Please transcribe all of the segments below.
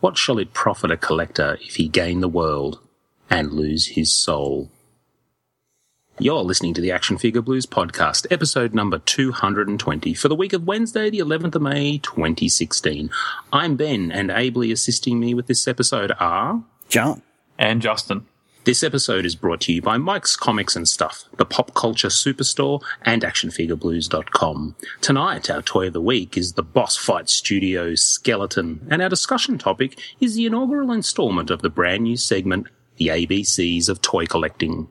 What shall it profit a collector if he gain the world and lose his soul? You're listening to the Action Figure Blues podcast, episode number 220 for the week of Wednesday, the 11th of May, 2016. I'm Ben, and ably assisting me with this episode are John and Justin. This episode is brought to you by Mike's Comics and Stuff, the pop culture superstore, and actionfigureblues.com. Tonight, our toy of the week is the Boss Fight Studio skeleton, and our discussion topic is the inaugural installment of the brand new segment, The ABCs of Toy Collecting.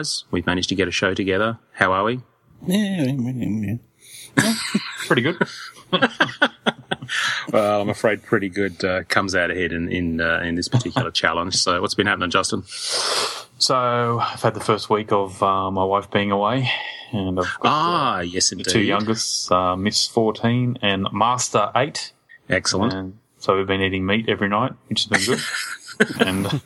Guys, we've managed to get a show together. How are we? Yeah, Pretty good. Well, I'm afraid pretty good uh, comes out ahead in in, uh, in this particular challenge. So, what's been happening, Justin? So I've had the first week of uh, my wife being away, and I've got Ah, yes, the indeed. two youngest, uh, Miss 14 and Master 8. Excellent. And so we've been eating meat every night, which has been good. and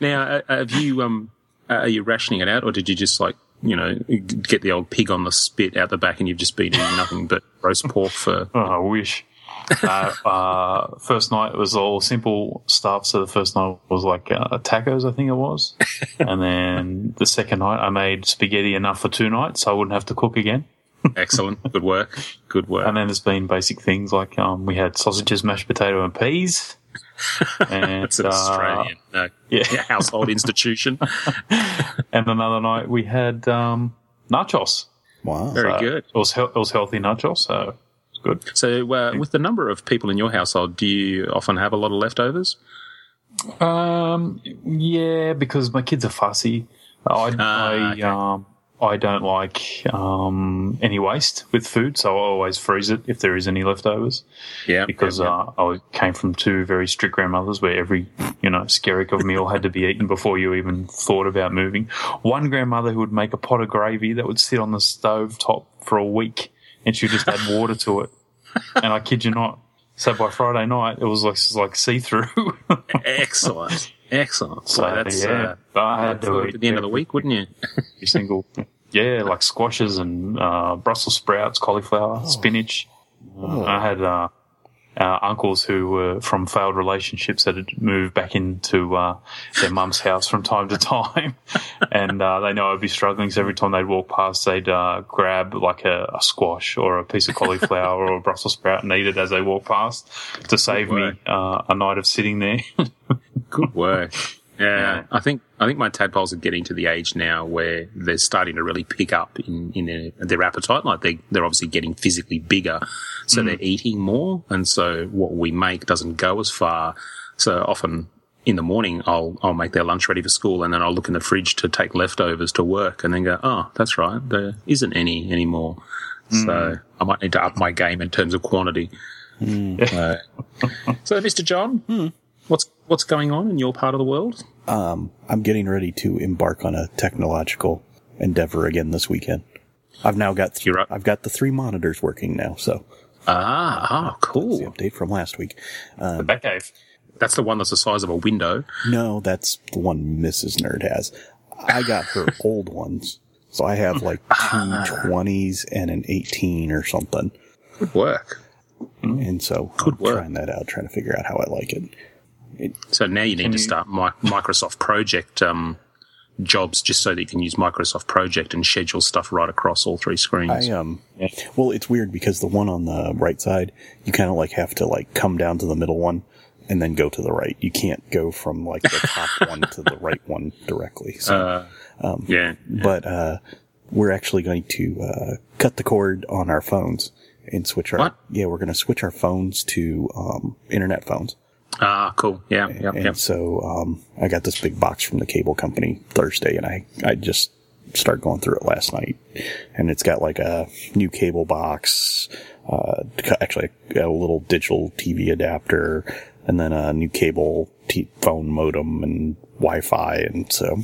Now, uh, have you um, uh, are you rationing it out, or did you just like you know get the old pig on the spit out the back, and you've just been eating nothing but roast pork for? oh, I wish. uh, uh, first night it was all simple stuff. So the first night was like uh, tacos, I think it was. and then the second night I made spaghetti enough for two nights, so I wouldn't have to cook again. Excellent, good work, good work. And then there's been basic things like um, we had sausages, mashed potato, and peas. And, it's an uh, Australian uh, yeah. household institution. and another night we had um, nachos. wow. Very So good. It was he- it was healthy nachos, so it's good. So, uh, with the number of people in your household, do you often have a lot of leftovers? Um, yeah, because my kids are fussy. I Ah, I okay. um I don't like um any waste with food, so I always freeze it if there is any leftovers. Yeah, Because yeah, uh, I came from two very strict grandmothers where every you know skerrick of meal had to be eaten before you even thought about moving. One grandmother who would make a pot of gravy that would sit on the stove top for a week, and she would just add water to it. And I kid you not. So by Friday night, it was like like see through. excellent, excellent. So, So, that's yeah, uh, I had to at the end of the week, wouldn't you? every single yeah, like squashes and uh, Brussels sprouts, cauliflower, spinach. Uh, I had uh, uh, uncles who were from failed relationships that had moved back into uh, their mum's house from time to time, and uh, they know I'd be struggling. So every time they'd walk past, they'd uh, grab like a, a squash or a piece of cauliflower or a Brussels sprout and eat it as they walk past to save me uh, a night of sitting there. Good work. Yeah, Yeah. I think I think my tadpoles are getting to the age now where they're starting to really pick up in, in their, their appetite. Like they they're obviously getting physically bigger, so mm. they're eating more, and so what we make doesn't go as far. So often in the morning, I'll I'll make their lunch ready for school, and then I'll look in the fridge to take leftovers to work, and then go, oh, that's right, there isn't any anymore. Mm. So I might need to up my game in terms of quantity. Uh, so, Mr. John, hmm. What's what's going on in your part of the world? Um, I'm getting ready to embark on a technological endeavor again this weekend. I've now got th- You're. I've got the three monitors working now, so Ah, ah, the cool. update from last week. the Batcave. That's the one that's the size of a window. No, that's the one Mrs. Nerd has. I got her old ones, so I have like two twenties and an eighteen or something, Good work. and so Good I'm work. trying that out, trying to figure out how I like it. So now you need to you- start mi- Microsoft Project um, jobs just so that you can use Microsoft Project and schedule stuff right across all three screens. I um, well, it's weird because the one on the right side, you kind of like have to like come down to the middle one and then go to the right. You can't go from like the top one to the right one directly. So, Uh, yeah. but uh, we're actually going to uh, cut the cord on our phones and switch our What? yeah, we're going to switch our phones to um, internet phones. Ah, cool. Yeah, yeah, and yeah. so um, I got this big box from the cable company Thursday, and I I just started going through it last night, and it's got like a new cable box, uh, actually a little digital TV adapter, and then a new cable t- phone modem and Wi-Fi, and so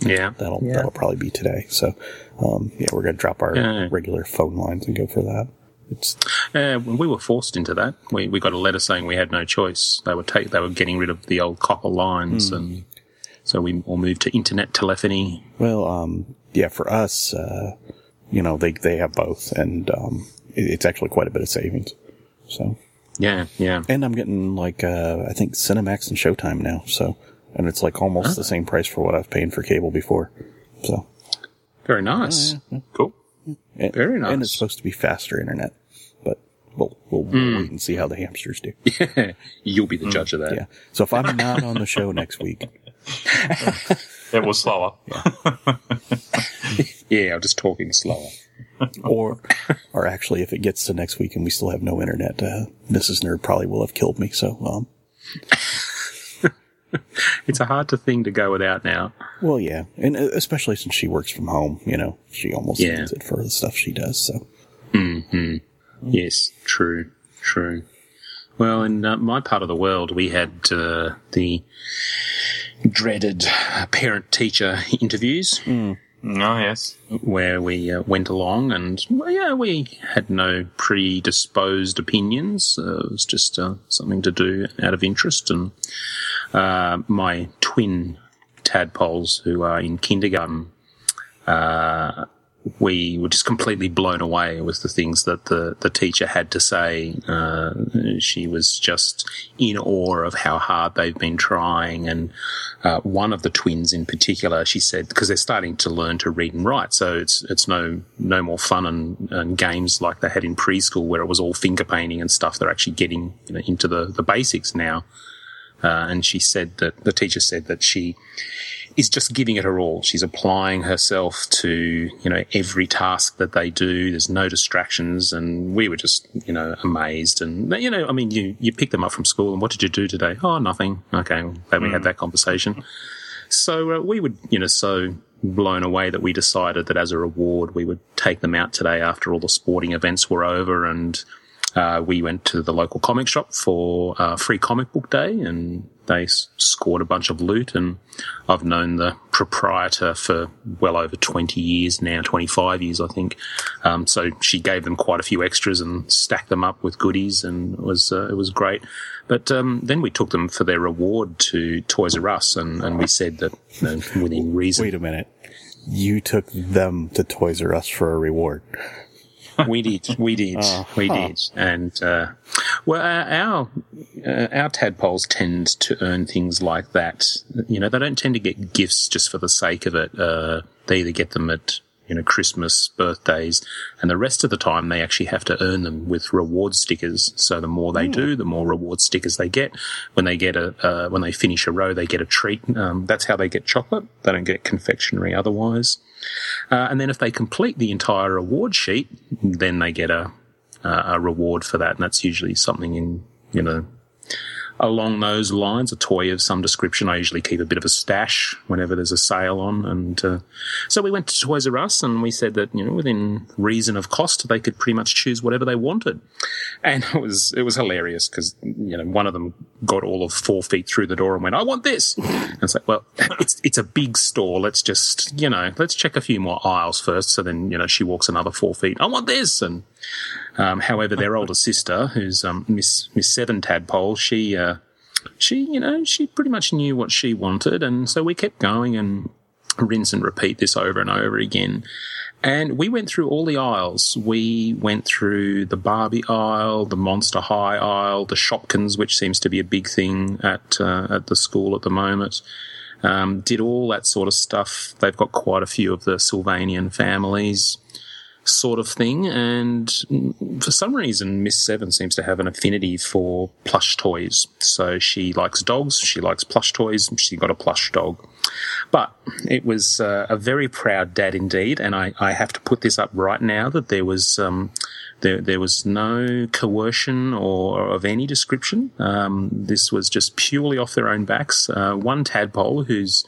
Yeah. that'll yeah. that'll probably be today. So um, yeah, we're gonna drop our Yeah. regular phone lines and go for that. It's Uh, we were forced into that. We we got a letter saying we had no choice. They were take they were getting rid of the old copper lines, and so we all moved to internet telephony. Well, um, yeah, for us, uh, you know, they, they have both and, um, it, it's actually quite a bit of savings. So, Yeah, yeah. and I'm getting like, uh, I think Cinemax and Showtime now. So, and it's like almost the same price for what I've paid for cable before. So, Very nice. Cool. And, Very And it's supposed to be faster internet, but we'll, we'll, we'll wait and see how the hamsters do. You'll be the judge of that. Yeah. So if I'm not on the show next week, It was slower. Yeah, I'm just talking slower. or, or actually if it gets to next week and we still have no internet, uh, Mrs. Nerd probably will have killed me. So, um, It's a hard to thing to go without now. Well, yeah, and uh, especially since she works from home, you know, she almost Yeah. needs it for the stuff she does. So, Yes, true, true. Well, in uh, my part of the world, we had uh, the dreaded parent-teacher interviews. Oh, yes. where we uh, went along and well, yeah, we had no predisposed opinions. Uh, it was just uh, something to do out of interest. And uh, my twin tadpoles, who are in kindergarten, uh, we were just completely blown away with the things that the, the teacher had to say. Uh, she was just in awe of how hard they've been trying. And uh, one of the twins in particular, she said, because they're starting to learn to read and write, so it's it's no no more fun and, and games like they had in preschool where it was all finger painting and stuff. They're actually getting you know, into the the basics now. Uh, and she said that the teacher said that she is just giving it her all. She's applying herself to, you know, every task that they do. There's no distractions. And we were just, you know, amazed. And, you know, I mean, you, you pick them up from school and what did you do today? Oh, nothing. Okay. Well, then we had that conversation. So uh, we would, you know, so blown away that we decided that as a reward, we would take them out today after all the sporting events were over and, uh, we went to the local comic shop for uh, free comic book day and they s- scored a bunch of loot and I've known the proprietor for well over 20 years now, 25 years, I think. Um, so she gave them quite a few extras and stacked them up with goodies and it was, uh, it was great. But, um, then we took them for their reward to Toys R Us and, and we said that, you know, within reason. wait a minute. You took them to Toys R Us for a reward. We did, we did, we did, and uh, well, uh, our uh, our tadpoles tend to earn things like that. You know, they don't tend to get gifts just for the sake of it. Uh, they either get them at you know Christmas, birthdays, and the rest of the time they actually have to earn them with reward stickers. So the more they do, the more reward stickers they get. When they get a uh, when they finish a row, they get a treat. Um, that's how they get chocolate. They don't get confectionery otherwise. Uh, and then if they complete the entire award sheet, then they get a, a reward for that. And that's usually something in, you know, along those lines, a toy of some description. I usually keep a bit of a stash whenever there's a sale on. And uh, so we went to Toys R Us and we said that, you know, within reason of cost, they could pretty much choose whatever they wanted. And it was, it was hilarious because, you know, one of them got all of four feet through the door and went, I want this. And it's like, well, it's, it's a big store. Let's just, you know, let's check a few more aisles first. So then, you know, she walks another four feet. I want this. And, um, however, their older sister, who's um, Miss Miss Seven Tadpole, she uh, she you know she pretty much knew what she wanted, and so we kept going and rinse and repeat this over and over again. And we went through all the aisles. We went through the Barbie aisle, the Monster High aisle, the Shopkins, which seems to be a big thing at uh, at the school at the moment. Um, did all that sort of stuff. They've got quite a few of the Sylvanian families. Sort of thing. And for some reason, Miss Seven seems to have an affinity for plush toys. So she likes dogs, she likes plush toys, she got a plush dog. But it was uh, a very proud dad indeed, and I, I have to put this up right now that there was um, there there was no coercion or of any description. Um, this was just purely off their own backs. Uh, one tadpole who's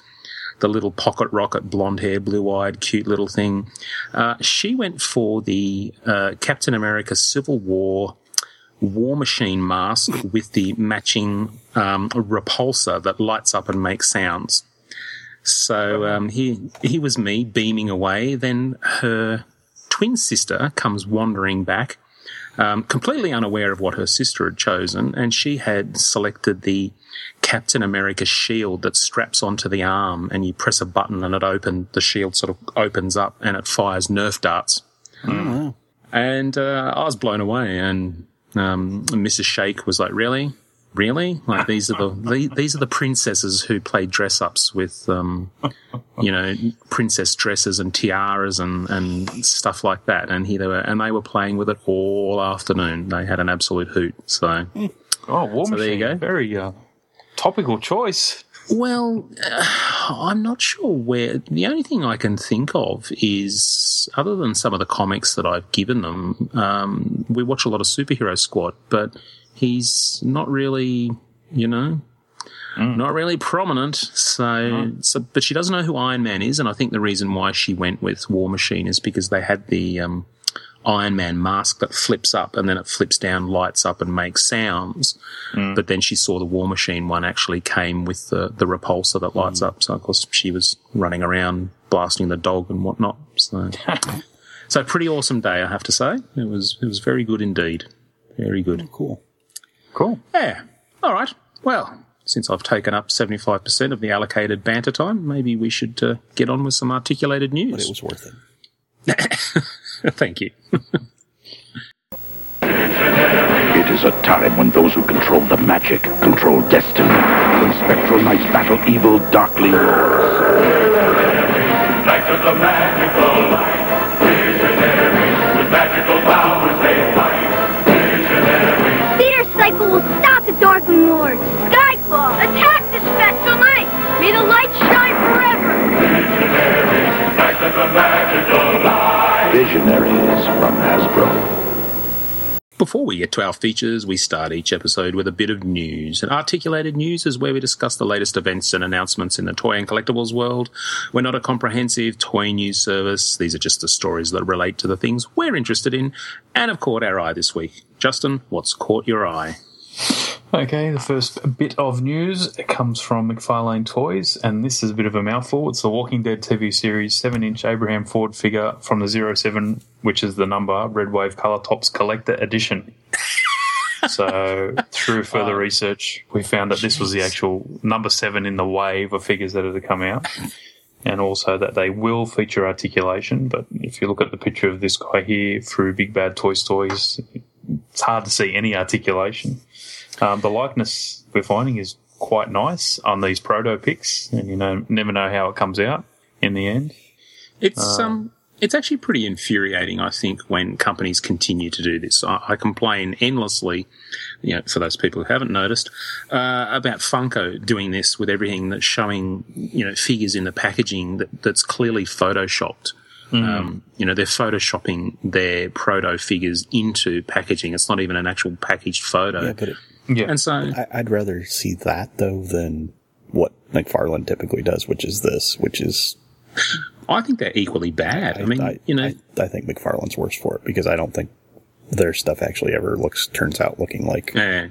the little pocket rocket, blonde hair, blue eyed, cute little thing. Uh, she went for the uh, Captain America Civil War War Machine mask with the matching um, repulsor that lights up and makes sounds. So um, he he was me beaming away. Then her twin sister comes wandering back, um, completely unaware of what her sister had chosen, and she had selected the Captain America shield that straps onto the arm, and you press a button and it open. The shield sort of opens up and it fires Nerf darts. And uh, I was blown away, and um, Mrs. Shake was like, "Really, really? Like these are the, the these are the princesses who play dress ups with, um, you know, princess dresses and tiaras and, and stuff like that." And here they were, and they were playing with it all afternoon. They had an absolute hoot. So, Oh, War So there you go. Very uh, topical choice. well, uh, I'm not sure where. The only thing I can think of is, other than some of the comics that I've given them, um, we watch a lot of Superhero Squad, but he's not really, you know, not really prominent. So, so, but she doesn't know who Iron Man is, and I think the reason why she went with War Machine is because they had the um, Iron Man mask that flips up and then it flips down, lights up, and makes sounds. But then she saw the War Machine one actually came with the, the repulsor that lights up. So of course she was running around blasting the dog and whatnot. So, so pretty awesome day, I have to say. It was it was very good indeed. Very good. Cool. Cool. Yeah. All right. Well, since I've taken up seventy five percent of the allocated banter time, maybe we should uh, get on with some articulated news. But news. it was worth it. Thank you. It is a time when those who control the magic control destiny. When spectral knights battle evil darkly. Knights of the magical from Hasbro. Before we get to our features, we start each episode with a bit of news. And articulated news is where we discuss the latest events and announcements in the toy and collectibles world. We're not a comprehensive toy news service. These are just the stories that relate to the things we're interested in and have caught our eye this week. Justin, what's caught your eye? Okay, the first bit of news comes from McFarlane Toys, and this is a bit of a mouthful. It's the Walking Dead TV series 7 inch Abraham Ford figure from the 07, which is the number Red Wave Color Tops Collector Edition. so, through further research, we found that this was the actual number 7 in the wave of figures that have come out. And also that they will feature articulation, but if you look at the picture of this guy here through Big Bad Toy Store, it's hard to see any articulation. Um, the likeness we're finding is quite nice on these proto pics, and you know, never know how it comes out in the end. It's um, it's actually pretty infuriating. I think when companies continue to do this, I, I complain endlessly. You know, for those people who haven't noticed, uh, about Funko doing this with everything that's showing, you know, figures in the packaging that, that's clearly photoshopped. Um, you know, they're photoshopping their proto figures into packaging. It's not even an actual packaged photo. Yeah, but it, Yeah, and so, I, I'd rather see that though than what McFarlane typically does, which is this, which is I think they're equally bad. I, mean, you know, I, I think McFarlane's worse for it because I don't think their stuff actually ever looks turns out looking like Yeah.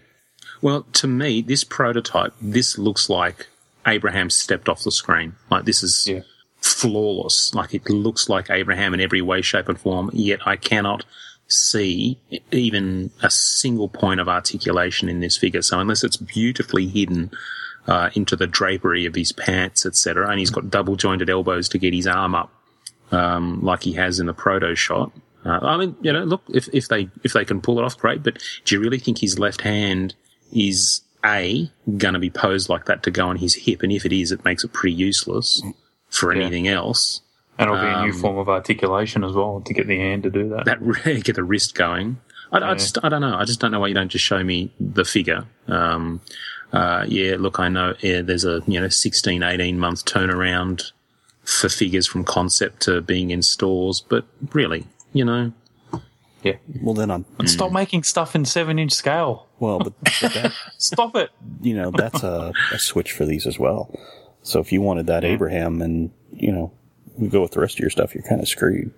Well, to me, this prototype, this looks like Abraham stepped off the screen. Like this is Yeah. flawless. Like it looks like Abraham in every way, shape, and form. Yet I cannot see even a single point of articulation in this figure. So unless it's beautifully hidden uh, into the drapery of his pants, etc., and he's got double jointed elbows to get his arm up, um, like he has in the proto shot. Uh, I mean, you know, look, if, if they if they can pull it off, great. But do you really think his left hand is a going to be posed like that to go on his hip? And if it is, it makes it pretty useless for anything else. And it'll be a new Um, form of articulation as well to get the hand to do that. that really get the wrist going. I, I just I don't know. I just don't know why you don't just show me the figure. Um, uh, yeah, look, I know yeah, there's a you know 16, 18 month turnaround for figures from concept to being in stores, but really, you know, yeah. Well, then on And stop making stuff in seven inch scale. well, but, but that Stop it. you know that's a, a switch for these as well. So if you wanted that Abraham and you know we go with the rest of your stuff, you're kind of screwed.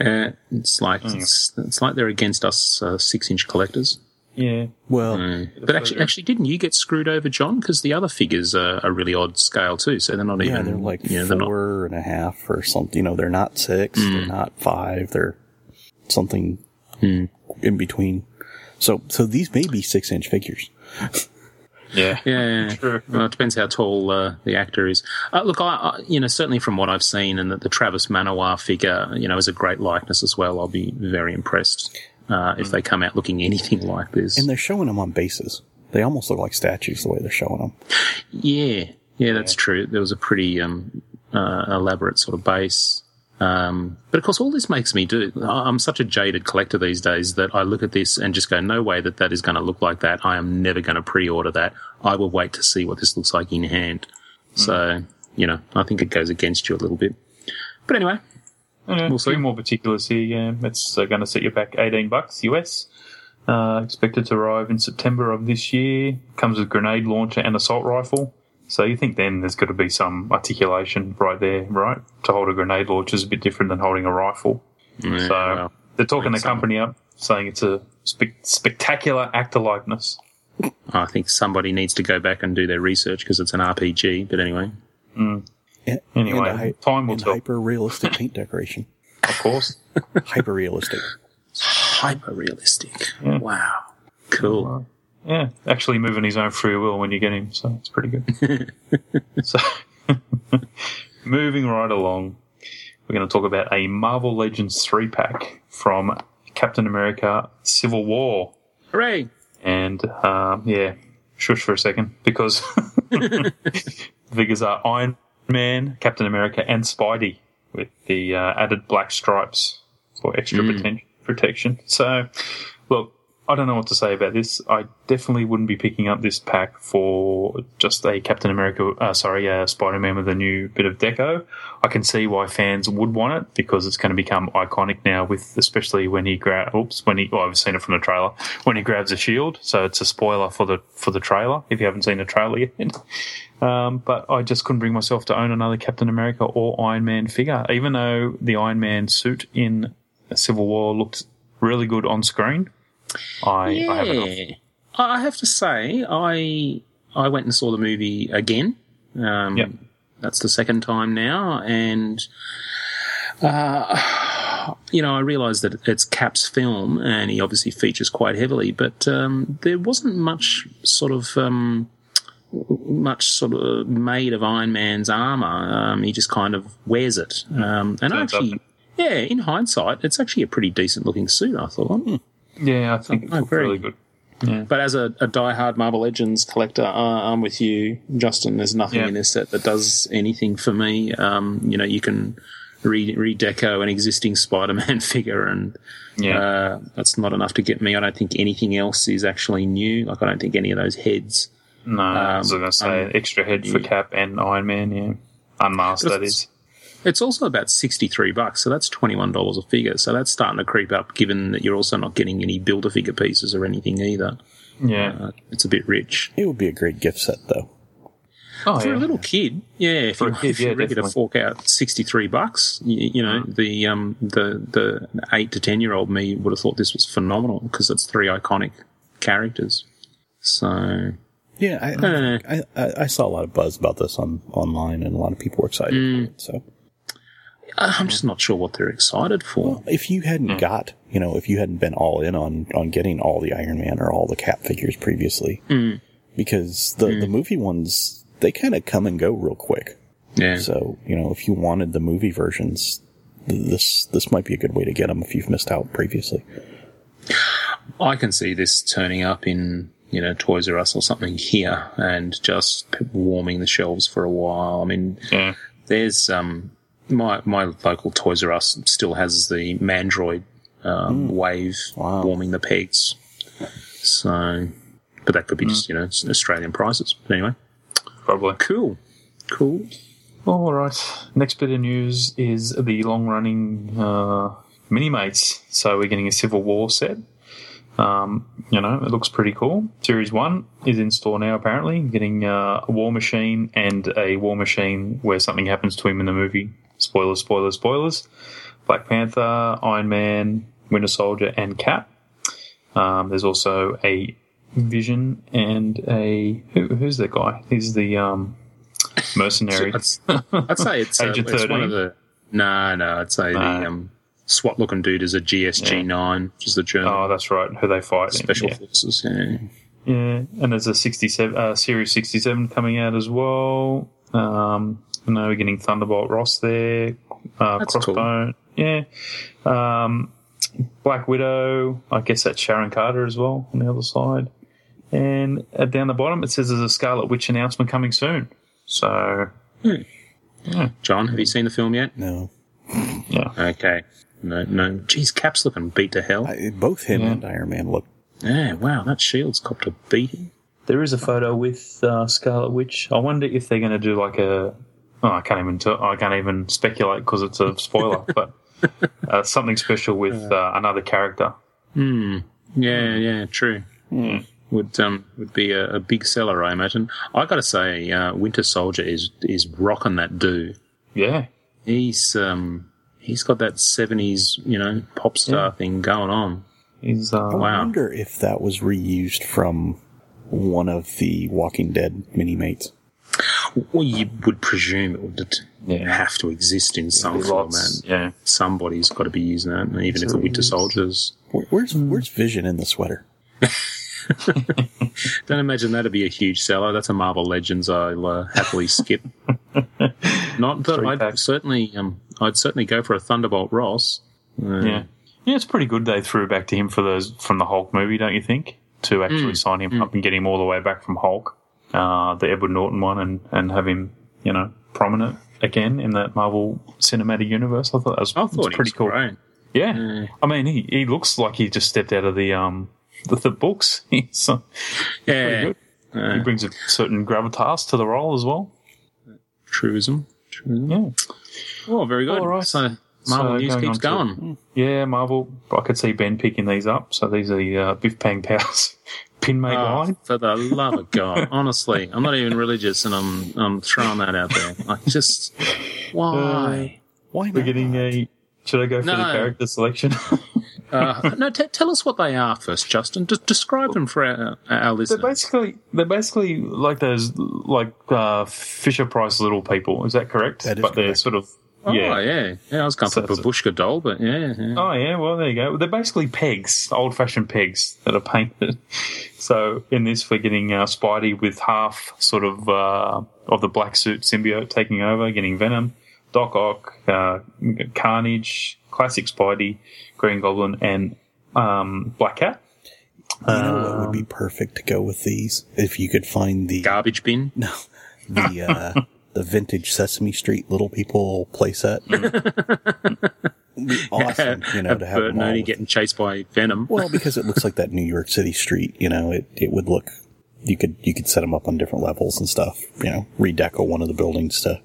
uh, it's like it's, it's like they're against us uh, six inch collectors. Yeah. Well, mm. But actually, actually, didn't you get screwed over, John? Because the other figures are a really odd scale too, so they're not yeah, even. they're like you know, they're not. four and a half or something. You know, they're not six, mm. they're not five, they're something mm. in between. So, so these may be six inch figures. Yeah. Yeah, True. well, it depends how tall uh, the actor is. Uh, look, I, I, you know, certainly from what I've seen, and that the Travis Manawa figure, you know, is a great likeness as well. I'll be very impressed uh, if they come out looking anything like this. And they're showing them on bases. They almost look like statues the way they're showing them. yeah, yeah, that's true. There was a pretty um, uh, elaborate sort of base. Um, but of course, all this makes me do. I'm such a jaded collector these days that I look at this and just go, "No way that that is going to look like that. I am never going to pre-order that. I will wait to see what this looks like in hand." So, you know, I think it goes against you a little bit. But anyway, Yeah, We'll see. more particulars here. Yeah, it's uh, going to set you back 18 bucks US. Uh, expected to arrive in September of this year. Comes with grenade launcher and assault rifle. So you think then there's got to be some articulation right there, right? To hold a grenade launcher is a bit different than holding a rifle. yeah, So well, they're talking the think so. company up, saying it's a spe- spectacular actor likeness. I think somebody needs to go back and do their research because it's an RPG. But anyway, mm. And, Anyway, and a hy- time will and tell. hyper realistic paint decoration. Of course. hyper realistic. hyper realistic. Wow, cool. Yeah, actually moving his own free will when you get him, so it's pretty good. so, moving right along, we're going to talk about a Marvel Legends three pack from Captain America: Civil War, Hooray! and um, yeah, shush for a second because the figures are Iron Man, Captain America, and Spidey with the uh, added black stripes for extra proten- protection. So, I don't know what to say about this. I definitely wouldn't be picking up this pack for just a Captain America, uh, sorry, a Spider Man with a new bit of deco. I can see why fans would want it because it's going to become iconic now. With especially when he grabs, oops, when he, well, I've seen it from the trailer when he grabs a shield. So it's a spoiler for the for the trailer if you haven't seen the trailer yet. Um, but I just couldn't bring myself to own another Captain America or Iron Man figure, even though the Iron Man suit in Civil War looked really good on screen. I, I haven't. Yeah. I I have to say, I I went and saw the movie again. Um, Yep. That's the second time now, and uh, you know, I realised that it's Cap's film, and he obviously features quite heavily, but um, there wasn't much sort of. Um, much sort of made of Iron Man's armor. Um, he just kind of wears it. Um, and Turns up. actually, yeah, in hindsight, it's actually a pretty decent looking suit, I thought. Yeah, I think it I looked agree. really good. But as a, a die-hard Marvel Legends collector, uh, I'm with you, Justin. There's nothing Yeah. in this set that does anything for me. Um, you know, you can re- redeco an existing Spider-Man figure, and Yeah. uh, that's not enough to get me. I don't think anything else is actually new. Like, I don't think any of those heads. no, I was um, going to say um, extra head for yeah. Cap and Iron Man. Yeah, unmasked But that it's- is. It's also about 63 bucks, so that's $21 a figure. So that's starting to creep up, given that you're also not getting any builder-figure pieces or anything either. Yeah. Uh, it's a bit rich. It would be a great gift set, though. oh for yeah. a little kid, yeah. If, For you, a kid, if you're yeah, ready to fork out sixty three bucks, you, you know the um the the eight to ten year old me would have thought this was phenomenal because it's three iconic characters. So Yeah, I, Uh. I, I, I saw a lot of buzz about this on online, and a lot of people were excited for it. So, I'm just not sure what they're excited for. if you hadn't hmm. got, you know, if you hadn't been all in on on getting all the Iron Man or all the Cap figures previously, hmm. because the hmm. the movie ones they kind of come and go real quick. Yeah, So, you know, if you wanted the movie versions, this this might be a good way to get them if you've missed out previously. I can see this turning up in you know Toys R Us or something here and just warming the shelves for a while. I mean, yeah. there's um my my local Toys R Us still has the Mandroid um, wave Wow. warming the pegs. So, but that could be just you know Australian prices. But anyway, Probably. cool, cool. All right. Next bit of news is the long-running uh, Minimates. So we're getting a Civil War set. Um, you know, it looks pretty cool. Series one is in store now. Apparently, getting uh, a War Machine and a War Machine where something happens to him in the movie. Spoilers, spoilers, spoilers. Black Panther, Iron Man, Winter Soldier, and Cap. Um, there's also a Vision and a who, who's that guy? He's the um, mercenary. I'd, I'd say it's, uh, it's one of the. No, no, I'd say No. the um, SWAT looking dude is a GSG nine, which is the German Oh, that's right. Who they fight? in, special yeah. forces. Yeah. Yeah, and there's a 67 uh, series 67 coming out as well. Um, know we're getting Thunderbolt Ross there. Uh, That's Crossbone, yeah. Um, Black Widow. I guess that's Sharon Carter as well on the other side. And uh, down the bottom it says there's a Scarlet Witch announcement coming soon. So yeah, John, have you seen the film yet? No, yeah, Okay. No, no. Geez, Cap's looking beat to hell. I, both him Yeah. and Iron Man look. Yeah, wow, that shield's copped a beating. there is a photo with uh, Scarlet Witch. I wonder if they're going to do like a. Oh, I can't even. T- I can't even speculate because it's a spoiler. but uh, something special with uh, another character. Hmm. Yeah, yeah, true. Would um would be a, a big seller, I imagine. I got to say, uh, Winter Soldier is is rocking that do. Yeah, He's um he's got that seventies you know pop star thing going on. he's. Uh, I Wow. wonder if that was reused from one of the Walking Dead mini mates. Well, you would presume it would Yeah. have to exist in some format. lots. Yeah, Somebody's got to be using that, and even if the So Winter Soldiers. Where's Where's Vision in the sweater? Don't imagine that'd be a huge seller. That's a Marvel Legends I'll uh, happily skip. Not that Three I'd packs. certainly, um, I'd certainly go for a Thunderbolt Ross. Uh, yeah, yeah. It's pretty good they threw back to him for those from the Hulk movie, don't you think? To actually sign him up and get him all the way back from Hulk, uh, the Edward Norton one, and and have him, you know, prominent again in that Marvel Cinematic Universe. I thought that was, I thought he pretty was cool. great. Yeah. I mean, he, he looks like he just stepped out of the um the, the books. He's uh, Yeah, good. he brings a certain gravitas to the role as well. truism. truism. Yeah. Oh, very good. All right. So Marvel So news going keeps on to- going. Yeah, Marvel. I could see Ben picking these up. So these are the uh, Biff Bang Pow's pinmate Oh, line. for the love of God, honestly, I'm not even religious, and I'm I'm throwing that out there. Like, just why? Why We're not? getting a. Should I go for the character selection? Uh, no, t- tell us what they are first, Justin. Just describe them for our, our they're basically they're basically like those like uh, Fisher Price little people. Is that correct? That is but they're sort of Oh, yeah. yeah, yeah. I was going So for it's a- Babushka doll, but yeah, yeah. Oh yeah, well there you go. They're basically pegs, old-fashioned pegs that are painted. So in this, we're getting uh, Spidey with half sort of uh, of the black suit symbiote taking over, getting Venom, Doc Ock, uh, Carnage, classic Spidey, Green Goblin, and um, Black Cat. You know what would be perfect to go with these? If you could find the Garbage bin. no, the uh, the vintage Sesame Street Little People playset. It'd awesome, you know, to have Bert them all. Mooney with- getting chased by Venom. Well, because it looks like that New York City street, you know, it, it would look. You could you could set them up on different levels and stuff. You know, redeco one of the buildings to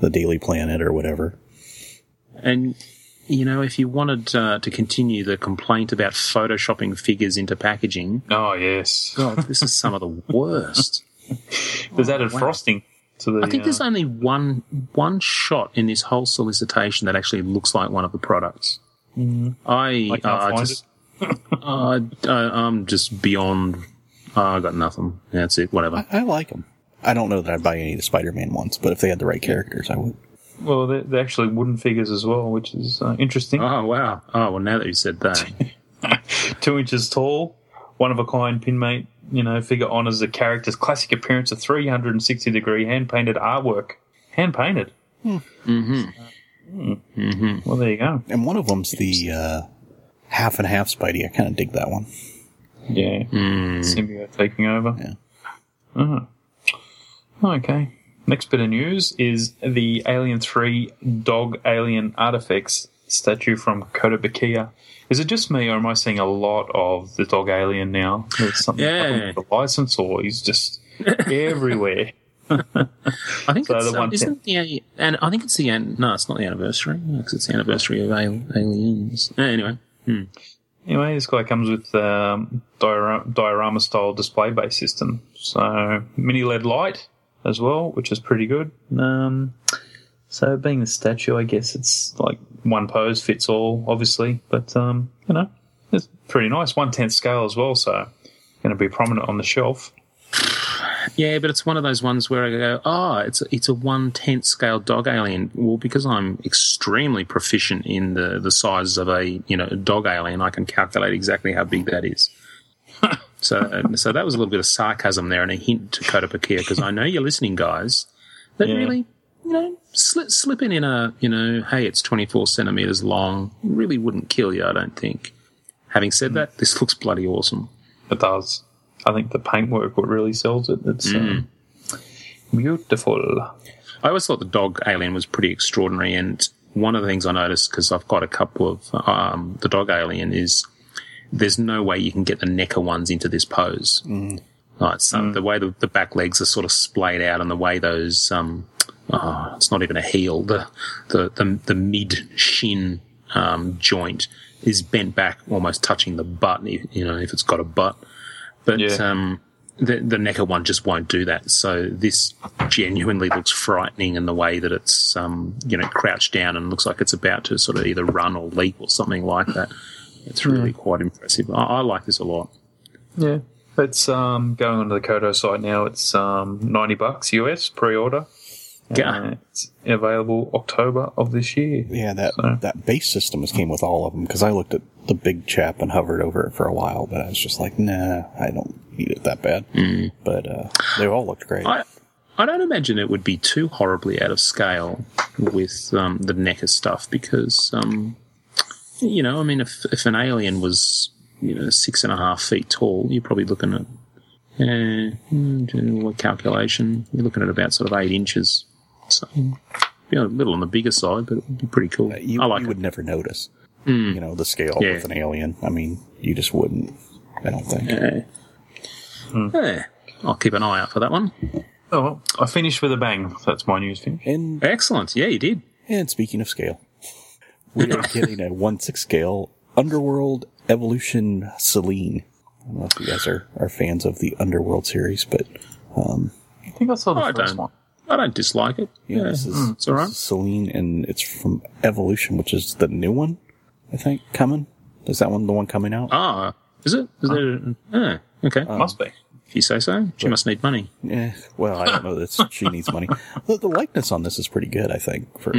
the Daily Planet or whatever. And you know, if you wanted uh, to continue the complaint about photoshopping figures into packaging, Oh yes, God, this is some of the worst. there's added frosting to the. I think there's uh, only one one shot in this whole solicitation that actually looks like one of the products. I, I can't uh, find just, I, I, I'm just beyond. I got nothing. That's it. Whatever. I, I like them. I don't know that I'd buy any of the Spider-Man ones, but if they had the right characters, I would. well, they're, they're actually wooden figures as well, which is uh, interesting. Oh wow. Oh well. Now that you said that, two inches tall, one of a kind pinmate, you know, figure honours the character's classic appearance of 360 degree hand painted artwork. Hand painted. Mm-hmm. Mm-hmm. Well, there you go. And one of them's the uh, half and half Spidey. I kind of dig that one. Yeah. Symbiote taking over. Yeah. Uh-huh. Okay. next bit of news is the Alien 3 Dog Alien Artifacts statue from Kotobukiya. Is it just me, or am I seeing a lot of the Dog Alien now? There's something Yeah. the license, or he's just everywhere. I think So it's, the um, isn't the and I think it's the end. no, it's not the anniversary because it's the anniversary of Aliens. Anyway, Anyway, this guy comes with um, diorama, diorama style display base system. So mini LED light as well, which is pretty good. Um, so being the statue, I guess it's like one pose fits all, obviously, but um, you know, it's pretty nice. One tenth scale as well, so going to be prominent on the shelf. yeah, but it's one of those ones where I go, oh, it's a, it's a one tenth scale dog alien. Well, because I'm extremely proficient in the the size of a you know dog alien, I can calculate exactly how big that is. so so that was a little bit of sarcasm there and a hint to Kotobukiya because I know you're listening, guys. That Yeah. really, you know, slip, slipping in a, you know, hey, it's 24 centimeters long really wouldn't kill you, I don't think. Having said that, this looks bloody awesome. It does. I think the paintwork what really sells it. It's um, beautiful. I always thought the dog alien was pretty extraordinary, and one of the things I noticed because I've got a couple of um, the dog alien is there's no way you can get the NECA ones into this pose. Right, so the way the, the back legs are sort of splayed out, and the way those um, oh, it's not even a heel, the the the, the mid shin um, joint is bent back, almost touching the butt. You know, if it's got a butt, but Yeah. um, the the NECA one just won't do that. So this genuinely looks frightening in the way that it's um, you know crouched down and looks like it's about to sort of either run or leap or something like that. It's really quite impressive. I, I like this a lot. Yeah. It's um, going onto the Koto site now. It's um, 90 bucks US pre-order. Yeah. It's available October of this year. Yeah, that So- that base system has came with all of them because I looked at the big chap and hovered over it for a while, but I was just like, nah, I don't need it that bad. But uh, they all looked great. I I don't imagine it would be too horribly out of scale with um, the NECA stuff because um, you know, I mean, if if an alien was you know six and a half feet tall, you're probably looking at uh, hmm, what calculation? You're looking at about sort of eight inches. So, be a little on the bigger side, but it would be pretty cool. Uh, you, I like you it. would never notice, hmm. you know, the scale Yeah. with an alien. I mean, you just wouldn't. I don't think. Yeah. Hmm. Yeah. I'll keep an eye out for that one. Oh, well, I finished with a bang. That's my news finish. And Excellent. Yeah, you did. and speaking of scale, we are getting a one six scale Underworld Evolution Selene. I don't know if you guys are, are fans of the Underworld series, but um, I think I saw the I first don't. one. I don't dislike it. yeah, Yeah, this is it's all right. Selene, and it's from Evolution, which is the new one, I think, coming. Is that one the one coming out? Ah, is it? Is there? Ah, okay. Must be. if you say so, she must need money. Eh, well, I don't know that she needs money. The, the likeness on this is pretty good, I think. For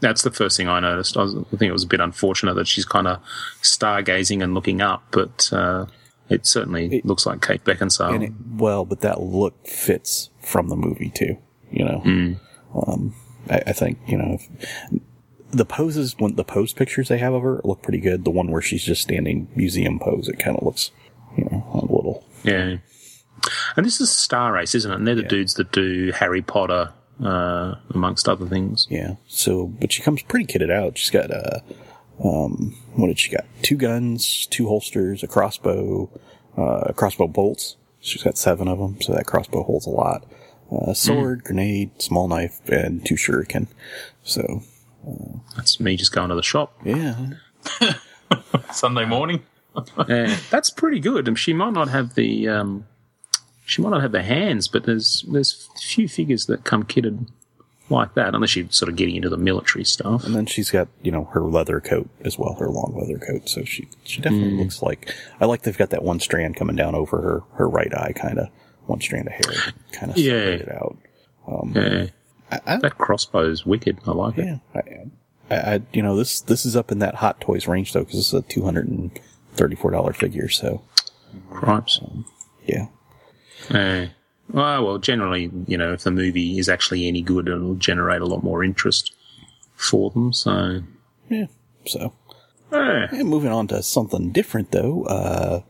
That's the first thing I noticed. I, was, I think it was a bit unfortunate that she's kind of stargazing and looking up, but uh, it certainly looks like Kate Beckinsale. and it, well, but that look fits from the movie too. You know, um, I, I think you know if, the poses when the pose pictures they have of her look pretty good. The one where she's just standing museum pose, it kind of looks, you know, a little. yeah. And this is Star Ace, isn't it? And they're the dudes that do Harry Potter, uh, amongst other things. Yeah. So, but she comes pretty kitted out. She's got uh, um, what did she got? Two guns, two holsters, a crossbow, uh, crossbow bolts. She's got seven of them, so that crossbow holds a lot. Uh, sword, grenade, small knife, and two shuriken. So, That's me just going to the shop. yeah. Sunday morning. Yeah, that's pretty good. And she might not have the um, she might not have the hands, but there's there's few figures that come kitted like that, unless you're sort of getting into the military stuff. And then she's got, you know, her leather coat as well, her long leather coat. So she, she definitely Mm. looks like, I like they've got that one strand coming down over her, her right eye, kind of, one strand of hair, kind of Yeah. separated out. Yeah, I, I, that crossbow's wicked. I like it. yeah. I, I, I, you know, this, this is up in that Hot Toys range though, because it's a $234 figure. So, Cripes. yeah. Yeah. Well, well, generally, you know, if the movie is actually any good, it'll generate a lot more interest for them. So, Yeah. So, yeah. yeah, moving on to something different though, uh,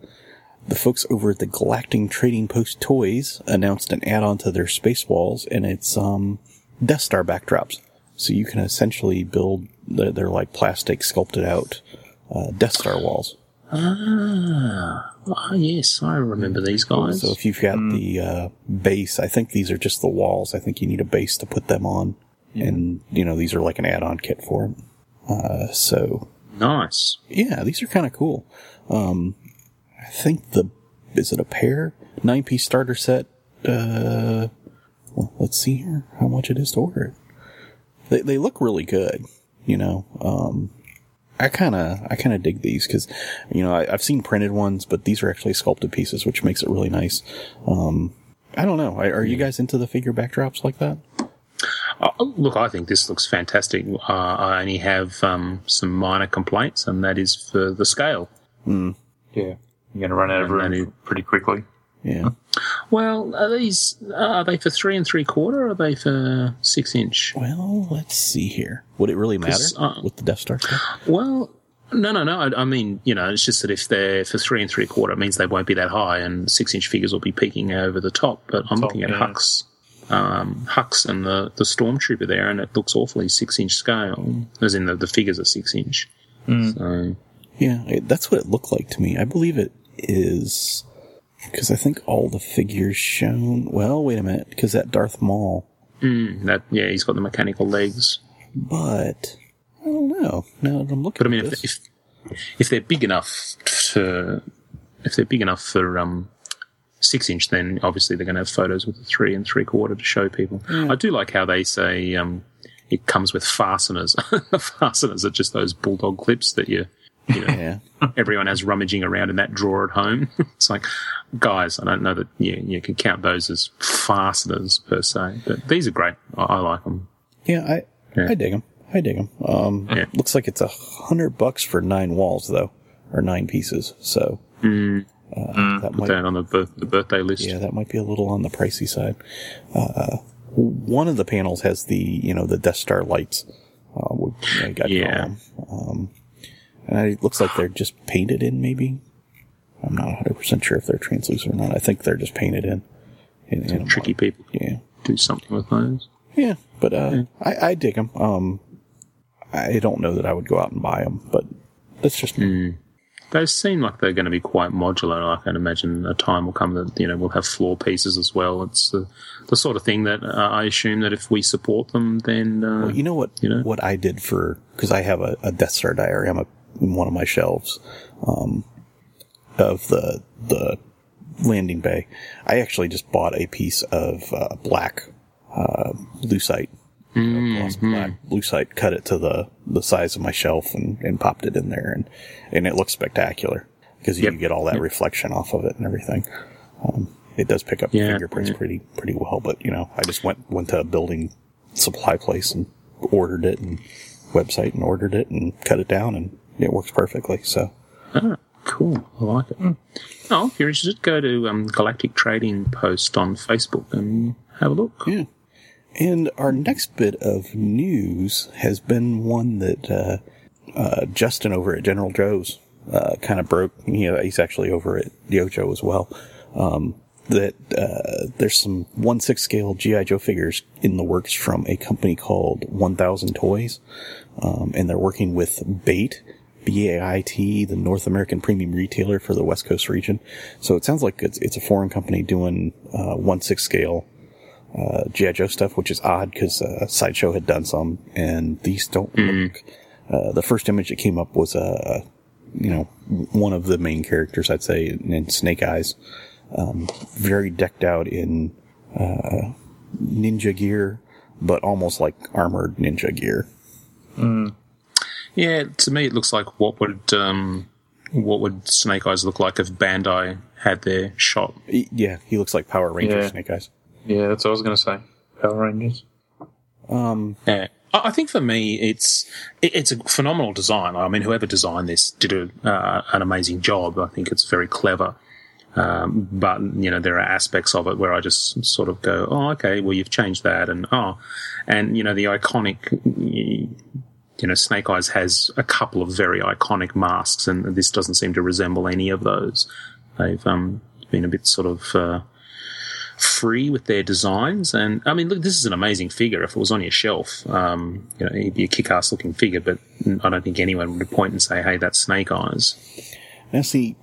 the folks over at the Galactic Trading Post Toys announced an add-on to their space walls, and it's um, Death Star backdrops. So you can essentially build they're, they're like plastic sculpted out uh, Death Star walls. Ah, ah, yes, I remember these guys. So if you've got the uh, base, I think these are just the walls. I think you need a base to put them on, and you know these are like an add-on kit for them. Uh, so nice. yeah, these are kind of cool. Um, I think the is it a pair nine piece starter set? Uh, well, let's see here how much it is to order it. They they look really good, you know. Um, I kind of I kind of dig these because you know I, I've seen printed ones, but these are actually sculpted pieces, which makes it really nice. Um, I don't know. Are, are you guys into the figure backdrops like that? Uh, look, I think this looks fantastic. Uh, I only have um, some minor complaints, and that is for the scale. Yeah. You're going to run out of And room then pretty quickly. Yeah. Well, are these are they for three and three quarter? or Are they for six inch? Well, let's see here. Would it really matter uh, with the Death Star stuff? Well, no, no, no. I, I mean, you know, it's just that if they're for three and three quarter, it means they won't be that high, and six inch figures will be peaking over the top. But I'm Top, looking at yeah. Hux, um, Hux and the the Stormtrooper there, and it looks awfully six inch scale, as in the, the figures are six inch. So Yeah, it, that's what it looked like to me. I believe it is because I think all the figures shown. Well, wait a minute, because that Darth Maul, that yeah, he's got the mechanical legs. but I don't know. Now that I'm looking, But I mean, at if, if if they're big enough to if they're big enough for um six inch, then obviously they're going to have photos with the three and three quarter to show people. I do like how they say um it comes with fasteners. fasteners are just those bulldog clips that you you know yeah, everyone has rummaging around in that drawer at home. it's like, guys, I don't know that you you can count those as fasteners per se, but these are great. I, I like them. yeah, I Yeah. I dig them. I dig them. Um, Yeah. looks like it's a hundred bucks for nine walls though, or nine pieces. So uh, that Put might that on the birth, the birthday list. Yeah, that might be a little on the pricey side. Uh, one of the panels has the, you know, the Death Star lights. Uh, we- I got Yeah. Um, and it looks like they're just painted in, maybe. I'm not 100% sure if they're translucent or not. I think they're just painted in. in, in Tricky white. people Yeah. do something with those. Yeah, but uh, I, I dig them. Um, I don't know that I would go out and buy them, but that's just They seem like they're going to be quite modular. I can imagine a time will come that you know we'll have floor pieces as well. It's the, the sort of thing that uh, I assume that if we support them, then uh, Well, you know what? You know? what I did for because I have a, a Death Star diorama in one of my shelves um, of the the landing bay. I actually just bought a piece of uh, black uh, lucite, Mm-hmm. gloss black lucite, cut it to the the size of my shelf, and, and popped it in there, and and it looks spectacular because you Yep. get all that reflection off of it and everything. Um, it does pick up Yeah, fingerprints pretty pretty well, but you know, I just went went to a building supply place and ordered it and website and ordered it and cut it down and it works perfectly. So cool. I like it. Oh, if you're interested, go to um, Galactic Trading Post on Facebook and have a look. yeah. And our next bit of news has been one that uh, uh, Justin over at General Joe's uh, kind of broke. You know, he's actually over at YoJoe as well. Um, that uh, there's some one six scale GI Joe figures in the works from a company called One Thousand Toys, um, and they're working with Bait. B-A-I-T, the North American premium retailer for the West Coast region. So it sounds like it's, it's a foreign company doing, uh, one six scale, uh, G.I. Joe stuff, which is odd because, uh, Sideshow had done some and these don't look, uh, the first image that came up was, uh, you know, one of the main characters, I'd say, in Snake Eyes, um, very decked out in, uh, ninja gear, but almost like armored ninja gear. Yeah, to me, it looks like what would um, what would Snake Eyes look like if Bandai had their shot. Yeah, he looks like Power Ranger Yeah. Snake Eyes. Yeah, that's what I was going to say. Power Rangers. Um, Yeah. I I think for me, it's it- it's a phenomenal design. I mean, whoever designed this did a, uh, an amazing job. I think it's very clever. Um, but you know, there are aspects of it where I just sort of go, "Oh, okay, well, you've changed that," and oh, and you know, the iconic, you know, Snake Eyes has a couple of very iconic masks, and this doesn't seem to resemble any of those. they've um, been a bit sort of uh, free with their designs. And I mean, look, this is an amazing figure. If it was on your shelf, um, you know, it'd be a kick-ass looking figure. But I don't think anyone would point and say, "Hey, that's Snake Eyes." Now, see,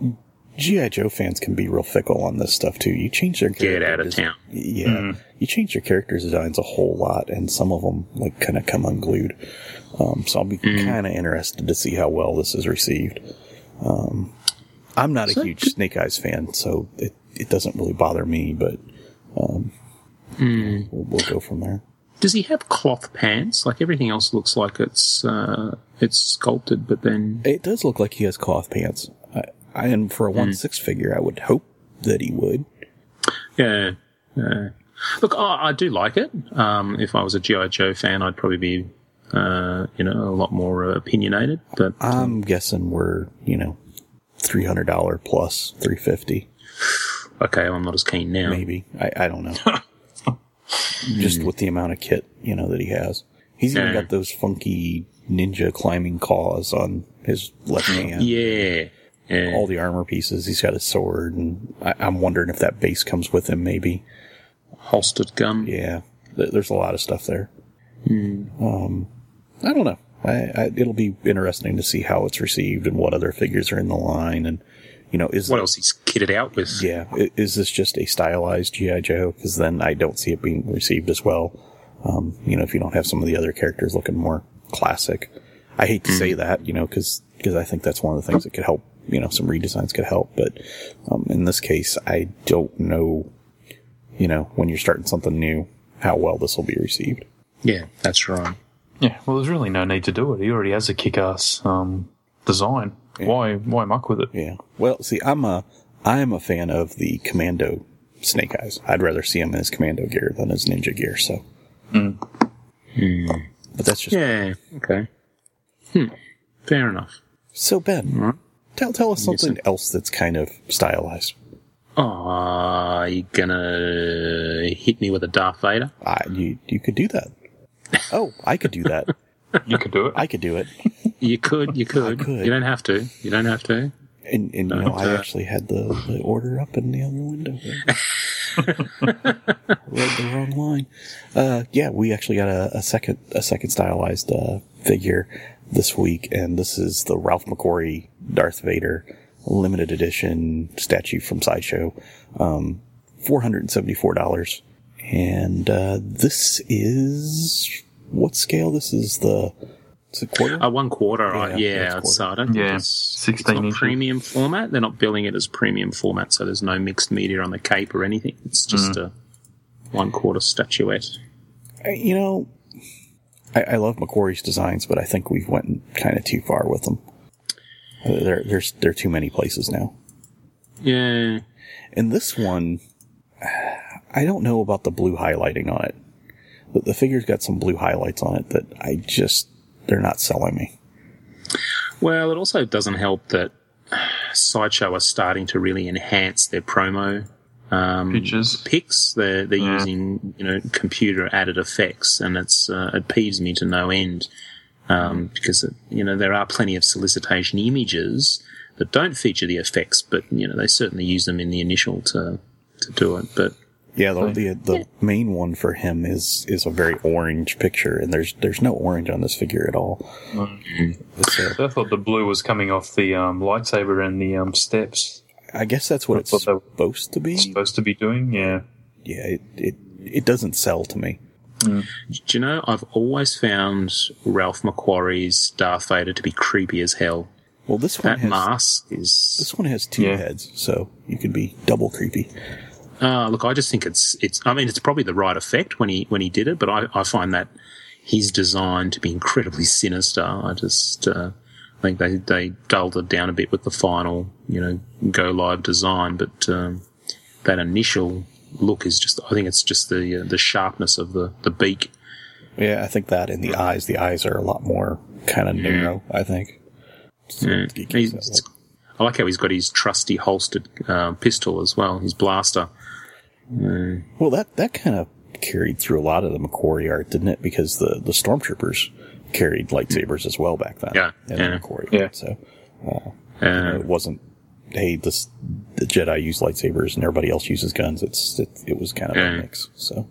GI Joe fans can be real fickle on this stuff too. You change their Get out of town. Yeah, you change your character designs a whole lot, and some of them like kind of come unglued. Um, so I'll be kind of interested to see how well this is received. Um, I'm not a So- huge Snake Eyes fan, so it it doesn't really bother me, but um, we'll, we'll go from there. Does he have cloth pants? Like everything else looks like it's uh, it's sculpted, but then It does look like he has cloth pants. And for a one six figure, I would hope that he would. yeah. yeah. Look, I, I do like it. Um, if I was a GI Joe fan, I'd probably be, uh, you know, a lot more uh, opinionated. But I'm guessing we're you know three hundred dollar plus three fifty. okay, I'm not as keen now. maybe. I, I don't know. Just with the amount of kit, you know, that he has. He's even Yeah. got those funky ninja climbing claws on his left hand. Yeah. Yeah. All the armor pieces. He's got his sword, and I, I'm wondering if that base comes with him. Maybe. holstered gun. Yeah. Th- There's a lot of stuff there. Um, I don't know. I, I, it'll be interesting to see how it's received and what other figures are in the line, and you know, is What else he's kitted out with? Yeah, is this just a stylized GI Joe? Because then I don't see it being received as well. Um, you know, if you don't have some of the other characters looking more classic, I hate to say that, you know, because because I think that's one of the things that could help. You know, some redesigns could help, but um, in this case, I don't know. You know, when you're starting something new, how well this will be received. Yeah, that's right. Yeah, well, there's really no need to do it. He already has a kick-ass um, design. Why, why muck with it? Yeah. Well, see, I'm a I'm a fan of the Commando Snake Eyes. I'd rather see him in his Commando gear than his Ninja gear. So, but that's just Yeah. Okay. Hmm. Fair enough. So Ben, tell tell us something else that's kind of stylized. Oh, are you gonna hit me with a Darth Vader? I you you could do that. Oh, I could do that. You could do it. I could do it. You could. You could. could. You don't have to. You don't have to. And and you know, I actually had the, the order up in the other window. Read the wrong line. Uh, yeah, we actually got a, a second a second stylized uh, figure this week, and this is the Ralph McQuarrie Darth Vader limited edition statue from Sideshow. Um, four hundred and seventy four dollars, and uh, this is what scale? This is the is it quarter? Uh, one quarter, right? Yeah, Yeah, that's so I don't think Yeah, it's, 16 it's not premium format. They're not billing it as premium format, so there's no mixed media on the cape or anything. It's just Mm. a one quarter statuette. You know, I, I love McQuarrie's designs, but I think we've went kind of too far with them. There, there's there are too many places now. Yeah, And this one, I don't know about the blue highlighting on it. The, the figure's got some blue highlights on it that I just they're not selling me. Well, it also doesn't help that Sideshow are starting to really enhance their promo um, Pictures. pics. They're they're Yeah. using you know computer added effects, and it's uh, it peeves me to no end um, because it, you know there are plenty of solicitation images that don't feature the effects, but you know they certainly use them in the initial to to do it. But Yeah, the the, the main one for him is is a very orange picture, and there's there's no orange on this figure at all. It's a, I thought the blue was coming off the um, lightsaber and the um, steps. I guess that's what I it's thought that- supposed to be. Supposed to be doing, yeah. Yeah, it, it it doesn't sell to me. do you know I've always found Ralph McQuarrie's Darth Vader to be creepy as hell. Well, this one That has mask is this one has two Yeah. heads, so you can be double creepy. Uh, look, I just think it's it's. I mean, it's probably the right effect when he when he did it, but I, I find that his design to be incredibly sinister. I just uh, think they they dulled it down a bit with the final, you know, go live design, but um, that initial look is just. I think it's just the uh, the sharpness of the the beak. Yeah, I think that in the eyes. The eyes are a lot more kind of narrow. I think. So Yeah. it gives that He's- look. I like how he's got his trusty holstered uh, pistol as well, his blaster. Well, that that kind of carried through a lot of the McQuarrie art, didn't it? Because the the stormtroopers carried lightsabers as well back then. Yeah, in yeah. the McQuarrie Yeah. So you know, Uh, it wasn't hey, this the Jedi use lightsabers and everybody else uses guns. It's it, it was kind of Yeah. a mix. So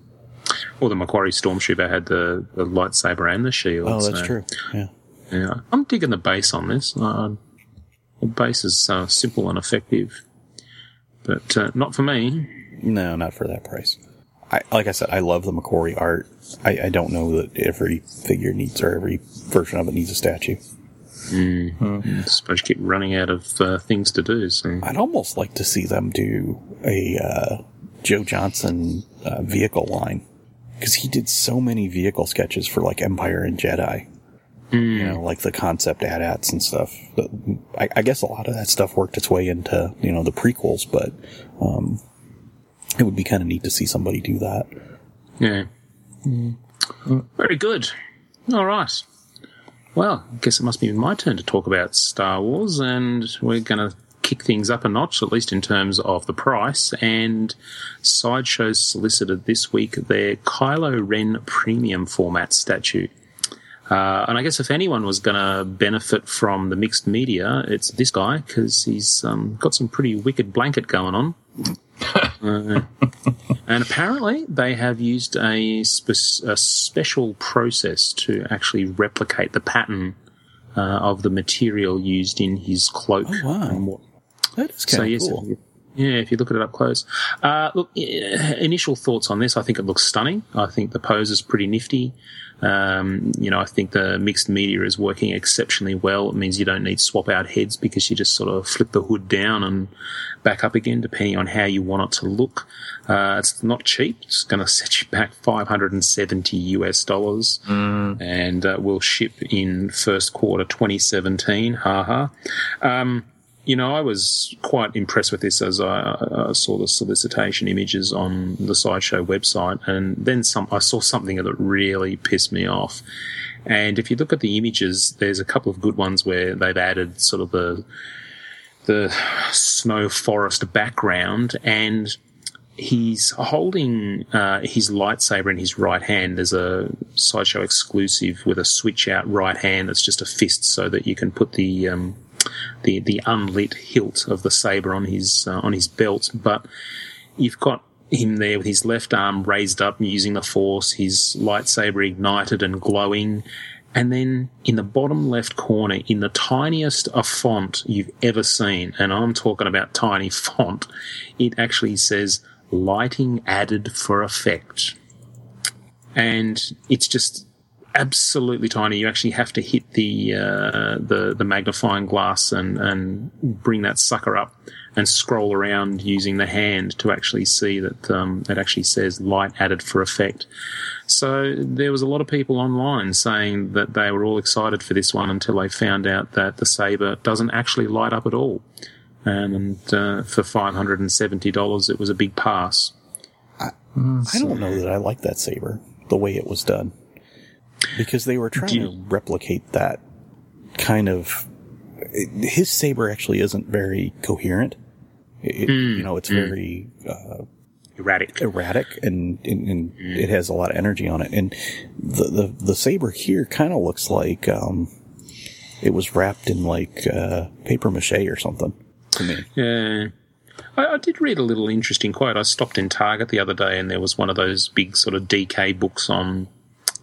Well, the McQuarrie Stormtrooper had the, the lightsaber and the shield. oh, that's so, true. Yeah. Yeah, I'm digging the base on this. Uh, the base is uh, simple and effective, but uh, not for me. No, not for that price. I, like I said, I love the McQuarrie art. I, I don't know that every figure needs or every version of it needs a statue. I suppose you keep running out of uh, things to do. So I'd almost like to see them do a uh, Joe Johnston uh, vehicle line because he did so many vehicle sketches for like Empire and Jedi. You know, like the concept AT-ATs and stuff. But I, I guess a lot of that stuff worked its way into you know the prequels, but um, it would be kind of neat to see somebody do that. yeah, very good. All right. Well, I guess it must be my turn to talk about Star Wars, and we're going to kick things up a notch, at least in terms of the price. And Sideshow solicited this week their Kylo Ren premium format statue. Uh, and I guess if anyone was going to benefit from the mixed media, it's this guy because he's um, got some pretty wicked blanket going on. Uh, and apparently, they have used a, spe- a special process to actually replicate the pattern uh, of the material used in his cloak. Oh, wow. That is so of yes, cool. if yeah, if you look at it up close. Uh, look, initial thoughts on this. I think it looks stunning. I think the pose is pretty nifty. Um, you know, I think the mixed media is working exceptionally well. It means you don't need swap out heads because you just sort of flip the hood down and back up again, depending on how you want it to look. Uh, it's not cheap. It's going to set you back 570 US dollars and uh, will ship in first quarter 2017. Haha. Um, you know, I was quite impressed with this as I, saw the solicitation images on the sideshow website, and then some. I saw something that really pissed me off. And if you look at the images, there's a couple of good ones where they've added sort of the the snow forest background, and he's holding uh, his lightsaber in his right hand. There's a sideshow exclusive with a switch out right hand that's just a fist, so that you can put the um, the the unlit hilt of the saber on his uh, on his belt. But you've got him there with his left arm raised up using the force, his lightsaber ignited and glowing. And then in the bottom left corner, in the tiniest of font you've ever seen, and I'm talking about tiny font, it actually says lighting added for effect. And it's just absolutely tiny. You actually have to hit the uh, the the magnifying glass and and bring that sucker up and scroll around using the hand to actually see that um, it actually says light added for effect. So there was a lot of people online saying that they were all excited for this one until they found out that the saber doesn't actually light up at all. And uh, for five hundred and seventy dollars, it was a big pass. I don't know that I like that saber the way it was done because they were trying you- to replicate that kind of. His saber actually isn't very coherent. It, Hmm. You know, it's very uh, Erratic. erratic and, and, and it has a lot of energy on it. And the the, the saber here kind of looks like um, it was wrapped in like uh, paper mache or something to me. Yeah. I, I did read a little interesting quote. I stopped in Target the other day and there was one of those big sort of DK books on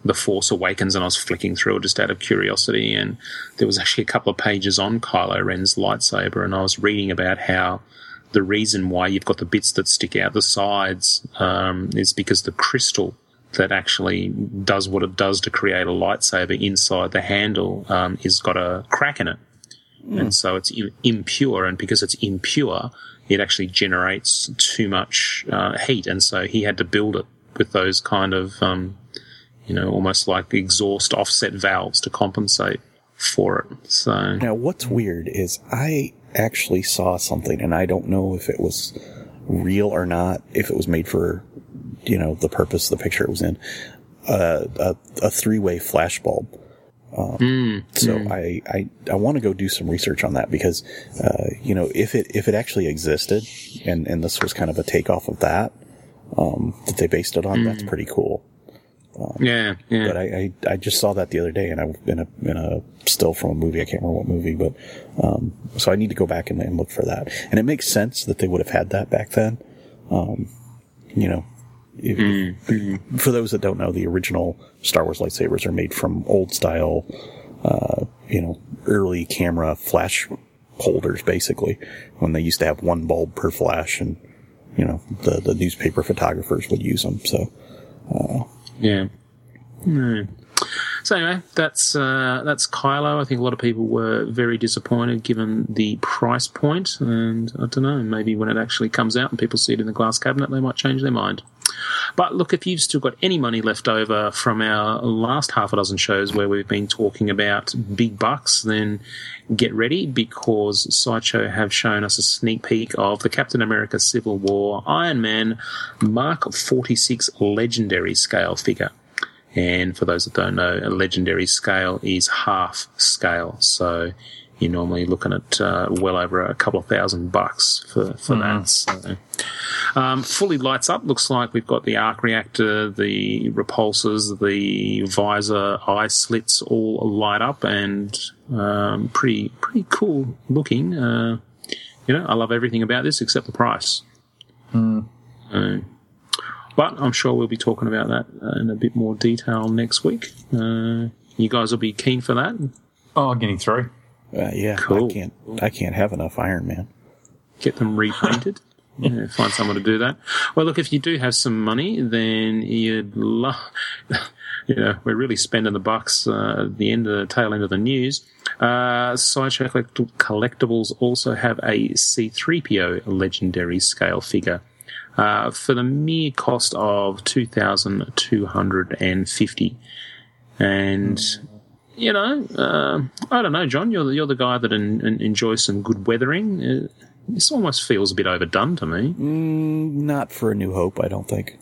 The Force Awakens and I was flicking through it just out of curiosity and there was actually a couple of pages on Kylo Ren's lightsaber and I was reading about how the reason why you've got the bits that stick out the sides um, is because the crystal that actually does what it does to create a lightsaber inside the handle um, is got a crack in it and so it's impure. And because it's impure, it actually generates too much uh, heat, and so he had to build it with those kind of, um, you know, almost like exhaust offset valves to compensate for it. So Now, what's weird is I actually saw something, and I don't know if it was real or not, if it was made for, you know, the purpose the picture it was in, uh, a, a three-way flash bulb. Um, so I, I, I want to go do some research on that because, uh, you know, if it, if it actually existed and, and this was kind of a takeoff of that, um, that they based it on, that's pretty cool. Yeah, yeah. But I, I, I just saw that the other day, and I in a in a still from a movie. I can't remember what movie, but um, so I need to go back and, and look for that. And it makes sense that they would have had that back then. Um, you know, if, for those that don't know, the original Star Wars lightsabers are made from old style, uh, you know, early camera flash holders, basically. When they used to have one bulb per flash, and you know, the the newspaper photographers would use them. So. Yeah. No. So anyway, that's uh, that's Kylo. I think a lot of people were very disappointed given the price point, and I don't know. Maybe when it actually comes out and people see it in the glass cabinet, they might change their mind. But look, if you've still got any money left over from our last half a dozen shows where we've been talking about big bucks, then get ready because Sideshow have shown us a sneak peek of the Captain America Civil War Iron Man Mark 46 legendary scale figure. And for those that don't know, a legendary scale is half scale. So you're normally looking at uh, well over a couple of thousand bucks for, for that. So, um, fully lights up. Looks like we've got the arc reactor, the repulsors, the visor, eye slits all light up and um, pretty pretty cool looking. Uh, you know, I love everything about this except the price. Uh, but I'm sure we'll be talking about that uh, in a bit more detail next week. Uh, you guys will be keen for that. Oh, getting through. Uh, yeah, Cool. I can't. I can't have enough Iron Man. get them repainted. yeah, find someone to do that. Well, look, if you do have some money, then you'd love. You know, we're really spending the bucks uh, at the end of the tail end of the news. Uh, Sideshow Collect- Collectibles also have a C3PO legendary scale figure uh, for the mere cost of two thousand two hundred and fifty. And you know, uh, I don't know, John. You're the, you're the guy that en- en- enjoys some good weathering. Uh, this almost feels a bit overdone to me. Not for a New Hope, I don't think.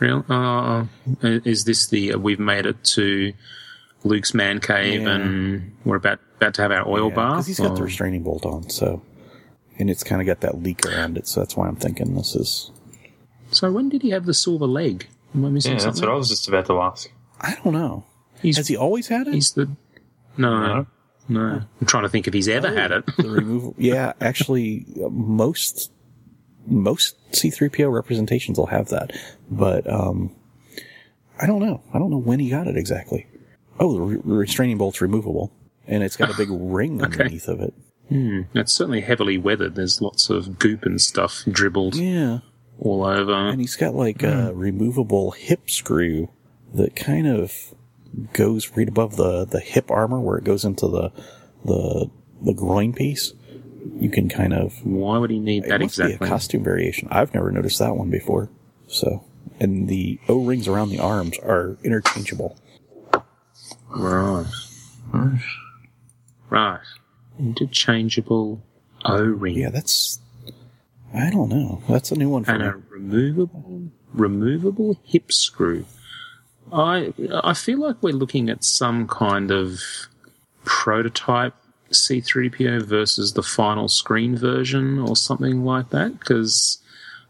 Real? Uh, is this the we've made it to Luke's man cave Yeah. and we're about about to have our oil bar? because he's got the restraining bolt on, so and it's kind of got that leak around it, so that's why I'm thinking this is. so when did he have the silver leg? Am I missing Yeah, that's what I was just about to ask. I don't know. He's, Has he always had it? he's the no, No. no. I'm trying to think if he's ever had it. the removal. Yeah, actually, uh, most most C3PO representations will have that, but um, I don't know. I don't know when he got it exactly. Oh, the re- restraining bolt's removable, and it's got a big ring underneath of it. It's certainly heavily weathered. There's lots of goop and stuff dribbled Yeah, all over. and he's got like a removable hip screw that kind of goes right above the the hip armor where it goes into the the the groin piece. You can kind of Why would he need that it must exactly? be a costume variation. I've never noticed that one before. So, and the O rings around the arms are interchangeable. Right. Right. Interchangeable O ring. Yeah, that's. I don't know. That's a new one for and me. a removable removable hip screw. I I feel like we're looking at some kind of prototype C3PO versus the final screen version or something like that because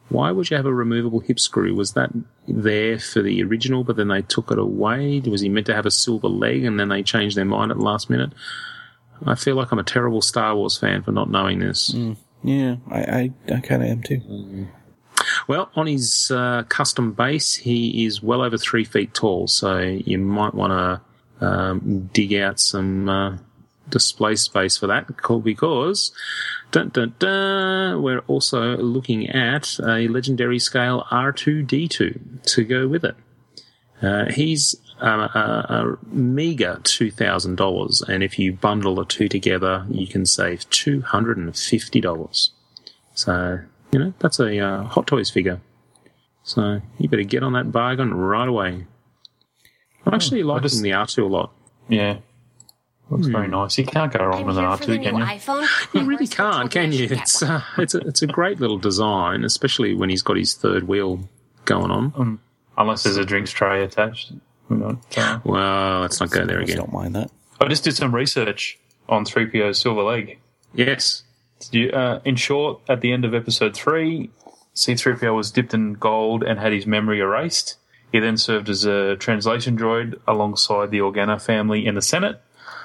why would you have a removable hip screw? Was that there for the original, but then they took it away? Was he meant to have a silver leg and then they changed their mind at the last minute? I feel like I'm a terrible Star Wars fan for not knowing this. Mm. Yeah, I I, I kind of am too. Mm. Well, on his uh, custom base, he is well over three feet tall, so you might want to um, dig out some uh, display space for that. Because dun, dun, dun, we're also looking at a legendary scale R2D2 to go with it. Uh, he's uh, a, a meager two thousand dollars, and if you bundle the two together, you can save two hundred and fifty dollars. So you know that's a uh, Hot Toys figure. So you better get on that bargain right away. I'm actually liking just- the R2 a lot. Yeah. Looks very nice. You can't go wrong I'm with an the R2, can you? iPhone. You really can't, can you? It's uh, it's a it's a great little design, especially when he's got his third wheel going on. Unless there's a drinks tray attached. Not, uh, Well, let's not go there Just again. don't mind that. I just did some research on 3PO's silver leg. Yes. You, uh, in short, at the end of episode three, C3PO was dipped in gold and had his memory erased. He then served as a translation droid alongside the Organa family in the Senate.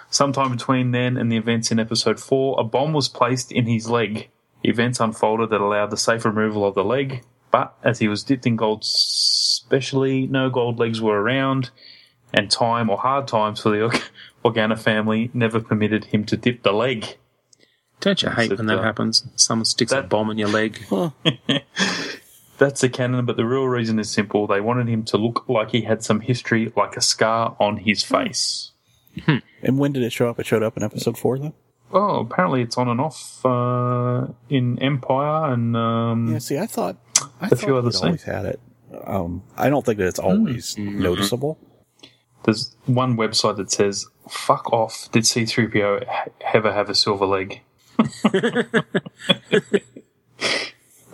Sometime between then and the events in episode 4, a bomb was placed in his leg. Events unfolded that allowed the safe removal of the leg, but as he was dipped in gold specially, no gold legs were around, and time or hard times for the Organa family never permitted him to dip the leg. Don't you hate when that uh, happens? Someone sticks a bomb in your leg. That's the canon, but the real reason is simple. They wanted him to look like he had some history, like a scar on his face. And when did it show up? It showed up in episode four, though. Oh, apparently it's on and off uh, in Empire and um, Yeah. See, I thought I A thought few other he'd always had it. Um, I don't think that it's always noticeable. there's one website that says, fuck off, did C3PO ever have a silver leg?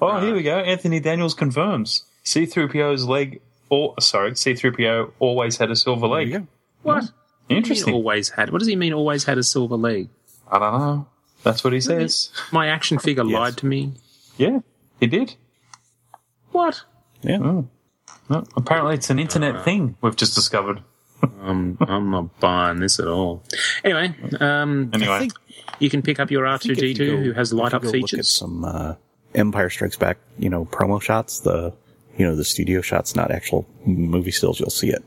oh, here we go. Anthony Daniels confirms. C3PO's leg, or sorry, C3PO always had a silver There leg. you go. What? Hmm. He Interesting. always had. What does he mean? Always had a silver leg? I don't know. That's what he says. My action figure Yes. lied to me. Yeah, he did. What? Yeah. Hmm. No, apparently it's an internet uh. thing we've just discovered. I'm I'm not buying this at all. Anyway, um, Anyway, I think, you can pick up your I think if you R2D2 go- who has if light you up go Look at features. some uh, Empire Strikes Back, you know, promo shots. The you know the studio shots, not actual movie stills. You'll see it.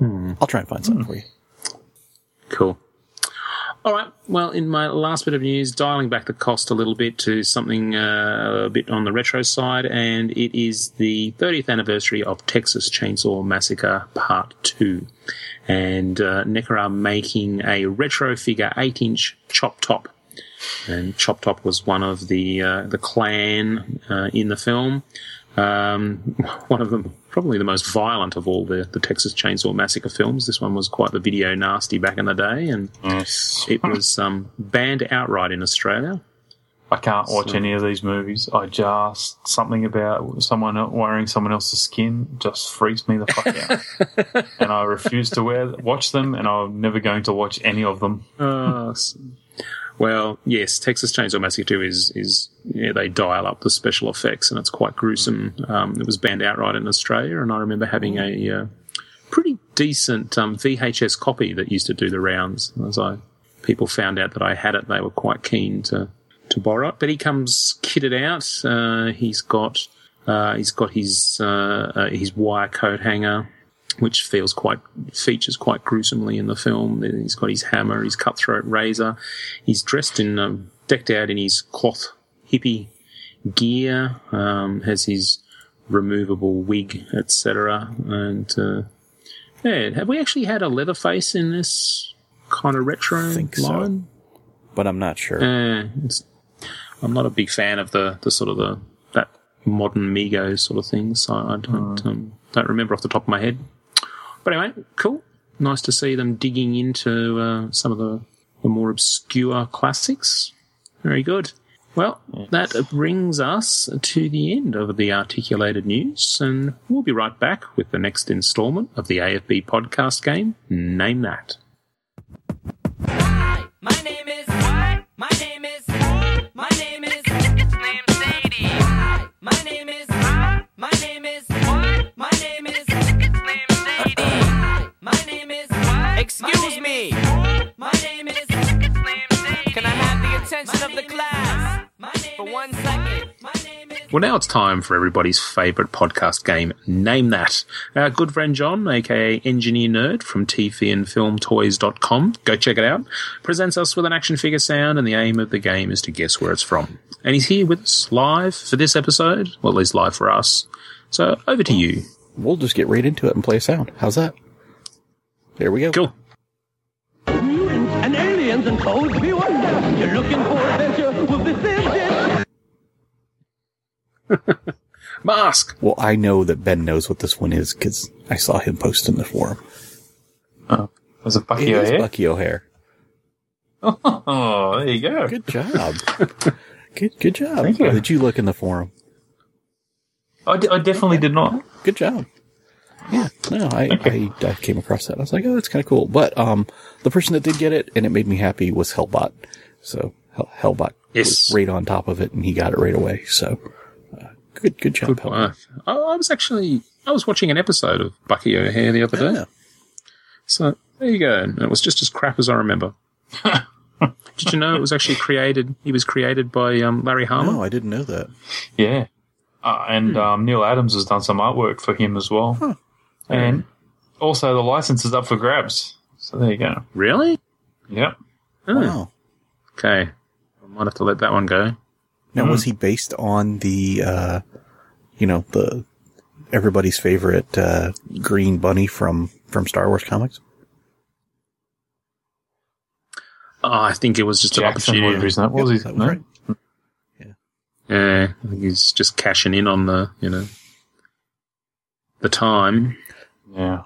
I'll try and find something for you. Cool. All right. Well, in my last bit of news, dialing back the cost a little bit to something uh, a bit on the retro side, and it is the 30th anniversary of Texas Chainsaw Massacre Part 2. And uh, NECA are making a retro figure 8 inch Chop Top. And Chop Top was one of the uh, the clan uh, in the film. Um, one of them, probably the most violent of all the, the Texas Chainsaw Massacre films. This one was quite the video nasty back in the day, and it was um, banned outright in Australia. I can't watch any of these movies. I just something about someone wearing someone else's skin just freaks me the fuck out, and I refuse to wear watch them, and I'm never going to watch any of them. Uh, well, yes, Texas Chainsaw Massacre 2 is, is yeah, they dial up the special effects and it's quite gruesome. Um, it was banned outright in Australia, and I remember having a uh, pretty decent um, VHS copy that used to do the rounds. As I people found out that I had it, they were quite keen to to borrow it. But he comes kitted out. Uh, he's got uh, he's got his uh, uh, his wire coat hanger which feels quite features quite gruesomely in the film. He's got his hammer, his cutthroat razor. He's dressed in um, decked out in his cloth hippie gear. Um, has his removable wig, etc. And uh, yeah, have we actually had a Leatherface in this kind of retro think so. line? But I'm not sure. Uh, it's, I'm not a big fan of the, the sort of the that modern Mego sort of thing, so I don't um, don't remember off the top of my head. But anyway, cool. Nice to see them digging into uh, some of the, the more obscure classics. Very good. Well, that brings us to the end of the articulated news, and we'll be right back with the next instalment of the AFB podcast game. Name that. My name is. My name is. My name is. Excuse me. My name is. It's named Sadie. Can I have the attention of the class for one second? My name is. Well, now it's time for everybody's favourite podcast game, Name That. Our good friend John, aka Engineer Nerd from tfilmtoys.com, go check it out, presents us with an action figure sound, and the aim of the game is to guess where it's from. And he's here with us live for this episode, well, at least live for us. So over to you. We'll just get right into it and play a sound. How's that? There we go. Cool. Mutants and aliens and codes beware. You're looking for adventure. Well, this is it. Mask! Well, I know that Ben knows what this one is because I saw him post in the forum. Oh, was it Bucky It is O'Hare? Bucky O'Hare. Oh, there you go. Good job. good, good job. Thank you. Did you look in the forum? I, d- I definitely did not. Good job. Yeah, no, I, I, I came across that. I was like, oh, that's kind of cool. But um, the person that did get it and it made me happy was Hellbot. So Hell, Hellbot Yes. was right on top of it and he got it right away. So uh, good, good job, Good Hellbot. I, I was actually I was watching an episode of Bucky O'Hare the other day. Yeah. So there you go. And it was just as crap as I remember. Did you know it was actually created? He was created by um, Larry Hama. No, I didn't know that. Yeah. Uh, and um, Neal Adams has done some artwork for him as well. And also the license is up for grabs. So there you go. Really? Yep. Oh, Wow. Okay. I might have to let that one go. Now, Hmm. was he based on the, uh, you know, the everybody's favorite uh, green bunny from from Star Wars comics? Oh, I think it was just an Jaxxon, opportunity. whatever his was. Yep, his that was name? right. Yeah, I think he's just cashing in on the, you know, the time, Yeah.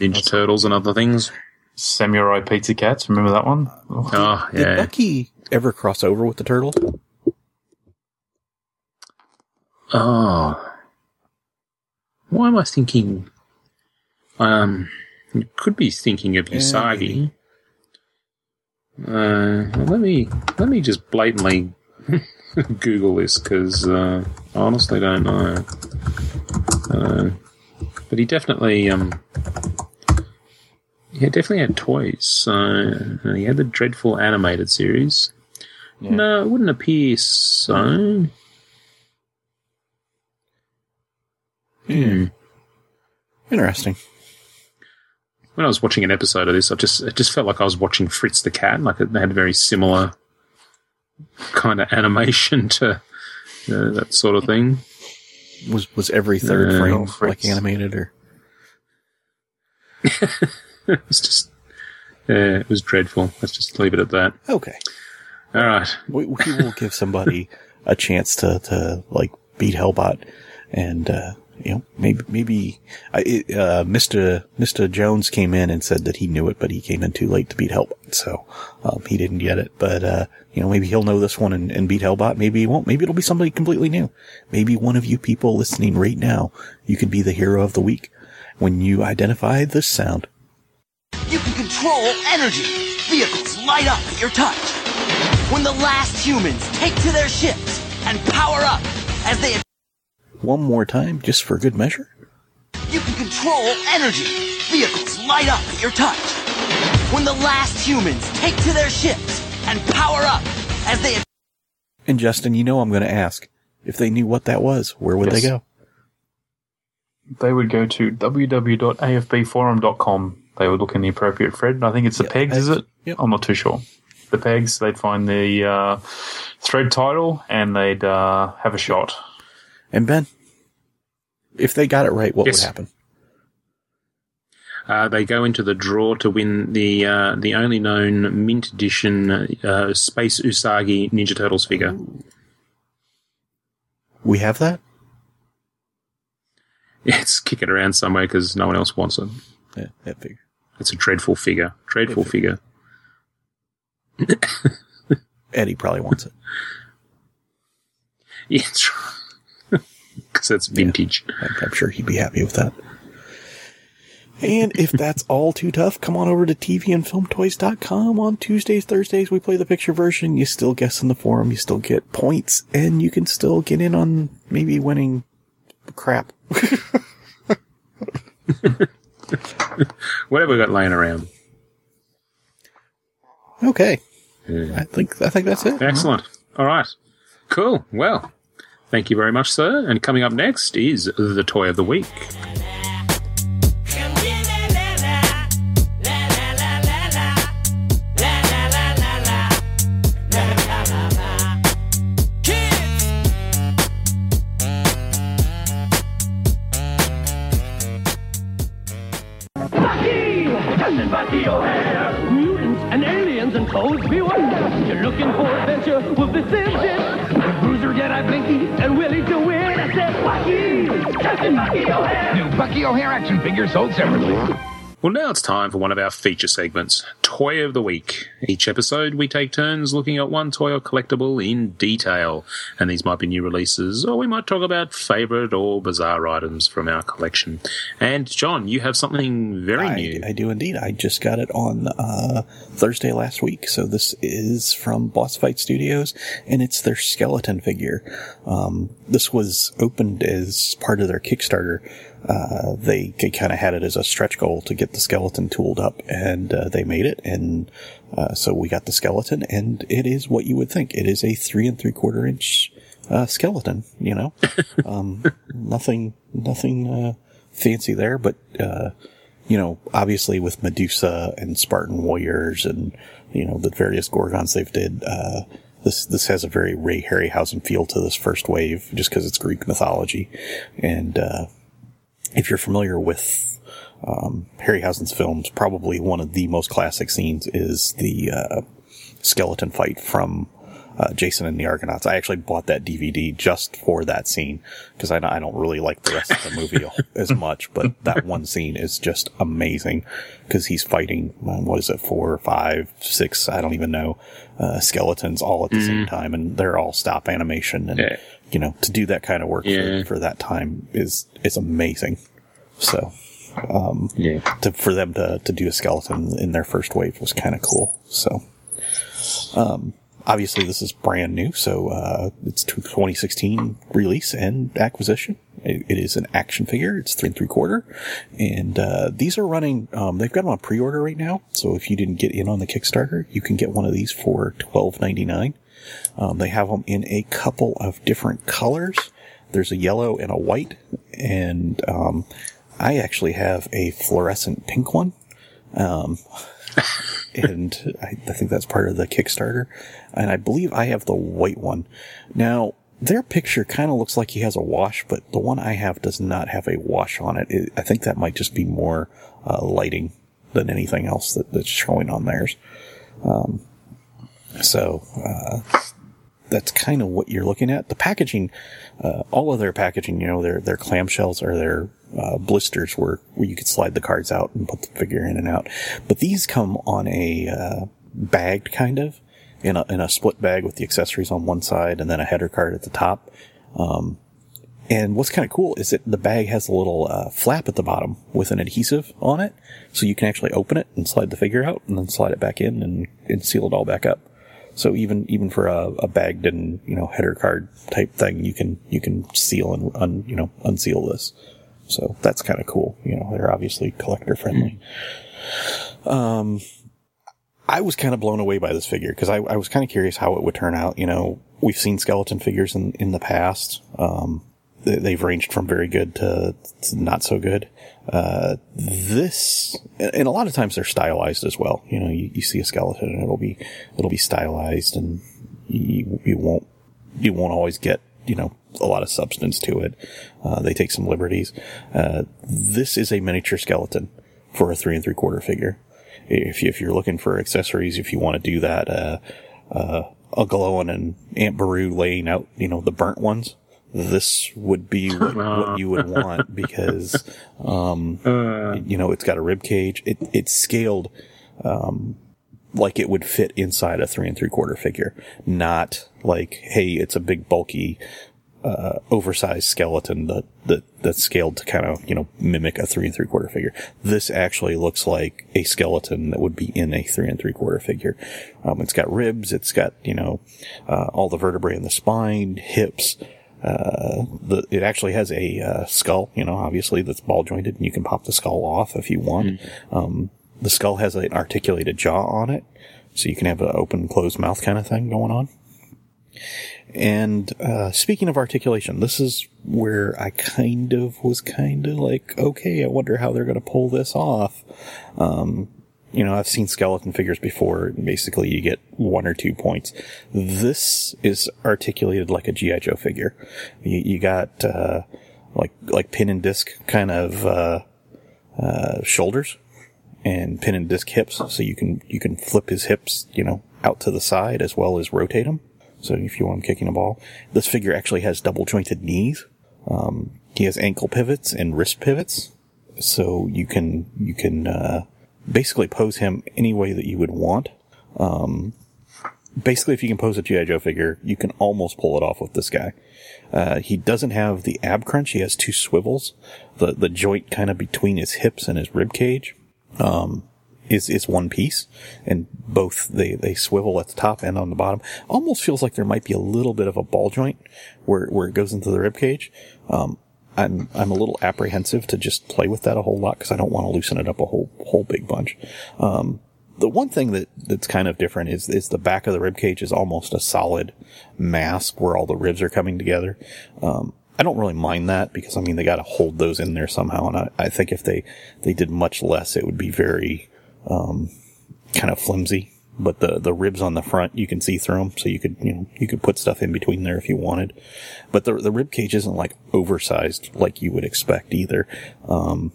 Ninja Turtles and other things. Samurai Pizza Cats. Remember that one? Oh, Oh, Did yeah. Bucky ever cross over with the turtle? Oh. Why am I thinking? Um, you could be thinking of Yeah, Usagi. uh, let me let me just blatantly Google this because uh, I honestly don't know. Uh, but he definitely um, he definitely had toys. So uh, he had the dreadful animated series. Yeah. No, it wouldn't appear so. Hmm. Interesting. when I was watching an episode of this, I just it just felt like I was watching Fritz the cat. Like it had a very similar kind of animation to uh, that sort of thing. Was was every third Uh, frame Fritz. like animated or? It was just, yeah, it was dreadful. Let's just leave it at that. Okay, All right. we, we will give somebody a chance to to like beat Hellbot, and uh, you know maybe maybe uh, Mister Mister Jones came in and said that he knew it, but he came in too late to beat Hellbot, so um, he didn't get it. But uh, you know maybe he'll know this one and, and beat Hellbot. Maybe he won't. Maybe it'll be somebody completely new. Maybe one of you people listening right now, you could be the hero of the week when you identify this sound. You can control energy. Vehicles light up at your touch. When the last humans take to their ships and power up as they One more time, just for good measure. you can control energy. Vehicles light up at your touch. When the last humans take to their ships and power up as they And Justin, you know I'm going to ask if they knew what that was. Where would Yes. they go? They would go to www.afbforum.com. They would look in the appropriate thread. I think it's the Yeah, pegs, is it? Yep. I'm not too sure. The pegs, they'd find the uh, thread title and they'd uh, have a shot. And Ben, if they got it right, what Yes. would happen? Uh, they go into the draw to win the uh, the only known mint edition uh, Space Usagi Ninja Turtles figure. We have that? It's kicking around somewhere because no one else wants it. Yeah, that figure. It's a dreadful figure. Dreadful figure. Eddie probably wants it. Yeah, because it's vintage. I'm, I'm sure he'd be happy with that. And if that's all too tough, come on over to tvandfilmtoys.com. On Tuesdays, Thursdays, we play the picture version. You still guess in the forum, you still get points, and you can still get in on maybe winning crap. Whatever we got laying around. Okay. I think I think that's it. Excellent. All right. Cool. Well, thank you very much, sir. And coming up next is the toy of the week. Toads beware! You're looking for adventure? Well, this is it! Bruiser, Jedi, Blinky, and Willie to win! I said Bucky! Captain Bucky O'Hare! New Bucky O'Hare action figures sold separately. Well, now it's time for one of our feature segments, Toy of the Week. Each episode, we take turns looking at one toy or collectible in detail. And these might be new releases, or we might talk about favourite or bizarre items from our collection. And, John, you have something very I, new. I do indeed. I just got it on uh, Thursday last week. So this is from Boss Fight Studios, and it's their skeleton figure. Um, this was opened as part of their Kickstarter uh, they, kind of had it as a stretch goal to get the skeleton tooled up, and uh, they made it. And uh, so we got the skeleton, and it is what you would think. It is a three and three quarter inch uh, skeleton. You know, um, nothing, nothing uh, fancy there, but uh, you know, obviously with Medusa and Spartan warriors and you know the various Gorgons they've did. Uh, this this has a very Ray Harryhausen feel to this first wave, just because it's Greek mythology, and uh, if you're familiar with um, Harryhausen's films, probably one of the most classic scenes is the uh, skeleton fight from uh, Jason and the Argonauts. I actually bought that DVD just for that scene because I, I don't really like the rest of the movie as much, but that one scene is just amazing because he's fighting, uh, what is it, four, five, six, I don't even know, uh, skeletons all at the same time and they're all stop animation and, Yeah. You know, to do that kind of work Yeah. for, for that time is, is amazing. So, um, Yeah. to, for them to, to do a skeleton in their first wave was kind of cool. So, um, obviously this is brand new, so uh, it's 2016 release and acquisition. It, it is an action figure. It's three and three quarter, and uh, these are running. Um, they've got them on pre-order right now. So if you didn't get in on the Kickstarter, you can get one of these for 12.99. Um, they have them in a couple of different colors. There's a yellow and a white, and um, I actually have a fluorescent pink one. Um, and I, I think that's part of the Kickstarter. And I believe I have the white one. Now, their picture kind of looks like he has a wash, but the one I have does not have a wash on it. it I think that might just be more uh, lighting than anything else that, that's showing on theirs. Um, so, uh, that's kind of what you're looking at. The packaging, uh, all of their packaging, you know, their their clamshells or their uh, blisters were where you could slide the cards out and put the figure in and out. But these come on a uh, bagged kind of in a in a split bag with the accessories on one side and then a header card at the top. Um, and what's kind of cool is that the bag has a little uh, flap at the bottom with an adhesive on it, so you can actually open it and slide the figure out, and then slide it back in and, and seal it all back up. So even even for a, a bagged and you know header card type thing, you can you can seal and un, you know unseal this. So that's kind of cool. You know they're obviously collector friendly. Um, I was kind of blown away by this figure because I, I was kind of curious how it would turn out. You know, we've seen skeleton figures in in the past. Um, they've ranged from very good to, not so good. Uh, this, and a lot of times they're stylized as well. You know, you, you see a skeleton and it'll be, it'll be stylized and you, you won't, you won't always get, you know, a lot of substance to it. Uh, they take some liberties. Uh, this is a miniature skeleton for a three and three quarter figure. If, you, if you're looking for accessories, if you want to do that, uh, uh, Uncle Owen and Aunt Beru laying out, you know, the burnt ones, this would be what, what you would want because, um, you know, it's got a rib cage. It, it's scaled, um, like it would fit inside a three and three quarter figure, not like, hey, it's a big bulky, uh, oversized skeleton that, that, that's scaled to kind of, you know, mimic a three and three quarter figure. This actually looks like a skeleton that would be in a three and three quarter figure. Um, it's got ribs, it's got, you know, uh, all the vertebrae in the spine, hips, uh, the, it actually has a, uh, skull, you know, obviously that's ball jointed and you can pop the skull off if you want. Um, the skull has an articulated jaw on it, so you can have an open closed mouth kind of thing going on. And uh, speaking of articulation, this is where I kind of was kind of like, okay, I wonder how they're going to pull this off. Um, you know, I've seen skeleton figures before. Basically, you get one or two points. This is articulated like a GI Joe figure. You, you got uh, like like pin and disc kind of uh, uh, shoulders and pin and disc hips, so you can you can flip his hips, you know, out to the side as well as rotate them. So if you want him kicking a ball, this figure actually has double jointed knees. Um, he has ankle pivots and wrist pivots, so you can you can uh, basically pose him any way that you would want. Um, basically, if you can pose a GI Joe figure, you can almost pull it off with this guy. Uh, he doesn't have the ab crunch. He has two swivels. The the joint kind of between his hips and his rib cage um, is is one piece, and both they they swivel at the top and on the bottom. Almost feels like there might be a little bit of a ball joint where where it goes into the rib cage. Um, I'm I'm a little apprehensive to just play with that a whole lot because I don't want to loosen it up a whole whole big bunch. Um, the one thing that that's kind of different is is the back of the rib cage is almost a solid mask where all the ribs are coming together. Um, I don't really mind that because I mean they got to hold those in there somehow, and I, I think if they they did much less, it would be very um, kind of flimsy. But the the ribs on the front you can see through them, so you could you know you could put stuff in between there if you wanted. But the the rib cage isn't like oversized like you would expect either. Um,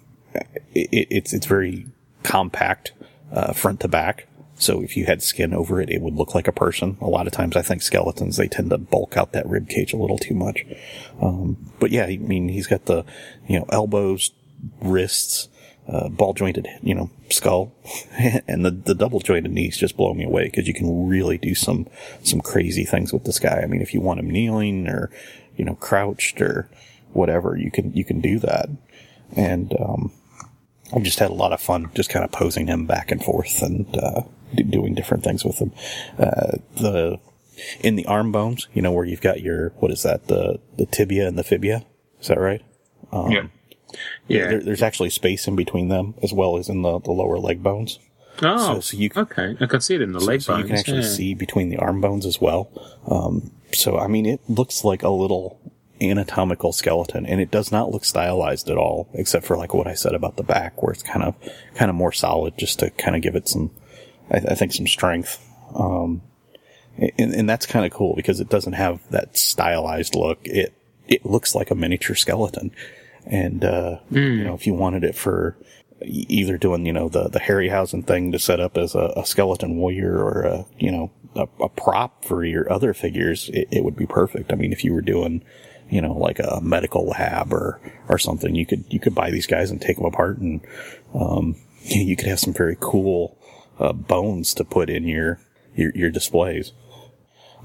it, it's it's very compact uh, front to back. So if you had skin over it, it would look like a person. A lot of times, I think skeletons they tend to bulk out that rib cage a little too much. Um, but yeah, I mean, he's got the you know elbows, wrists, uh, ball jointed, you know, skull, and the the double jointed knees just blow me away because you can really do some some crazy things with this guy. I mean, if you want him kneeling or you know crouched or whatever, you can you can do that. And um, I've just had a lot of fun just kind of posing him back and forth and uh, do, doing different things with him. Uh, the in the arm bones, you know, where you've got your what is that the the tibia and the fibia? Is that right? Um, Yeah. Yeah. There, there's actually space in between them as well as in the, the lower leg bones. Oh, So- so you- okay. I can see it in the So- leg so bones. you can actually yeah. see between the arm bones as well. Um, so I mean, it looks like a little anatomical skeleton, and it does not look stylized at all, except for like what I said about the back, where it's kind of kind of more solid, just to kind of give it some, I, I think, some strength. Um, and, and that's kind of cool because it doesn't have that stylized look. It it looks like a miniature skeleton, and uh, you know, if you wanted it for either doing you know the the Harryhausen thing to set up as a, a skeleton warrior or a you know a, a prop for your other figures, it, it would be perfect. I mean, if you were doing you know like a medical lab or or something, you could you could buy these guys and take them apart, and um, you could have some very cool uh, bones to put in your your, your displays.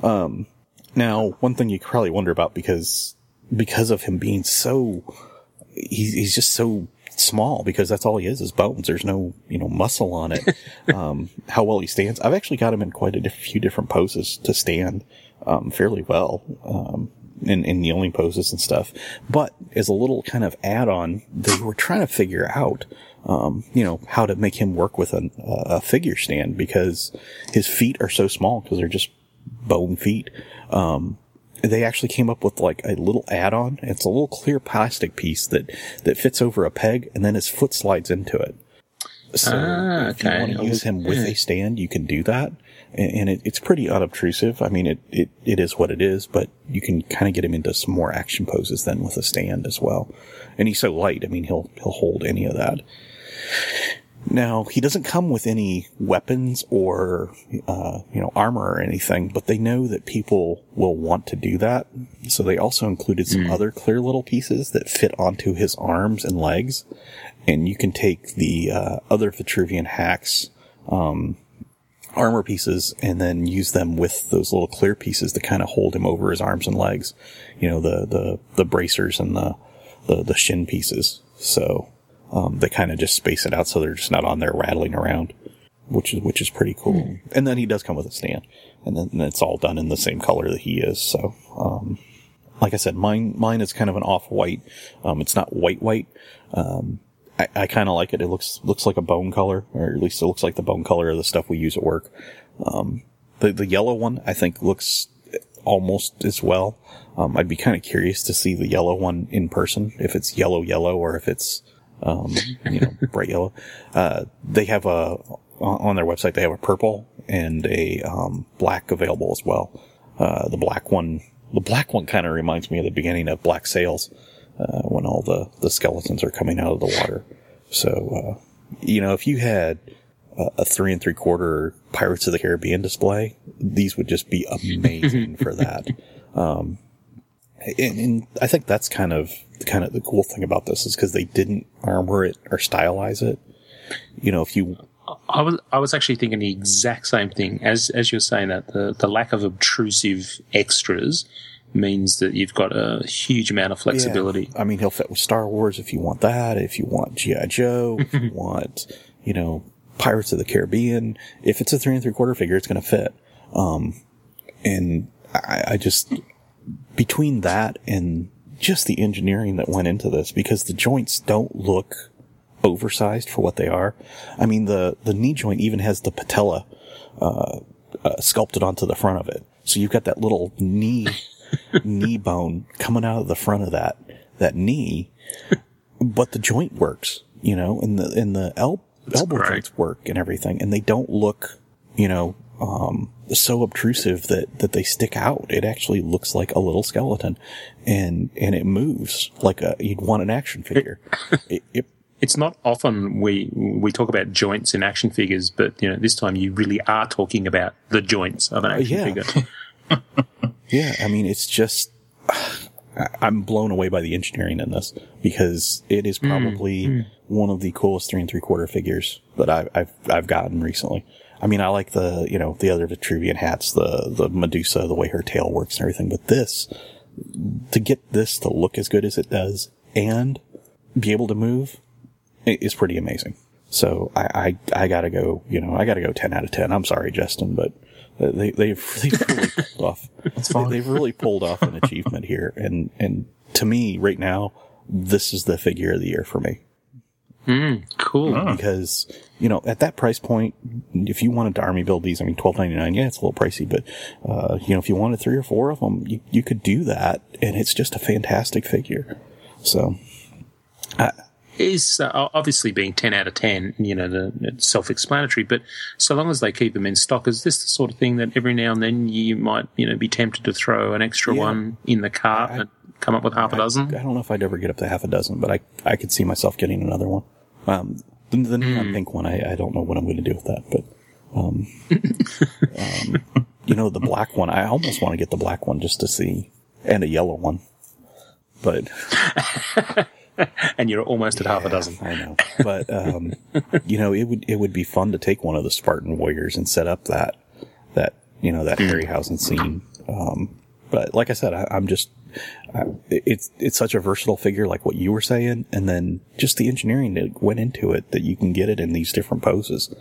Um, now, one thing you probably wonder about because because of him being so he's he's just so small because that's all he is is bones. There's no you know muscle on it. um, how well he stands. I've actually got him in quite a few different poses to stand um, fairly well. Um, in, in kneeling poses and stuff. But as a little kind of add on, they were trying to figure out, um, you know, how to make him work with a, a figure stand because his feet are so small because they're just bone feet. Um, they actually came up with like a little add-on. It's a little clear plastic piece that, that fits over a peg and then his foot slides into it. So Ah, if you want to use him with a stand, you can do that. And, and it, it's pretty unobtrusive. I mean, it, it, it is what it is, but you can kind of get him into some more action poses then with a stand as well. And he's so light. I mean, he'll, he'll hold any of that. Now, he doesn't come with any weapons or, uh, you know, armor or anything, but they know that people will want to do that. So they also included some other clear little pieces that fit onto his arms and legs. And you can take the, uh, other Vitruvian HACKS, um, armor pieces and then use them with those little clear pieces to kind of hold him over his arms and legs. You know, the, the, the bracers and the, the, the shin pieces. So, um, they kind of just space it out so they're just not on there rattling around, which is which is pretty cool. And then he does come with a stand, and then and it's all done in the same color that he is. So, um, like I said, mine mine is kind of an off white. Um, it's not white white. Um, I, I kind of like it. It looks looks like a bone color, or at least it looks like the bone color of the stuff we use at work. Um, the the yellow one I think looks almost as well. Um, I'd be kind of curious to see the yellow one in person, if it's yellow yellow or if it's um, you know, bright yellow. Uh, they have a, on their website, they have a purple and a, um, black available as well. Uh, the black one, the black one kind of reminds me of the beginning of Black Sails, uh, when all the, the skeletons are coming out of the water. So, uh, you know, if you had a, a three and three quarter Pirates of the Caribbean display, these would just be amazing for that. Um, and, and I think that's kind of kind of the cool thing about this is because they didn't armor it or stylize it. You know, if you I was I was actually thinking the exact same thing as as you're saying that the the lack of obtrusive extras means that you've got a huge amount of flexibility. I mean, he'll fit with Star Wars if you want that. If you want GI Joe, if you want, you know, Pirates of the Caribbean. If it's a three and three quarter figure, it's going to fit. Um, and I, I just between that and just the engineering that went into this because the joints don't look oversized for what they are. I mean, the, the knee joint even has the patella, uh, uh, sculpted onto the front of it. So you've got that little knee, knee bone coming out of the front of that, that knee, but the joint works, you know, and the, and the el- elbow great. joints work and everything, and they don't look, you know, um, so obtrusive that, that they stick out. It actually looks like a little skeleton and, and it moves like a, you'd want an action figure. it, it, It's not often we we talk about joints in action figures, but you know this time you really are talking about the joints of an action yeah. figure. yeah, I mean, it's just, I'm blown away by the engineering in this because it is mm, probably mm. one of the coolest three and three quarter figures that I've, I've, I've gotten recently. I mean, I like the, you know, the other Vitruvian HACKS, the, the Medusa, the way her tail works and everything, but this, to get this to look as good as it does and be able to move is pretty amazing. So I, I, I gotta go, you know, I gotta go 10 out of 10. I'm sorry, Justin, but uh, they, they've, they've really pulled off, fine. they, have really pulled off an achievement here. And, and to me right now, this is the figure of the year for me Cool. because, you know, at that price point, if you wanted to army build these, I mean, twelve ninety nine, yeah, it's a little pricey, but, uh, you know, if you wanted three or four of them, you, you could do that. And it's just a fantastic figure. So, is uh, obviously being 10 out of 10, you know, the, it's self-explanatory, but so long as they keep them in stock, is this the sort of thing that every now and then you might, you know, be tempted to throw an extra Yeah. one in the cart and come up with half a dozen? I don't know if I'd ever get up to half a dozen, but I, I could see myself getting another one. Um, the, the neon pink one, I, I don't know what I'm going to do with that, but, um, um, you know, the black one, I almost want to get the black one just to see, and a yellow one. But and you're almost at half a dozen. I know, but um, you know, it would it would be fun to take one of the Spartan warriors and set up that that you know that Harryhausen scene. Um, but like I said, I, I'm just I, it's it's such a versatile figure, like what you were saying, and then just the engineering that went into it that you can get it in these different poses.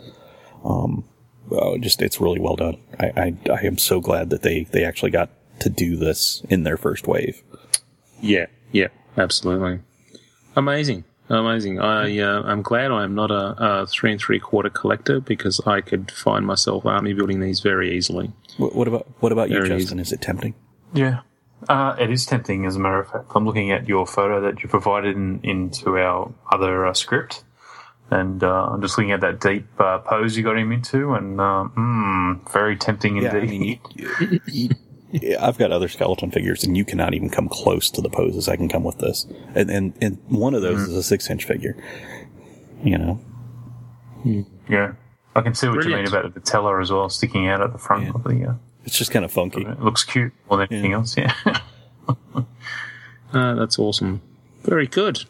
Um, oh, just it's really well done. I, I I am so glad that they they actually got to do this in their first wave. Yeah, yeah, absolutely. Amazing, amazing. I uh, I'm glad I am not a, a three and three quarter collector because I could find myself army building these very easily. What, what about what about you, There it is. Justin? Is it tempting? Yeah. Uh, it is tempting, as a matter of fact. I'm looking at your photo that you provided in, into our other uh, script, and uh, I'm just looking at that deep uh, pose you got him into, and uh, mm, very tempting Yeah, I indeed. mean, you- you- yeah, I've got other skeleton figures, and you cannot even come close to the poses I can come with this. And and, and one of those is a six inch figure. You know, yeah, I can see what you mean about the patella as well, sticking out at the front Yeah. of the. It's just kind of funky. it looks cute more than anything else. Yeah. Uh, that's awesome. Very good.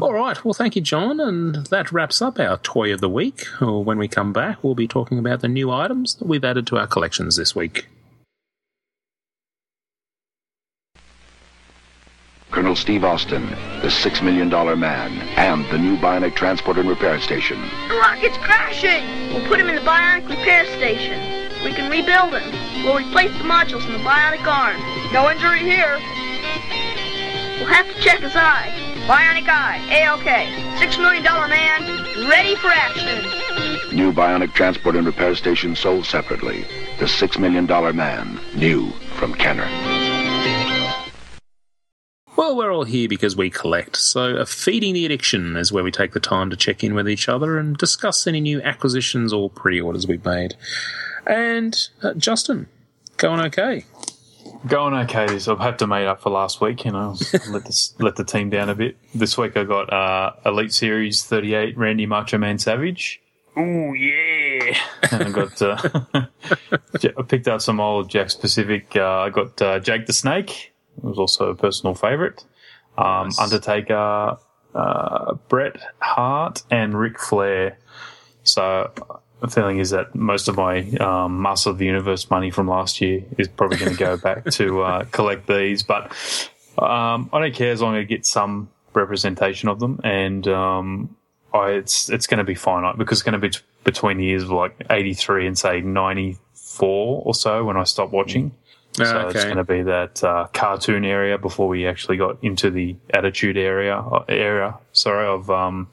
All right. Well, thank you, John. And that wraps up our toy of the week. Or when we come back, we'll be talking about the new items that we've added to our collections this week. Colonel Steve Austin, the Six Million Dollar Man, and the new Bionic Transport and Repair Station. The rocket's crashing! We'll put him in the bionic repair station. We can rebuild him. We'll replace the modules in the bionic arm. No injury here. We'll have to check his eye. Bionic eye, A-OK. Six million dollar man, ready for action. New Bionic Transport and Repair Station sold separately. The Six Million Dollar Man, new from Kenner. Well, we're all here because we collect, so uh, Feeding the Addiction is where we take the time to check in with each other and discuss any new acquisitions or pre orders we've made. And, uh, Justin, going okay? Going okay. This I've had to make up for last week. You know, let the let the team down a bit. This week I got uh, Elite Series 38 Randy Macho Man Savage. Ooh yeah! and I got uh, I picked out some old Jack specific. Uh, I got uh, Jake the Snake. It was also a personal favorite. Um, Undertaker, uh, Bret Hart, and Ric Flair. So the feeling is that most of my um, Master of the Universe money from last year is probably going to go back to uh, collect these. But um, I don't care as long as I get some representation of them, and um, I, it's it's going to be finite because it's going to be t- between the years of like eighty three and say ninety four or so when I stop watching. So Ah, it's going to be that uh, cartoon area before we actually got into the attitude area uh, area. Sorry of um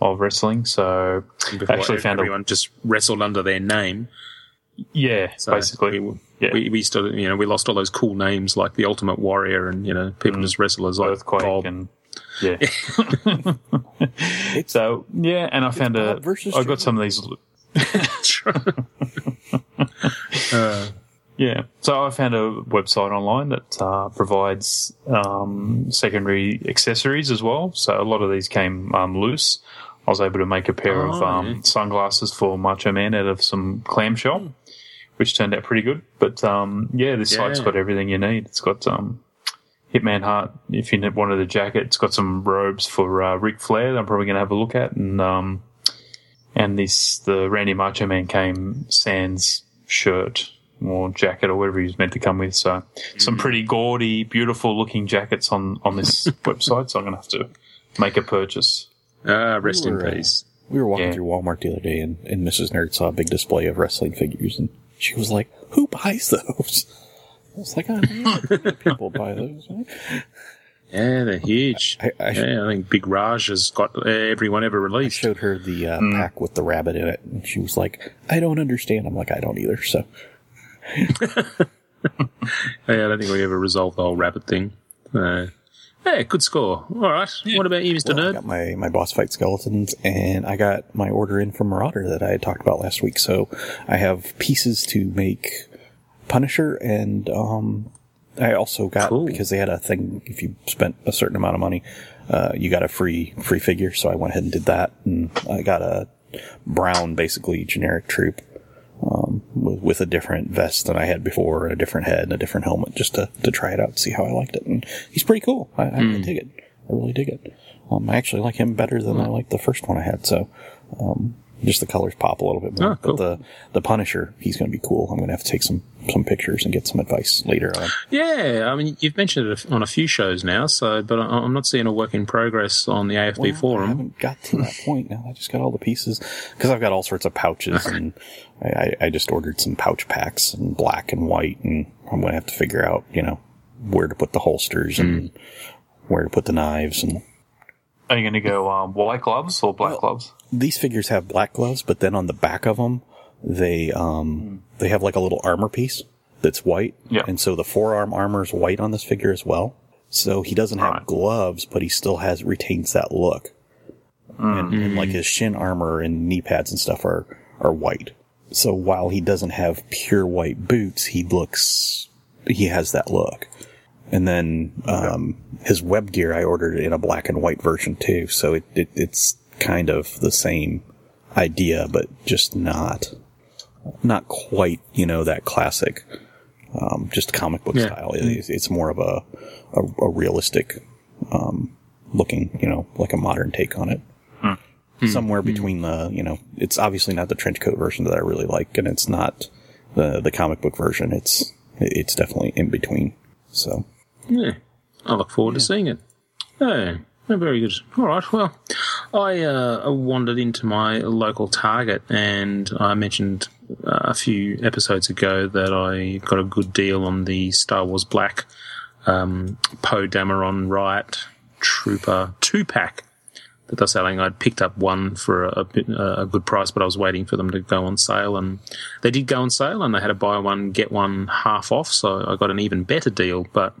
of wrestling. So Before actually found a everyone just wrestled under their name. yeah So basically we, yeah. we, we still, you know, we lost all those cool names like the Ultimate Warrior and you know people just wrestle as like Mm. earthquake Bob. and yeah. so yeah, and I found a Bob versus I got some of these. Yeah, so I found a website online that uh, provides um, secondary accessories as well. So a lot of these came um, loose. I was able to make a pair of Oh, um, yeah. sunglasses for Macho Man out of some clamshell, which turned out pretty good. But um, yeah, this site's got everything you need. It's got um, Hitman Heart. If you wanted the jacket, it's got some robes for uh, Ric Flair. that I'm probably going to have a look at, and um, and this the Randy Macho Man came sans shirt or jacket or whatever he was meant to come with. So some pretty gaudy, beautiful looking jackets on on this website. So I'm going to have to make a purchase. Ah, rest We in were, uh. We were walking Yeah. through Walmart the other day, and, and Mrs. Nerd saw a big display of wrestling figures, and she was like, "Who buys those?" I was like, "Oh, yeah, people buy those." Right? Yeah, they're huge. I, I, yeah, I think Big Raj has got uh, everyone ever I released. showed her the uh, Mm. pack with the rabbit in it, and she was like, "I don't understand." I'm like, "I don't either." So Yeah, I don't think we ever resolved the whole rabbit thing. Uh, yeah, good score. All right. What about you, Mr. Well, I Nerd? got my, my boss fight skeletons, and I got my order in from Marauder that I had talked about last week. So I have pieces to make Punisher, and um, I also got Cool. because they had a thing. If you spent a certain amount of money, uh, you got a free free figure. So I went ahead and did that, and I got a brown, basically generic troop. Um, with, with a different vest than I had before, and a different head, and a different helmet, just to, to try it out, and see how I liked it. And he's pretty cool. I, I Hmm. dig it. I really dig it. Um, I actually like him better than I like the first one I had. So, um, just the colors pop a little bit more. Oh, cool. But the the Punisher, he's going to be cool. I'm going to have to take some some pictures and get some advice later on. Yeah, I mean, you've mentioned it on a few shows now, so but I- I'm not seeing a work in progress on the AFB Well, I forum. haven't got to that point now. I just got all the pieces because I've got all sorts of pouches, and I, I, I just ordered some pouch packs in black and white, and I'm going to have to figure out, you know, where to put the holsters and where to put the knives. And Are you going to go um, white gloves or black gloves? these figures have black gloves, but then on the back of them, they um they have like a little armor piece that's white, Yeah. and so the forearm armor is white on this figure as well. So he doesn't have Right. gloves, but he still has retains that look. And, and like his shin armor and knee pads and stuff are are white. So while he doesn't have pure white boots, he looks he has that look. And then um, his web gear, I ordered in a black and white version too. So it, it it's kind of the same idea, but just not not quite you know that classic um, just comic book Yeah. style. It's, it's more of a a, a realistic um, looking, you know, like a modern take on it. Somewhere between the, you know, it's obviously not the trench coat version that I really like, and it's not the the comic book version. It's it's definitely in between. So Yeah, I look forward to seeing it. Oh, oh, very good. All right. Well, I uh, wandered into my local Target, and I mentioned uh, a few episodes ago that I got a good deal on the Star Wars Black um, Poe Dameron Riot Trooper two pack that they're selling. I'd picked up one for a, a, a good price, but I was waiting for them to go on sale, and they did go on sale, and they had a buy one get one half off. So I got an even better deal. But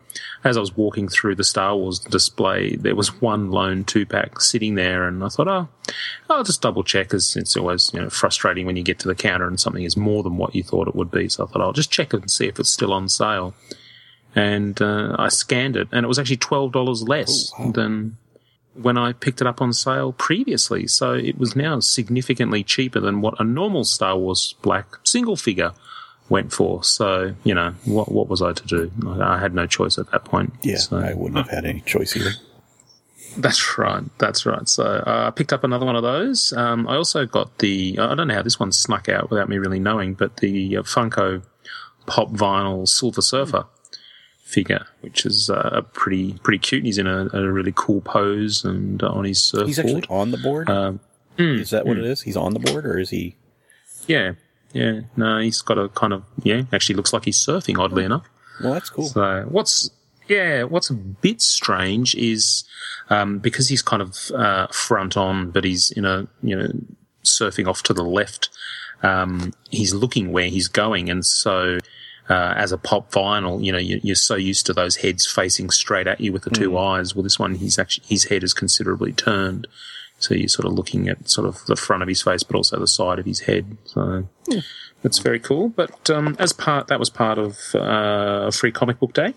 as I was walking through the Star Wars display, there was one lone two pack sitting there, and I thought, oh, I'll just double check, as it's always you know frustrating when you get to the counter and something is more than what you thought it would be. So I thought I'll just check and see if it's still on sale. And uh, I scanned it, and it was actually twelve dollars less than when I picked it up on sale previously. So it was now significantly cheaper than what a normal Star Wars Black single figure went for. So, you know, what what was I to do? I had no choice at that point. yeah, So- I wouldn't have had any choice either. that's right. That's right. So uh, I picked up another one of those. Um, I also got the, I don't know how this one snuck out without me really knowing, but the uh, Funko Pop Vinyl Silver Surfer figure, which is uh, a pretty pretty cute. He's in a, a really cool pose and uh, on his surfboard. He's actually on the board. Um, is that what it is? He's on the board, or is he? Yeah, yeah. No, he's got a kind of yeah. Actually, looks like he's surfing. Oddly enough. Well, that's cool. So what's yeah, what's a bit strange is um, because he's kind of uh, front on, but he's in a you know surfing off to the left. Um, he's looking where he's going, and so uh, as a pop vinyl, you know you, you're so used to those heads facing straight at you with the two eyes. Well, this one he's actually his head is considerably turned, so you're sort of looking at sort of the front of his face, but also the side of his head. So that's very cool. But um, as part, that was part of uh, Free Comic Book Day,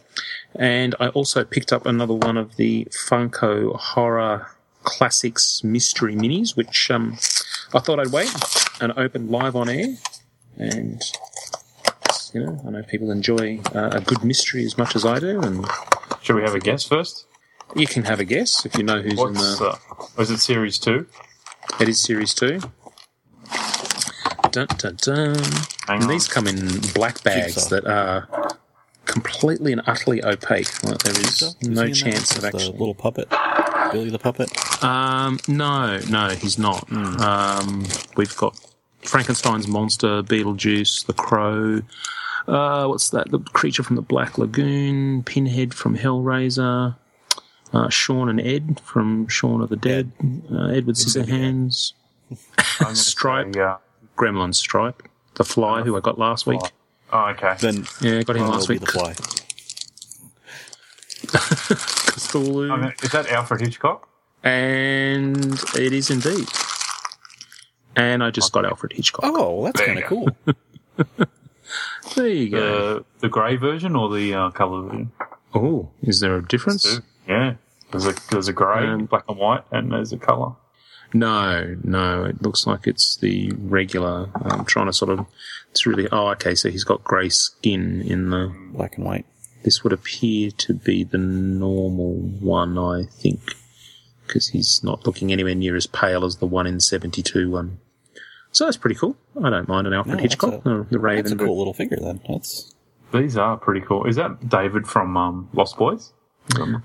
and I also picked up another one of the Funko Horror Classics Mystery Minis, which um, I thought I'd wait and open live on air. And you know, I know people enjoy uh, a good mystery as much as I do, and Should we have a guess first? you can have a guess if you know who's in What's the. uh, was it series two? It is series two. Dun, dun, dun. Hang And on. these come in black bags Jigsaw. that are completely and utterly opaque. Like there is Is no he in that chance of with the actually. little puppet, Billy the puppet. Um, no, no, he's not. Hmm. Um, we've got Frankenstein's monster, Beetlejuice, the Crow. Uh, what's that? The creature from the Black Lagoon, Pinhead from Hellraiser, uh, Shaun and Ed from Shaun of the Dead, uh, Edward Scissorhands, I'm Stripe. say, uh, Gremlin Stripe, the Fly, who I got last week. oh, okay. Then Yeah, got him it'll last be week. the fly. Cthulhu. Okay, Is that Alfred Hitchcock? And it is indeed. And I just got Alfred Hitchcock. Oh, that's kind of cool. There you go. The the grey version or the uh, colour version? oh, is there a difference? Yeah. There's a there's a grey, Um, black and white, and there's a colour. No, no. It looks like it's the regular. I'm trying to sort of. It's really. Oh, okay. So he's got grey skin in the. Black and white. This would appear to be the normal one, I think, because he's not looking anywhere near as pale as the one in '72 one. So that's pretty cool. I don't mind an Alfred No, Hitchcock, a- the, the Raven. That's a cool little figure. Then that's These are pretty cool. Is that David from um, Lost Boys?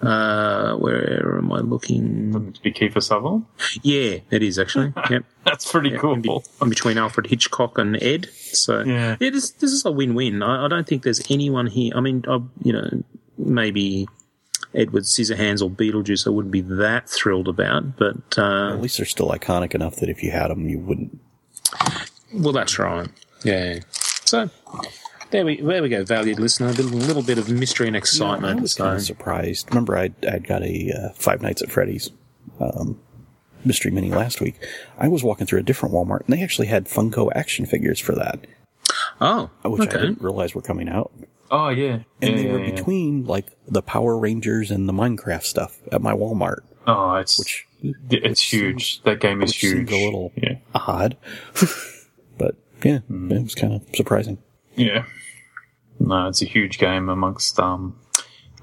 Uh, where am I looking? Doesn't to be Kiefer Sutherland? Yeah, it is actually. Yep. That's pretty Yeah, cool. in, be- in between Alfred Hitchcock and Ed. So Yeah. it is, this is a win-win. I, I don't think there's anyone here. I mean, I, you know, maybe Edward Scissorhands or Beetlejuice. I wouldn't be that thrilled about, but uh, at least they're still iconic enough that if you had them, you wouldn't. Well, that's right. Yeah. So there we there we go, valued listener. A little, little bit of mystery and I excitement. was so kind of surprised. Remember, I I got a uh, Five Nights at Freddy's um, mystery mini last week. I was walking through a different Walmart, and they actually had Funko action figures for that, oh, which I didn't realize were coming out. Oh yeah, And yeah, they were yeah, yeah. between like the Power Rangers and the Minecraft stuff at my Walmart, Oh, it's which it's huge. That game is huge. a little Yeah, odd. but yeah, it was kind of surprising. yeah. No, it's a huge game amongst um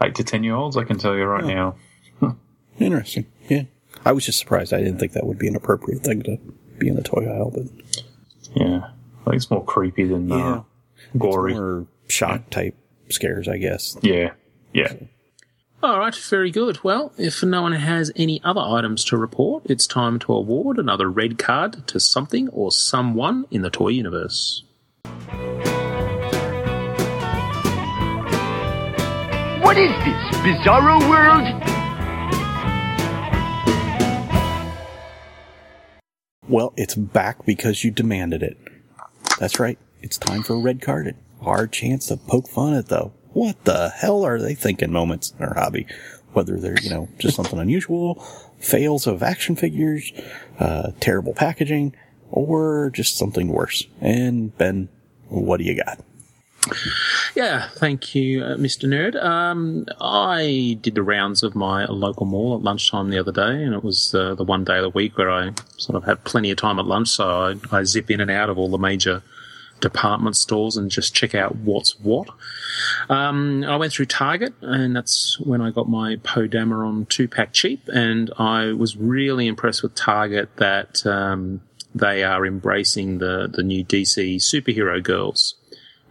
eight to ten year olds. I can tell you right now. Interesting. Yeah. I was just surprised. I didn't think that would be an appropriate thing to be in the toy aisle, but Yeah, I think it's more creepy than yeah. uh, gory. More shock type scares, I guess. Yeah, yeah. All right, very good. Well, if no one has any other items to report, it's time to award another red card to something or someone in the toy universe. What is this, Bizarro World? Well, it's back because you demanded it. That's right. It's time for a red carded. Our chance to poke fun at the what the hell are they thinking moments in our hobby. Whether they're, you know, just something unusual, fails of action figures, uh, terrible packaging, or just something worse. And Ben, what do you got? Yeah, thank you, uh, Mr. Nerd. Um, I did the rounds of my local mall at lunchtime the other day, and it was uh, the one day of the week where I sort of had plenty of time at lunch, so I, I zip in and out of all the major department stores and just check out what's what. Um, I went through Target, and that's when I got my Poe Dameron two pack cheap, and I was really impressed with Target that um, they are embracing the the new DC superhero girls.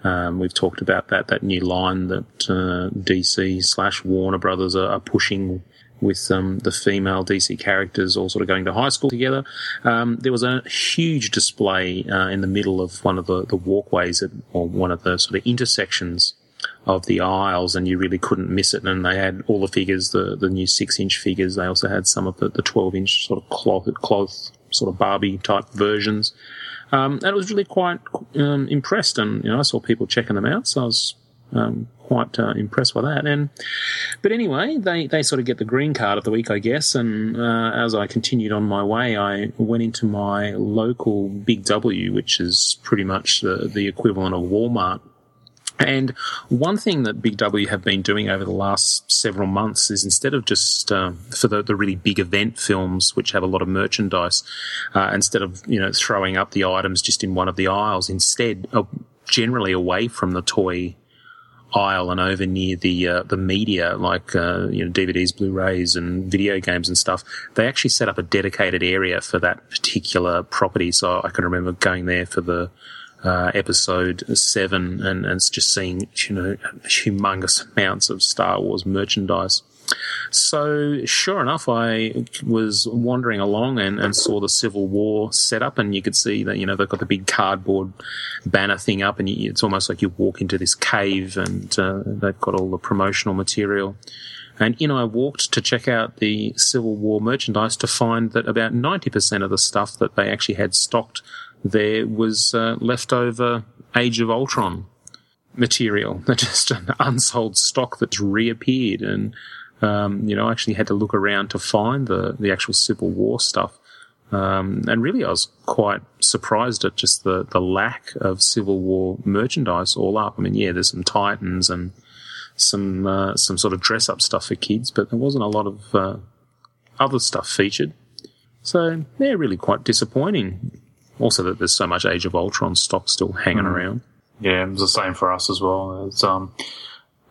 Um, we've talked about that that new line that uh, DC slash Warner Brothers are, are pushing with um, the female DC characters all sort of going to high school together. Um, there was a huge display uh, in the middle of one of the, the walkways at, or one of the sort of intersections of the aisles, and you really couldn't miss it. And they had all the figures, the, the new six inch figures. They also had some of the, the 12 inch sort of cloth, cloth sort of Barbie type versions. Um, and I was really quite um, impressed, and you know, I saw people checking them out, so I was um, quite uh, impressed by that. And but anyway, they they sort of get the green card of the week, I guess. And uh, as I continued on my way, I went into my local Big W, which is pretty much the the equivalent of Walmart. And one thing that Big W have been doing over the last several months is instead of just um, for the, the really big event films, which have a lot of merchandise, uh, instead of you know throwing up the items just in one of the aisles, instead uh, generally away from the toy aisle and over near the uh, the media, like uh, you know DVDs, Blu-rays, and video games and stuff. They actually set up a dedicated area for that particular property. So I can remember going there for the uh, episode seven and, and just seeing you know humongous amounts of Star Wars merchandise. So sure enough, I was wandering along and, and saw the Civil War set up, and you could see that you know they've got the big cardboard banner thing up, and you, it's almost like you walk into this cave, and uh, they've got all the promotional material. And in I walked to check out the Civil War merchandise to find that about ninety percent of the stuff that they actually had stocked there was uh, leftover Age of Ultron material, They're just an unsold stock that's reappeared, and um, you know, I actually had to look around to find the the actual Civil War stuff. Um, and really, I was quite surprised at just the, the lack of Civil War merchandise all up. I mean, yeah, there's some Titans and some uh, some sort of dress up stuff for kids, but there wasn't a lot of uh, other stuff featured. So they're really quite disappointing. Also, that there's so much Age of Ultron stock still hanging Mm. around. Yeah, it was the same for us as well. It's um,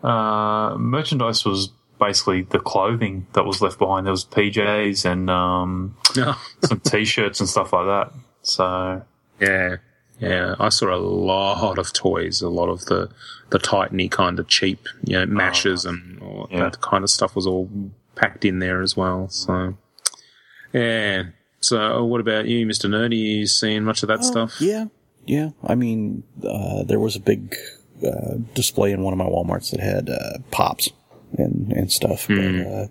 uh, merchandise was basically the clothing that was left behind. There was PJs and um, some t-shirts and stuff like that. So Yeah, yeah. I saw a lot of toys, a lot of the the Titany kind of cheap, you know, mashes and all Yeah. that kind of stuff was all packed in there as well. So, yeah. So, what about you, Mister Nerdy? You seeing much of that Oh, stuff? Yeah, yeah. I mean, uh, there was a big uh, display in one of my WalMarts that had uh, pops and and stuff, but uh,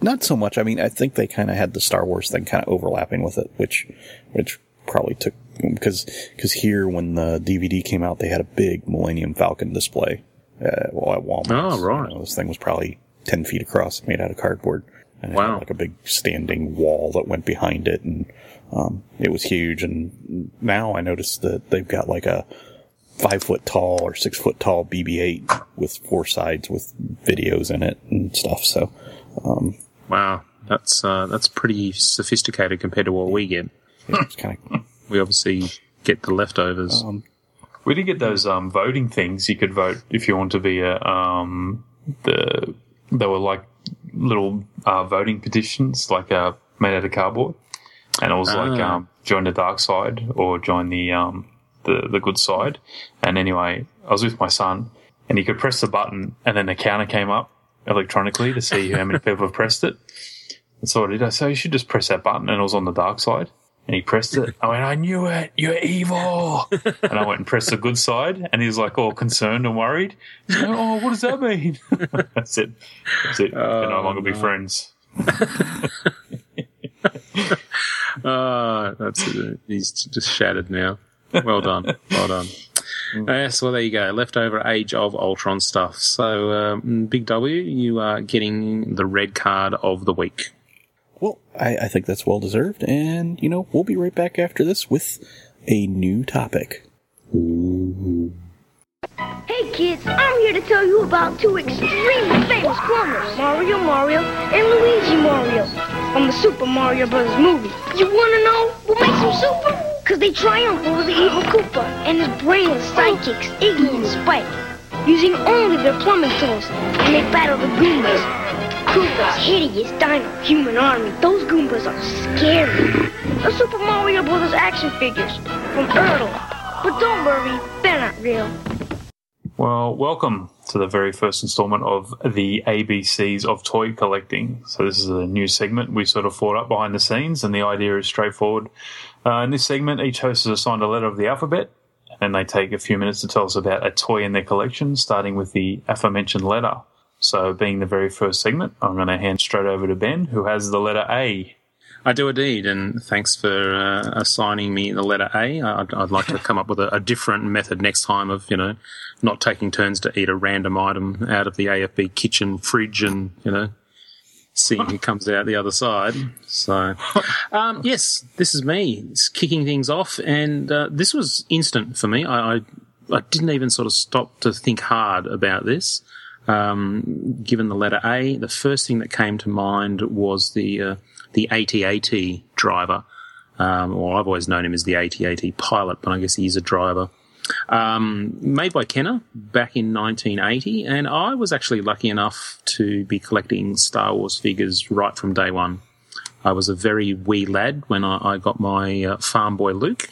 not so much. I mean, I think they kind of had the Star Wars thing kind of overlapping with it, which which probably took because because here when the DVD came out, they had a big Millennium Falcon display. Uh, well, at Walmart. Oh, right. You know, this thing was probably ten feet across, made out of cardboard. And Wow. like a big standing wall that went behind it, and um, it was huge. And now I noticed that they've got like a five foot tall or six foot tall BB-8 with four sides with videos in it and stuff. So, um, Wow, that's uh, that's pretty sophisticated compared to what we get. it's kind of We obviously get the leftovers. um, we did get those um, voting things. You could vote if you want to be a um, the. They were like little uh, voting petitions, like uh, made out of cardboard, and it was like Ah. um, join the dark side or join the um, the the good side. And anyway, I was with my son, and he could press the button, and then the counter came up electronically to see how many people have pressed it. And so I did. I said, you should just press that button, and it was on the dark side. And he pressed it. I went, I knew it. You're evil. and I went and pressed the good side, and he was like all concerned and worried. He's like, oh, what does that mean? That's it. That's it. We're no longer be friends. Ah, that's uh, he's just shattered now. Well done, well done. Yes, well there you go. Leftover Age of Ultron stuff. So um, Big W, you are getting the red card of the week. well, I, I think that's well deserved. And, you know, we'll be right back after this with a new topic. Hey kids, I'm here to tell you about two extremely famous plumbers, Mario Mario and Luigi Mario, from the Super Mario Bros. movie. You wanna know what makes them super? Cause they triumph over the evil Koopa and his brainless sidekicks, Iggy and Spike, using only their plumbing tools, and they battle the Goombas. Koopa's hideous dino human army. Those Goombas are scary. The Super Mario Brothers action figures from Ertl. But don't worry, they're not real. Well, welcome to the very first installment of the ABCs of toy collecting. So this is a new segment we sort of thought up behind the scenes, and the idea is straightforward. Uh, in this segment, each host is assigned a letter of the alphabet, and they take a few minutes to tell us about a toy in their collection, starting with the aforementioned letter. So, being the very first segment, I'm going to hand straight over to Ben, who has the letter A. I do indeed, and thanks for uh, assigning me the letter A. I'd, I'd like to come up with a, a different method next time of, you know, not taking turns to eat a random item out of the AFB kitchen fridge and, you know, seeing who comes out the other side. So, um, yes, this is me it's kicking things off, and uh, this was instant for me. I, I, I didn't even sort of stop to think hard about this. Um, given the letter A, the first thing that came to mind was the uh, the AT-AT driver. Um, or I've always known him as the AT-AT pilot, but I guess he is a driver. Um, made by Kenner back in 1980, and I was actually lucky enough to be collecting Star Wars figures right from day one. I was a very wee lad when I, I got my uh, farm boy Luke,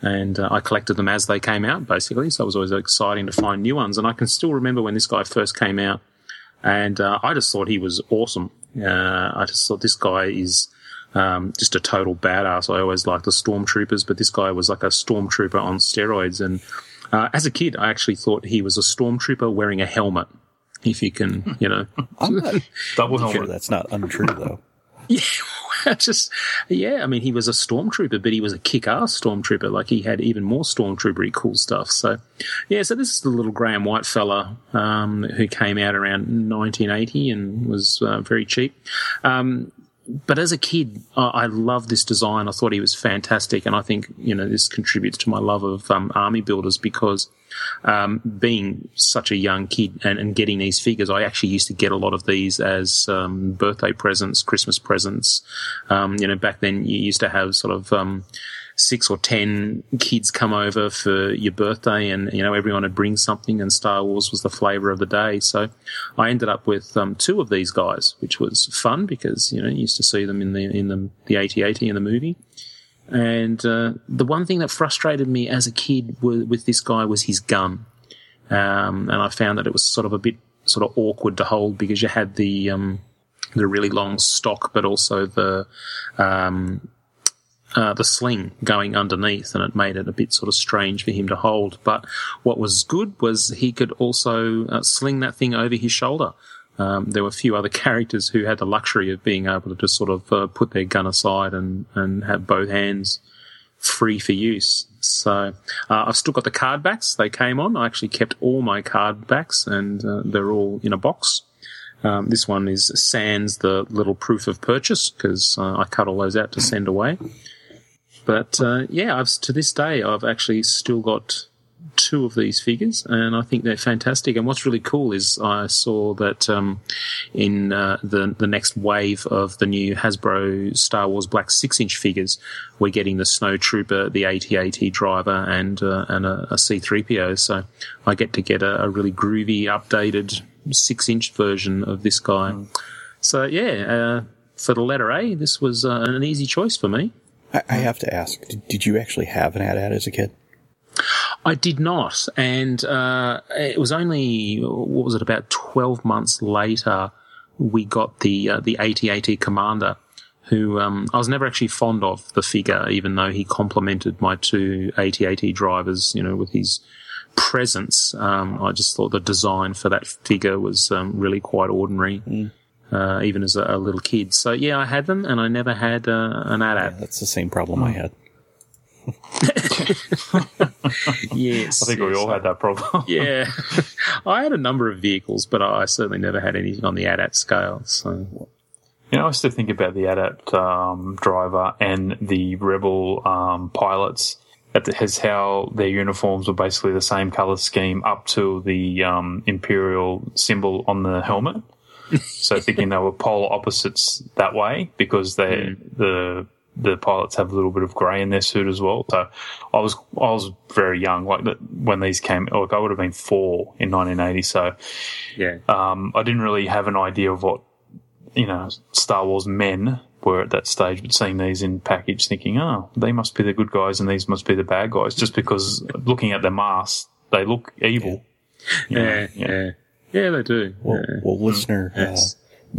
and uh, I collected them as they came out, basically. So it was always exciting to find new ones. And I can still remember when this guy first came out, and uh, I just thought he was awesome. Uh, I just thought this guy is um, just a total badass. I always liked the stormtroopers, but this guy was like a stormtrooper on steroids. And uh, as a kid, I actually thought he was a stormtrooper wearing a helmet. If you can, you know, I'm not Double sure helmet. that's not untrue though. yeah, just yeah. I mean, he was a stormtrooper, but he was a kick-ass stormtrooper. Like he had even more stormtroopery cool stuff. So yeah, so this is the little Graham White fella um, who came out around 1980 and was uh, very cheap. Um, but as a kid, I, I loved this design. I thought he was fantastic, and I think you know this contributes to my love of um, army builders because um, being such a young kid and, and getting these figures, I actually used to get a lot of these as um, birthday presents, Christmas presents. Um, you know, back then you used to have sort of um, six or ten kids come over for your birthday, and you know everyone would bring something, and Star Wars was the flavour of the day. So I ended up with um, two of these guys, which was fun because you know you used to see them in the in the the AT-AT in the movie. And uh, the one thing that frustrated me as a kid with, with this guy was his gun, um, and I found that it was sort of a bit sort of awkward to hold because you had the um, the really long stock, but also the um, uh, the sling going underneath, and it made it a bit sort of strange for him to hold. But what was good was he could also uh, sling that thing over his shoulder. Um, there were a few other characters who had the luxury of being able to just sort of uh, put their gun aside and, and have both hands free for use. So uh, I've still got the card backs. They came on. I actually kept all my card backs, and uh, they're all in a box. Um, this one is sans the little proof of purchase because uh, I cut all those out to send away. But uh, yeah, I've, to this day, I've actually still got two of these figures, and I think they're fantastic. And what's really cool is I saw that um, in uh, the the next wave of the new Hasbro Star Wars Black six inch figures, we're getting the Snow Trooper, the AT-AT driver, and uh, and a a C3PO. So I get to get a, a really groovy, updated six inch version of this guy. So yeah, uh, for the letter A, this was uh, an easy choice for me. I, I have to ask: did, did you actually have an AT-AT as a kid? I did not, and uh, it was only what was it about twelve months later we got the uh, the AT-AT commander, who um, I was never actually fond of the figure, even though he complemented my two AT-AT drivers, you know, with his presence. Um, I just thought the design for that figure was um, really quite ordinary. Uh, even as a, a little kid, so yeah, I had them, and I never had uh, an AT-AT. That's the same problem I had. yes, I think we yes. all had that problem. yeah, I had a number of vehicles, but I certainly never had anything on the AT-AT scale. So You know, I used to think about the AT-AT um, driver and the Rebel um, pilots at the, as how their uniforms were basically the same color scheme up to the um, Imperial symbol on the helmet. So thinking they were polar opposites that way because they the the pilots have a little bit of grey in their suit as well. So I was I was very young, like that when these came. Like I would have been four in 1980. So yeah, um, I didn't really have an idea of what you know Star Wars men were at that stage. But seeing these in package, thinking, oh, they must be the good guys and these must be the bad guys, just because looking at their masks, they look evil. Yeah, yeah, yeah, they do. Well, yeah. well listener Yes. uh,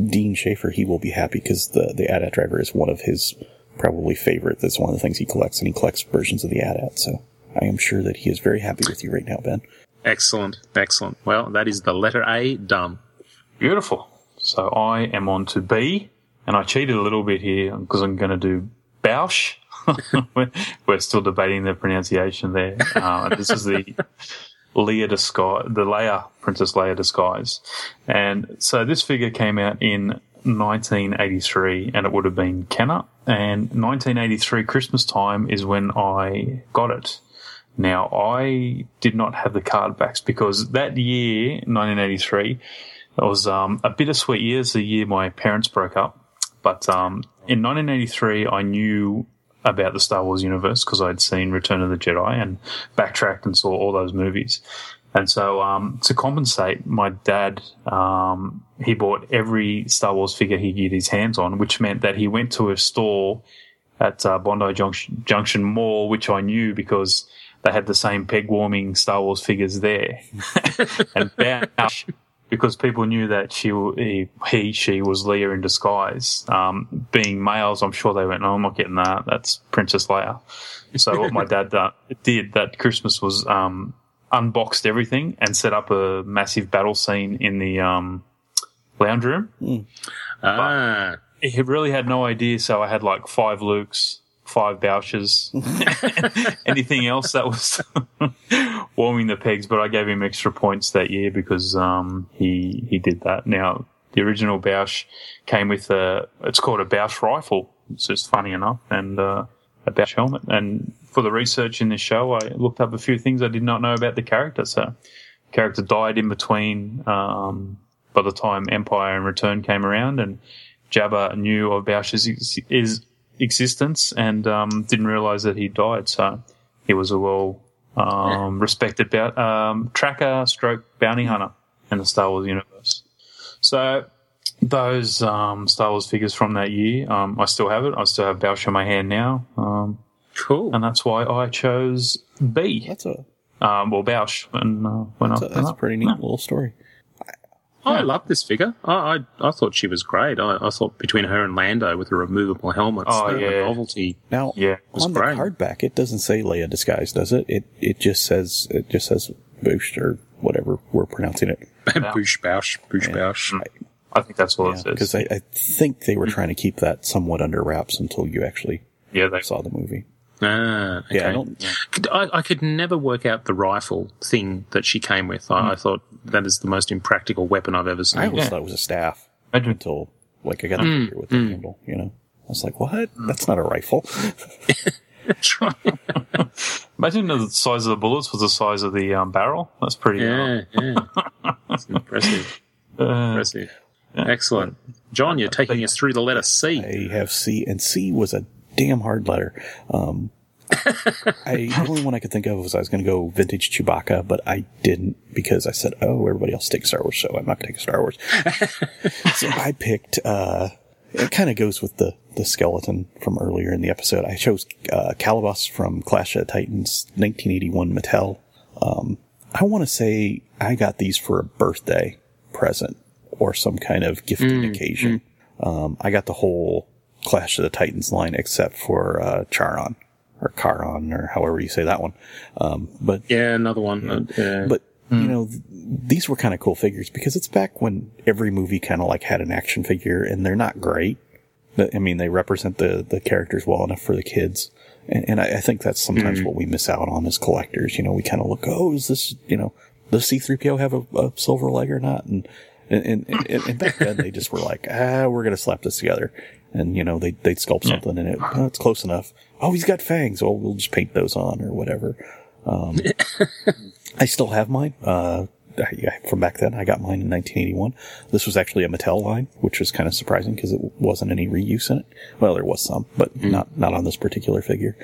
Dean Schaefer, he will be happy because the the AT-AT driver is one of his probably favorite. That's one of the things he collects, and he collects versions of the AT-AT. So I am sure that he is very happy with you right now, Ben. Excellent, excellent. Well, that is the letter A done. Beautiful. So I am on to B, and I cheated a little bit here because I'm going to do Boushh. We're- We're still debating the pronunciation there. Uh, this is the Leia disguise, the Leia Princess Leia disguise, and so this figure came out in 1983, and it would have been Kenner. And 1983 Christmas time is when I got it. Now I did not have the card backs because that year, 1983, it was um, a bittersweet year. It's the year my parents broke up. But um, in 1983, I knew about the Star Wars universe because I'd seen Return of the Jedi and backtracked and saw all those movies. And so, um, to compensate, my dad, um, he bought every Star Wars figure he could get his hands on, which meant that he went to a store at uh, Bondi Junction, Junction Mall, which I knew because they had the same peg warming Star Wars figures there. and Boushh, because people knew that she, he, he, she was Leia in disguise. Um, being males, I'm sure they went, no, I'm not getting that. That's Princess Leia. So what my dad did that Christmas was, um, unboxed everything and set up a massive battle scene in the, um, lounge room. Ah, He really had no idea, so I had like five Lukes, five Bouches, anything else that was warming the pegs. But I gave him extra points that year because um, he he did that. Now the original Boushh came with a it's called a Boushh rifle. It's just funny enough, and uh, a Boushh helmet. And for the research in this show, I looked up a few things I did not know about the character. So, character died in between. Um, by the time Empire and Return came around, and Jabba knew of Boushh's ex- his existence and um, didn't realize that he died. So he was a well um, respected bou- um, tracker, stroke bounty hunter in the Star Wars universe. So those um, Star Wars figures from that year, um, I still have it. I still have Boushh in my hand now, um, cool. and that's why I chose B. That's a Um, well, Boushh when uh, when that's I a, that's a pretty neat little story. I love this figure. I, I I thought she was great. I, I thought between her and Lando with the removable helmets, Oh, the, yeah. the novelty. Now, Yeah, was on the great. card back, it doesn't say Leia disguise, does it? It it just says it just says Boost or whatever we're pronouncing it. Boosh Bausch, Boosh Bausch. Mm. I think that's all it says. Because I, I think they were trying to keep that somewhat under wraps until you actually yeah, they saw the movie. Ah, okay. Yeah, I don't- Could- I, I could never work out the rifle thing that she came with. I, I thought that is the most impractical weapon I've ever seen. I always Yeah. thought it was a staff Imagine- until like I got the with the handle. You know, I was like, "What? That's not a rifle." That's right. Imagine the size of the bullets was the size of the um, barrel. That's pretty. yeah, yeah. That's impressive. uh, Impressive. Excellent. John, you're taking us through the letter C. I have C, and C was a damn hard letter. Um, I the only one I could think of was I was going to go vintage Chewbacca, but I didn't because I said, "Oh, everybody else takes Star Wars, so I'm not going to take Star Wars." so I picked. Uh, it kind of goes with the the skeleton from earlier in the episode. I chose uh, Calibos from Clash of Titans, 1981 Mattel. Um, I want to say I got these for a birthday present or some kind of gifting occasion. Um, I got the whole Clash of the Titans line except for uh, Charon or Charon or however you say that one. Um, but Yeah, another one. Uh, yeah. but you know, th- these were kind of cool figures because it's back when every movie kind of like had an action figure, and they're not great. But I mean, they represent the the characters well enough for the kids, and, and I, I think that's sometimes what we miss out on as collectors. You know, we kind of look, oh, is this you know, does C three PO have a, a silver leg or not? And and, and, and, and back then they just were like, ah, we're gonna slap this together. And you know they they'd sculpt something and it oh, it's close enough. Oh, he's got fangs. Well, we'll just paint those on or whatever. Um, I still have mine. Uh, I- yeah, from back then, I got mine in 1981. This was actually a Mattel line, which was kind of surprising because it wasn't any reuse in it. Well, there was some, but not not on this particular figure.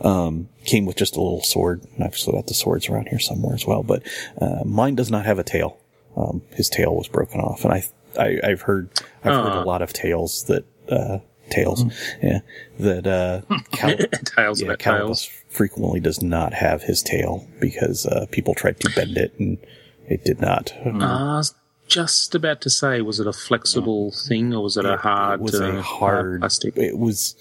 Um, came with just a little sword, and I've still got the swords around here somewhere as well. But uh, mine does not have a tail. Um, his tail was broken off, and I, I I've heard I've heard a lot of tales that uh, tales, yeah, that uh, Cal- Tales yeah, about Calibos tales. frequently does not have his tail because uh, people tried to bend it and it did not. I was just about to say, was it a flexible thing or was it a hard? it was uh, a hard plastic? It was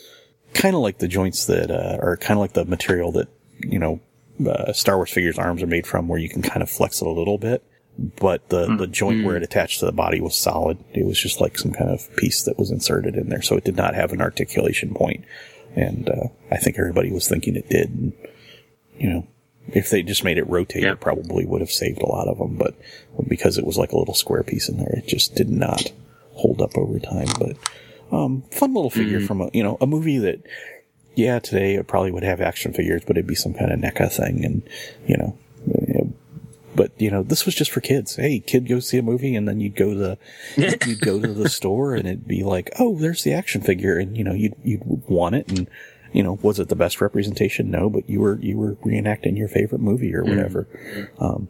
kind of like the joints that uh, are kind of like the material that you know uh, Star Wars figures arms are made from, where you can kind of flex it a little bit. But the the joint where it attached to the body was solid. It was just like some kind of piece that was inserted in there, so it did not have an articulation point. And uh, I think everybody was thinking it did. And, you know, if they just made it rotate, Yeah. it probably would have saved a lot of them. But because it was like a little square piece in there, it just did not hold up over time. But um, fun little figure from a you know a movie that yeah today it probably would have action figures, but it'd be some kind of NECA thing, and you know. But you know, this was just for kids. Hey, kid, go see a movie, and then you'd go to the you'd go to the store, and it'd be like, oh, there's the action figure, and you know, you'd you'd want it, and you know, was it the best representation? No, but you were you were reenacting your favorite movie or whatever. Um,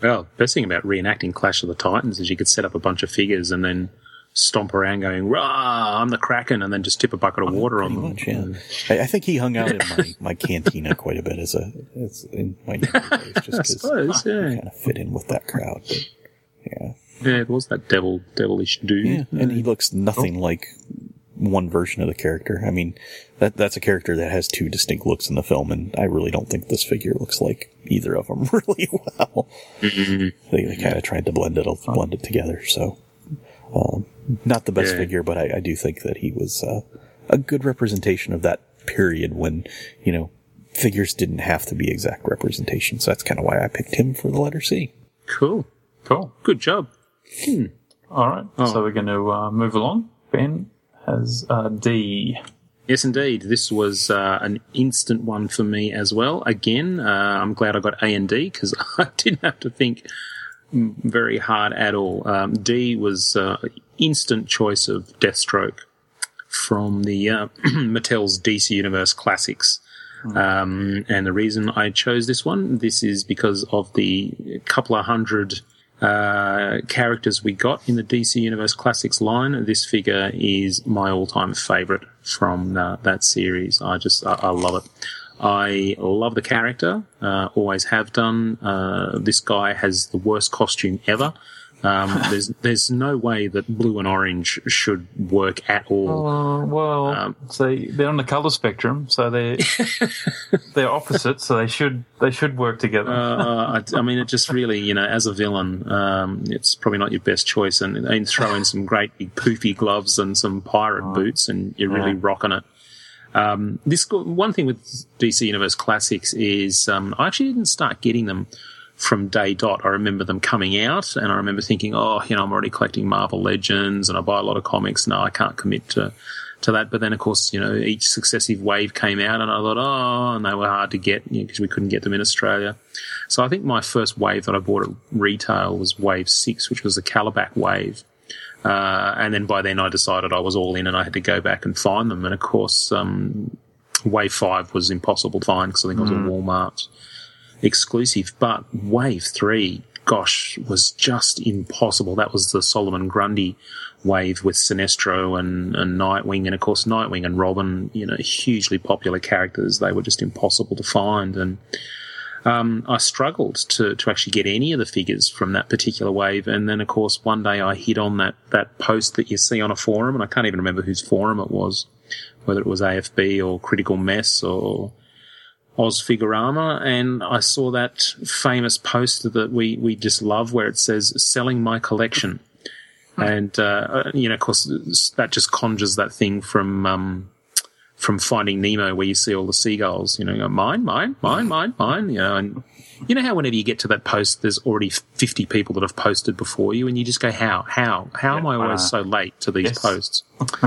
Well, best thing about reenacting Clash of the Titans is you could set up a bunch of figures and then stomp around going, "Rah, I'm the Kraken," and then just tip a bucket of water on them. Much, yeah. I, I think he hung out in my, my cantina quite a bit as a as in my days, just because yeah. kind of fit in with that crowd. But, yeah, Yeah, it was that devil, devilish dude. yeah, and he looks nothing like one version of the character. I mean, that that's a character that has two distinct looks in the film, and I really don't think this figure looks like either of them really well. They, they kind of tried to blend it blend it together. So, um, not the best Yeah. figure, but I, I do think that he was uh, a good representation of that period when you know figures didn't have to be exact representations. So that's kind of why I picked him for the letter C. Cool, Cool. good job. All right. So we're going to uh, move along. Ben has uh, D. Yes, indeed. This was uh, an instant one for me as well. Again, uh, I'm glad I got A and D because I didn't have to think very hard at all. Um, D was uh, instant choice of Deathstroke from the uh, Mattel's DC Universe Classics. Um, and the reason I chose this one, this is because of the couple of hundred uh, characters we got in the DC Universe Classics line. This figure is my all-time favorite from uh, that series. I just, I, I love it. I love the character, uh, always have done. Uh, this guy has the worst costume ever. Um, there's there's no way that blue and orange should work at all. Uh, well, so they're on the color spectrum, so they're they're opposites, so they should they should work together. uh, I, I mean, it just really, you know, as a villain, um, it's probably not your best choice. And, and throw in some great big poofy gloves and some pirate boots, and you're really rocking it. Um, this one thing with DC Universe Classics is um, I actually didn't start getting them from day dot. I remember them coming out, and I remember thinking, oh, you know, I'm already collecting Marvel Legends, and I buy a lot of comics. No, I can't commit to to that. But then, of course, you know, each successive wave came out, and I thought, oh, and they were hard to get because we couldn't get them in Australia. So I think my first wave that I bought at retail was Wave Six, which was the Kalibak wave. Uh, and then by then I decided I was all in and I had to go back and find them. And of course, um, Wave 5 was impossible to find because I think it was a Walmart exclusive. But Wave 3, gosh, was just impossible. That was the Solomon Grundy wave with Sinestro and, and Nightwing. And of course, Nightwing and Robin, you know, hugely popular characters. They were just impossible to find. And um, I struggled to, to actually get any of the figures from that particular wave. And then, of course, one day I hit on that, that post that you see on a forum, and I can't even remember whose forum it was, whether it was AFB or Critical Mess or Oz Figurama, and I saw that famous poster that we, we just love where it says, selling my collection. And, uh, you know, of course, that just conjures that thing from, um, from Finding Nemo where you see all the seagulls, you know, mine, mine, mine, mine, mine, you know, and you know how whenever you get to that post, there's already 50 people that have posted before you and you just go, how, how, how am I always so late to these yes. posts?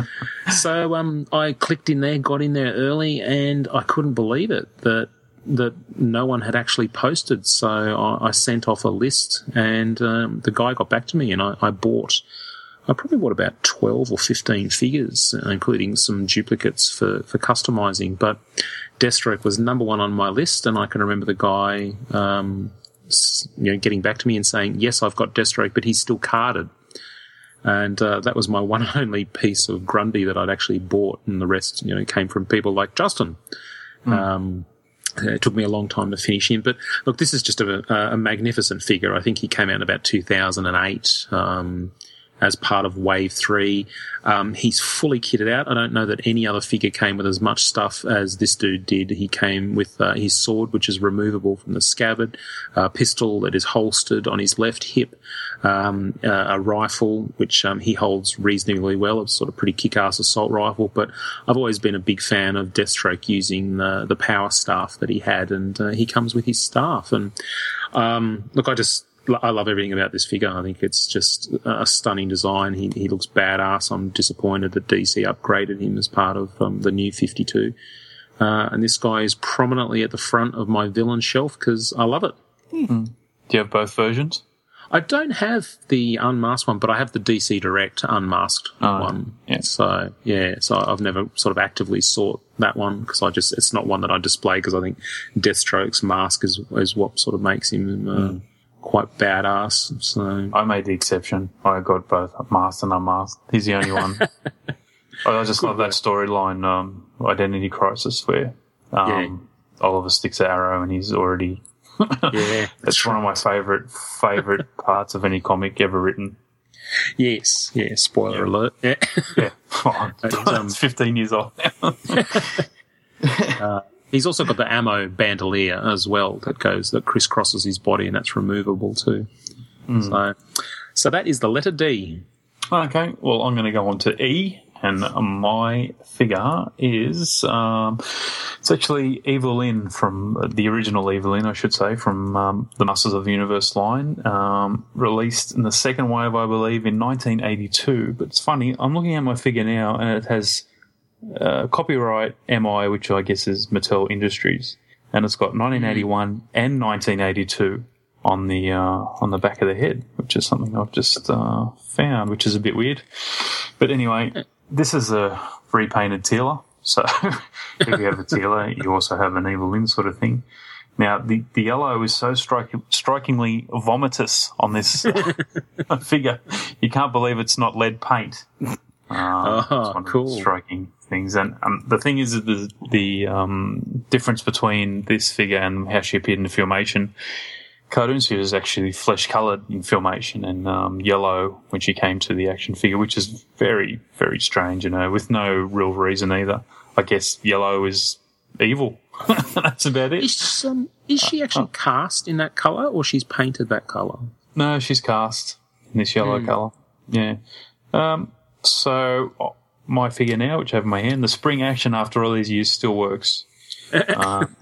so, um, I clicked in there, got in there early and I couldn't believe it that, that no one had actually posted. So I, I sent off a list and, um, the guy got back to me and I, I bought, I probably bought about 12 or 15 figures, including some duplicates for, for customizing. But Deathstroke was number one on my list, and I can remember the guy, um, you know, getting back to me and saying, "Yes, I've got Deathstroke, but he's still carded." And uh, that was my one and only piece of Grundy that I'd actually bought, and the rest, you know, came from people like Justin. Um, Uh, It took me a long time to finish him, but look, this is just a, a magnificent figure. I think he came out in about 2008 um, as part of Wave Three. Um, he's fully kitted out. I don't know that any other figure came with as much stuff as this dude did. He came with uh, his sword, which is removable from the scabbard, a pistol that is holstered on his left hip, um, uh, a rifle which um, he holds reasonably well. It's sort of pretty kick-ass assault rifle. But I've always been a big fan of Deathstroke using the, the power staff that he had, and uh, he comes with his staff. And um, look, I just I love everything about this figure. I think it's just a stunning design. He, he looks badass. I'm disappointed that DC upgraded him as part of um, the new 52. Uh, and this guy is prominently at the front of my villain shelf because I love it. Do you have both versions? I don't have the unmasked one, but I have the DC Direct unmasked Oh, one. yeah. So yeah, so I've never sort of actively sought that one because I just it's not one that I display because I think Deathstroke's mask is is what sort of makes him uh, Hmm. Quite badass. So I made the exception. I got both masked and unmasked. He's the only one. I just love that storyline, um, Identity Crisis, where um, Oliver sticks an arrow and he's already. yeah, That's one of my favorite favorite parts of any comic ever written. yes, yeah. Spoiler alert. Yeah. Yeah, oh, um, 15 years old now. He's also got the ammo bandolier as well that goes that crisscrosses his body and that's removable too. Hmm. So, so that is the letter D. Okay, well, I'm going to go on to E, and my figure is um, it's actually Evil Lyn from uh, the original Evil Lyn, I should say, from um, the Masters of the Universe line, um, released in the second wave, I believe, in 1982. But it's funny, I'm looking at my figure now, and it has uh, copyright MI, which I guess is Mattel Industries, and it's got 1981 and 1982 on the uh, on the back of the head, which is something I've just uh, found, which is a bit weird. But anyway, this is a repainted Teela. So if you have a Teela, you also have an Evil Lyn sort of thing. Now the, the yellow is so strik- strikingly vomitous on this figure. You can't believe it's not lead paint. Um, Oh, cool. striking things. And um, the thing is that the the um, difference between this figure and how she appeared in the filmation. Cartoon suit is actually flesh coloured in filmation and um, yellow when she came to the action figure, which is very, very strange, you know, with no real reason either. I guess yellow is evil. That's about it. Is, um, is she Uh, actually cast in that color or she's painted that color? No, she's cast in this yellow colour. Yeah. Um, so uh, my figure now, which I have in my hand, the spring action after all these years still works. Um,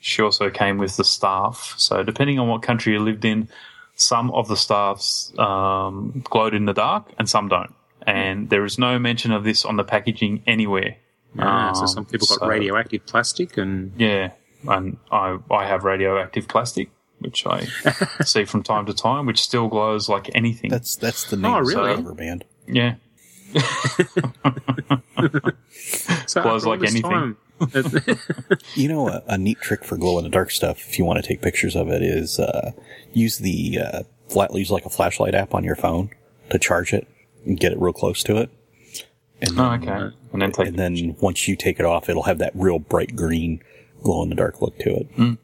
she also came with the staff. So depending on what country you lived in, some of the staffs um, glowed in the dark and some don't. And there is no mention of this on the packaging anywhere. Ah, so Um, some people got so- radioactive plastic and yeah, and I I have radioactive plastic, which I see from time to time, which still glows like anything. That's that's the name Oh, of the really? rubber band. yeah, so Glows like anything. You know, a, a neat trick for glow in the dark stuff, if you want to take pictures of it, is uh, use the uh, flat, use like a flashlight app on your phone to charge it and get it real close to it. And oh, then, okay, and then take and then once you take it off, it'll have that real bright green glow in the dark look to it.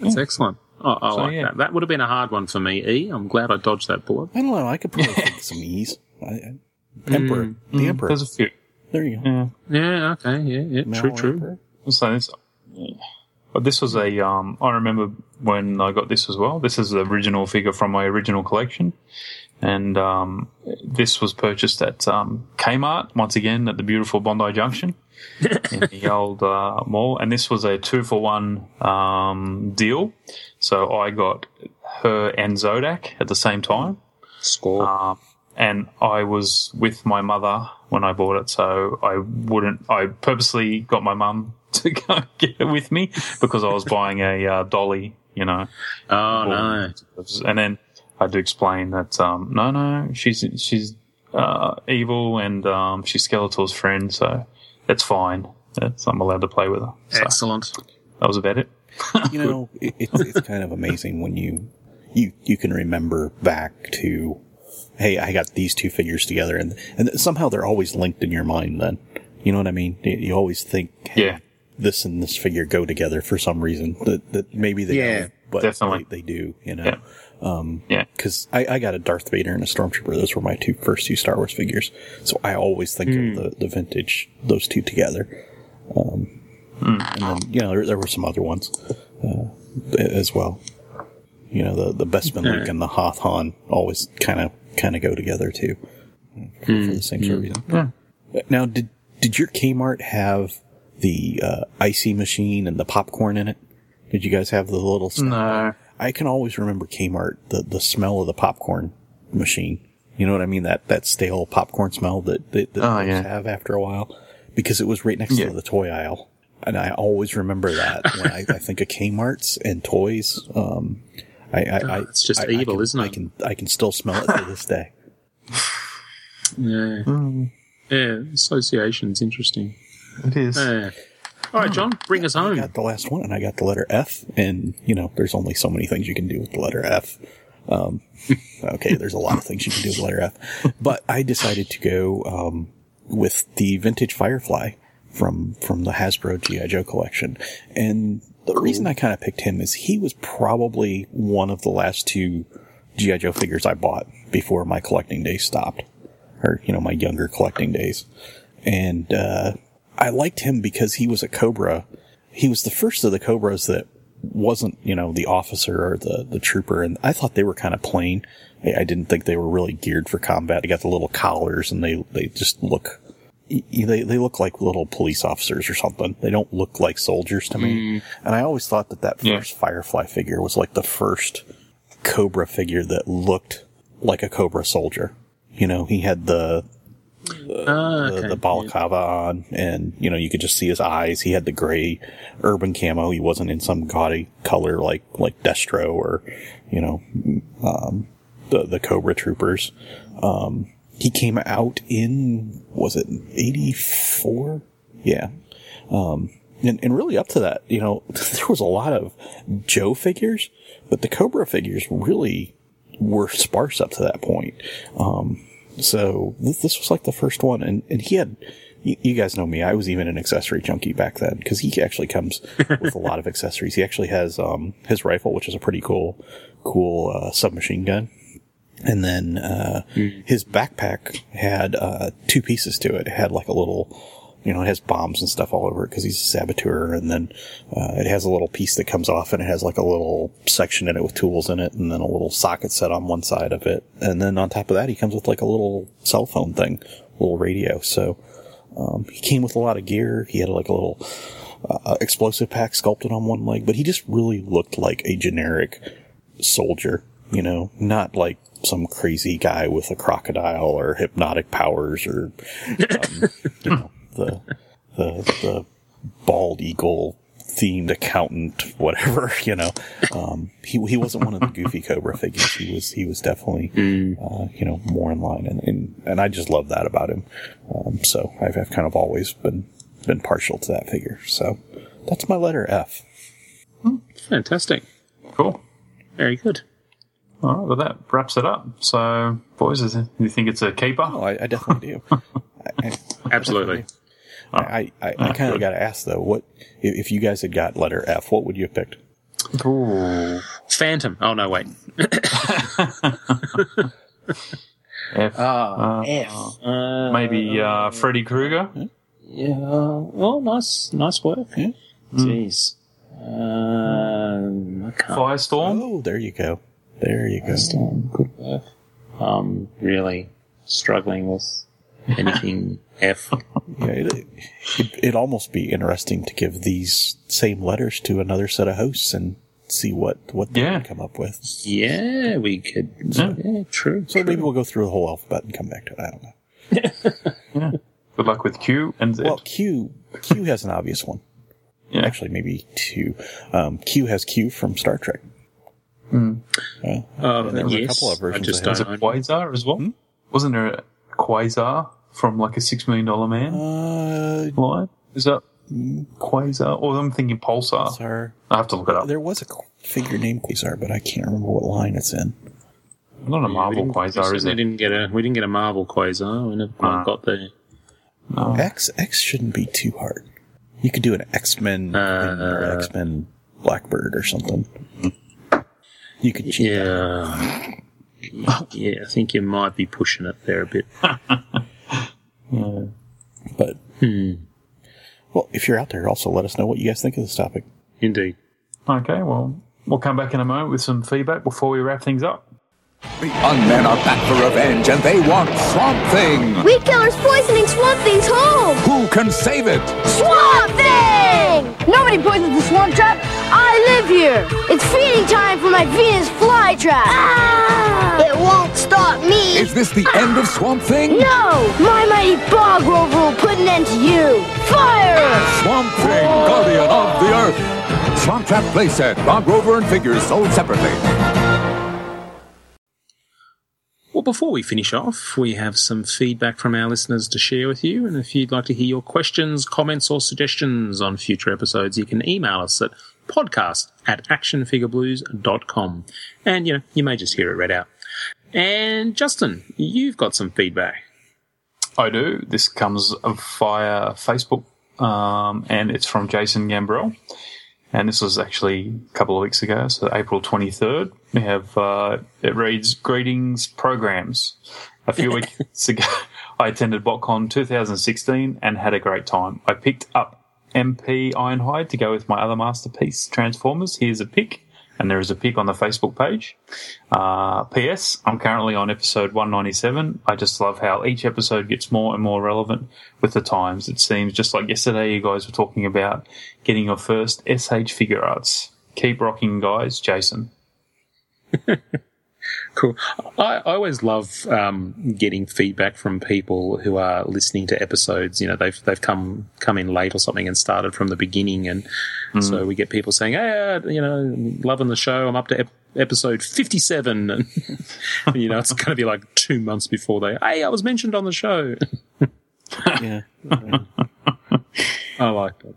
That's excellent. Oh, I So, like yeah. that. That would have been a hard one for me, E. I'm glad I dodged that bullet. I don't know. I could probably think of some ease. I, I, Emperor, the Emperor. there's a few. There you go. Yeah, Yeah, okay, yeah, yeah, Mal true, true. Emperor. so this, but this was a um. I remember when I got this as well. This is the original figure from my original collection, and um, this was purchased at um, Kmart once again at the beautiful Bondi Junction. in the old uh, mall, and this was a two for one um, deal. So I got her and Zodac at the same time, Score. um, and I was with my mother when I bought it. So I wouldn't. I purposely got my mum to go get it with me because I was buying a uh, dolly, you know. oh, no. And then I had to explain that um, no, no, she's she's uh, evil and um, she's Skeletor's friend, so it's fine. That's, I'm allowed to play with her. So Excellent. that was about it. You know, it, it's, it's kind of amazing when you, you, you can remember back to, hey, I got these two figures together and, and somehow they're always linked in your mind then. You know what I mean? You, you always think, hey, Yeah. this and this figure go together for some reason. That that maybe they Yeah, don't, but definitely. they, they do. You know. Yeah. Um, Yeah. because I, I got a Darth Vader and a Stormtrooper. Those were my two first two Star Wars figures. So I always think Hmm. of the, the vintage, those two together. Um, Hmm. and then, you know, there, there were some other ones, uh, as well. You know, the, the Bespin Luke and the Hoth Han always kind of, kind of go together too. For, Hmm. for the same sort of reason. Now, did, did your Kmart have the, uh, icy machine and the popcorn in it? Did you guys have the little stuff? No. I can always remember Kmart, the, the smell of the popcorn machine. You know what I mean? That, that stale popcorn smell that, that, that Oh, yeah. have after a while. Because it was right next Yeah. to the toy aisle. And I always remember that when I, I think of Kmart's and toys. Um, I, I, I it's just I- I evil, can- isn't I it? can, I can still smell it to this day. Yeah. Hmm. Yeah, association's interesting. It is. Yeah. All right, John, bring us home. I got the last one and I got the letter F and, you know, there's only so many things you can do with the letter F. Um, okay, there's a lot of things you can do with the letter F, but I decided to go, um, with the vintage Firefly from, from the Hasbro G.I. Joe collection. And the reason I kind of picked him is he was probably one of the last two G.I. Joe figures I bought before my collecting days stopped. Or, you know, my younger collecting days. And, uh, I liked him because he was a Cobra. He was the first of the Cobras that wasn't, you know, the officer or the, the trooper. And I thought they were kind of plain. I, I didn't think they were really geared for combat. They got the little collars and they, they just look, they, they look like little police officers or something. They don't look like soldiers to me. And I always thought that that Yeah. first Firefly figure was like the first Cobra figure that looked like a Cobra soldier. You know, he had the, the, okay. the balaclava on, and you know you could just see his eyes. He had the gray urban camo. He wasn't in some gaudy color like like Destro or you know um, the the Cobra Troopers. Um, he came out in was it eighty four? Yeah. Um, and, and really up to that, you know, there was a lot of Joe figures, but the Cobra figures really were sparse up to that point. Um, so this, this was like the first one, and, and he had, you, guys know me, I was even an accessory junkie back then, because he actually comes with a lot of accessories. He actually has, um, his rifle, which is a pretty cool, cool, uh, submachine gun. And then, uh, his backpack had, uh, two pieces to it. It had like a little, you know, it has bombs and stuff all over it because he's a saboteur. And then, uh, it has a little piece that comes off and it has like a little section in it with tools in it and then a little socket set on one side of it. And then on top of that, he comes with like a little cell phone thing, little radio. So, um, he came with a lot of gear. He had like a little, uh, explosive pack sculpted on one leg, but he just really looked like a generic soldier, you know, not like some crazy guy with a crocodile or hypnotic powers or, um, you know, the, the, the bald eagle themed accountant, whatever, you know. Um, he, he wasn't one of the goofy Cobra figures. He was, he was definitely, uh, you know, more in line. And, and, and I just love that about him. Um, so I've, I've kind of always been, been partial to that figure. So that's my letter F. Fantastic. Cool. Very good. All right, well, that wraps it up. So, boys, is it, you think it's a keeper? Oh, I, I definitely do. I, I, Absolutely. I, I, I kind of got to ask though, what if, if you guys had got letter F, what would you have picked? Ooh. Phantom. Oh, no, wait. F. Ah, Uh, F. Uh, Maybe uh, Freddy Krueger. Yeah. Well, nice, nice work. Yeah. Jeez. Um, I. Firestorm. Oh, there you go. There you go. Storm. Good work. I'm really struggling with anything F. Yeah, it, it, it'd almost be interesting to give these same letters to another set of hosts and see what, what they Yeah. come up with. Yeah, we could. Yeah. Yeah, true. So maybe we'll go through the whole alphabet and come back to it. I don't know. yeah. Good luck with Q and Z. Well, Q, Q has an obvious one. yeah. Actually, maybe two. Um, Q has Q from Star Trek. Hmm. Yeah. Uh, And there was a couple of versions I just I was had. it don't. Quasar as well? Wasn't there a Quasar from like a Six Million Dollar Man Uh, line? Is that Quasar? Or I'm thinking Pulsar. Quasar. I have to look it up. There was a figure named Quasar, but I can't remember what line it's in. Not a we Marvel didn't- Quasar, we is certainly it? Didn't get a, we didn't get a Marvel Quasar. We never quite got there. No. X X shouldn't be too hard. You could do an X Men or X Men Blackbird or something. You could cheat Yeah. Yeah, I think you might be pushing it there a bit. But hmm. well, if you're out there, also let us know what you guys think of this topic. Indeed. Okay, well, we'll come back in a moment with some feedback before we wrap things up. The Unmen are back for revenge and they want Swamp Thing! Weed Killer's poisoning Swamp Thing's home! Who can save it? Swamp Thing! Nobody poisons the swamp trap. I live here. It's feeding time for my Venus flytrap. Ah! It won't stop me. Is this the end of Swamp Thing? No! My mighty bog rover will put an end to you. Fire! Swamp Thing, Guardian of the Earth! Swamp Trap playset, Bog Rover and figures sold separately. Well, before we finish off, we have some feedback from our listeners to share with you. And if you'd like to hear your questions, comments, or suggestions on future episodes, you can email us at podcast at actionfigureblues.com. And, you know, you may just hear it read out. And Justin, you've got some feedback. I do. This comes via Facebook, um, and it's from Jason Gambrell. And this was actually a couple of weeks ago, so April 23rd. We have, uh, it reads, Greetings Programs. A few weeks ago, I attended BotCon 2016 and had a great time. I picked up MP Ironhide to go with my other masterpiece, Transformers. Here's a pic, and there is a pic on the Facebook page. Uh, P.S. I'm currently on episode 197. I just love how each episode gets more and more relevant with the times. It seems just like yesterday you guys were talking about getting your first SH Figuarts. Keep rocking, guys. Jason. Cool. I, I always love um, getting feedback from people who are listening to episodes. You know, they've they've come come in late or something and started from the beginning, and so we get people saying, "Hey, uh, you know, loving the show. I'm up to ep- episode 57," and you know, it's going to be like two months before they, "Hey, I was mentioned on the show." yeah, I like that.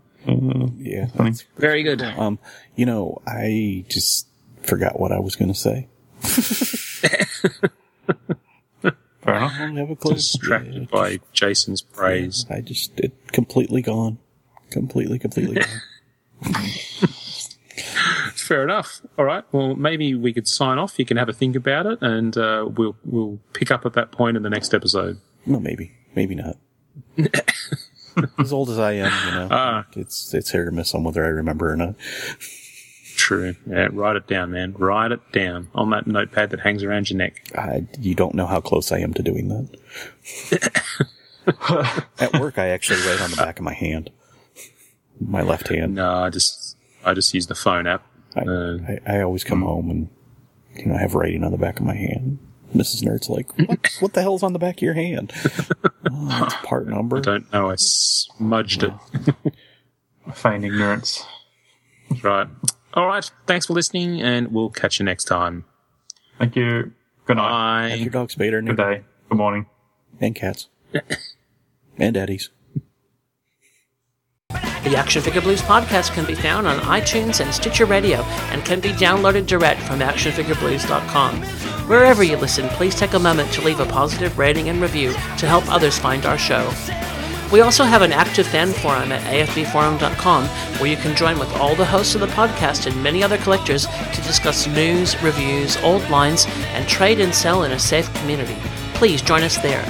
yeah, that's Very good. Um, you know, I just forgot what I was going to say. Fair enough. I don't have a clue. Distracted by Jason's praise. I just it completely gone, completely, completely gone. Fair enough. All right. Well, maybe we could sign off. You can have a think about it, and uh, we'll we'll pick up at that point in the next episode. No, maybe, maybe not. as old as I am, you know, Ah. it's it's hit or miss on whether I remember or not. True. Yeah. Write it down, man. Write it down on that notepad that hangs around your neck. I, you don't know how close I am to doing that. At work, I actually write on the back of my hand, my left hand. No, I just I just use the phone app. I, Uh, I, I always come home and you know I have writing on the back of my hand. Mrs. Nerd's like, what, what the hell's on the back of your hand? oh, it's part number. I don't know. I smudged it. Feign ignorance. That's right. All right. Thanks for listening, and we'll catch you next time. Thank you. Good night. Have your dogs spayed or Good day. Good morning. And cats. and daddies. The Action Figure Blues podcast can be found on iTunes and Stitcher Radio and can be downloaded direct from actionfigureblues.com. Wherever you listen, please take a moment to leave a positive rating and review to help others find our show. We also have an active fan forum at afbforum.com where you can join with all the hosts of the podcast and many other collectors to discuss news, reviews, old lines, and trade and sell in a safe community. Please join us there.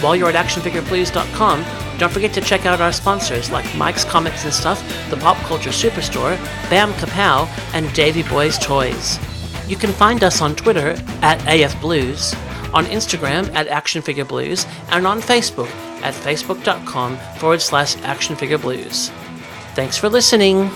While you're at actionfigureblues.com, don't forget to check out our sponsors like Mike's Comics and Stuff, the Pop Culture Superstore, Bam Kapow, and Davy Boy's Toys. You can find us on Twitter at AFBlues, on Instagram at actionfigureblues, and on Facebook at facebook.com forward slash actionfigureblues. Thanks for listening.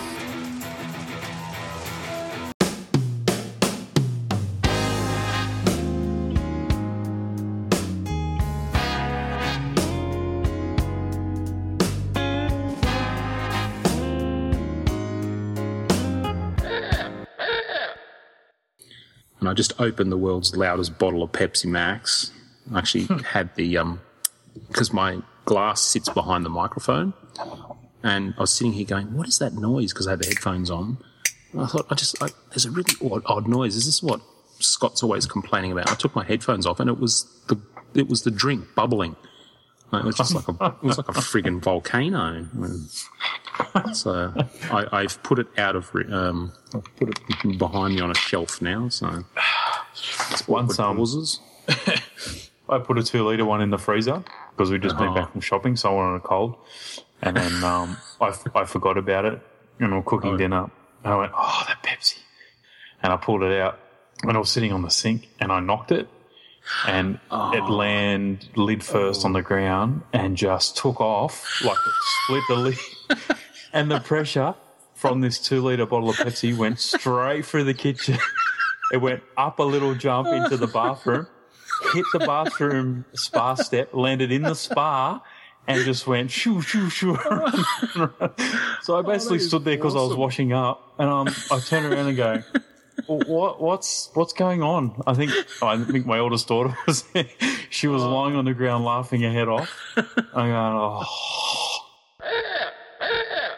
I just opened the world's loudest bottle of Pepsi Max. I actually had the um because my glass sits behind the microphone, and I was sitting here going, "What is that noise?" Because I had the headphones on. And I thought, I just I, there's a really odd, odd noise. Is this what Scott's always complaining about? I took my headphones off, and it was the it was the drink bubbling. It was just like a it was like a friggin' volcano. so I, I've put it out of um, I've put it behind me on a shelf now. So it's Once, awkward um. I put a two liter one in the freezer because we'd just been Oh. back from shopping, so I wanted a cold. And then um, I, f- I forgot about it, and we were cooking Oh. dinner. And I went, "Oh, that Pepsi!" And I pulled it out, and I was sitting on the sink, and I knocked it, and it landed lid first on the ground, and just took off like it split the lid, and the pressure from this two liter bottle of Pepsi went straight through the kitchen. It went up a little jump into the bathroom, hit the bathroom spa step, landed in the spa, and just went shoo shoo shoo. so I basically is stood there because I was washing up, and um, I turned around and go, "Well, what what's what's going on? I think I think my oldest daughter was she was oh. lying on the ground laughing her head off. I'm going, oh.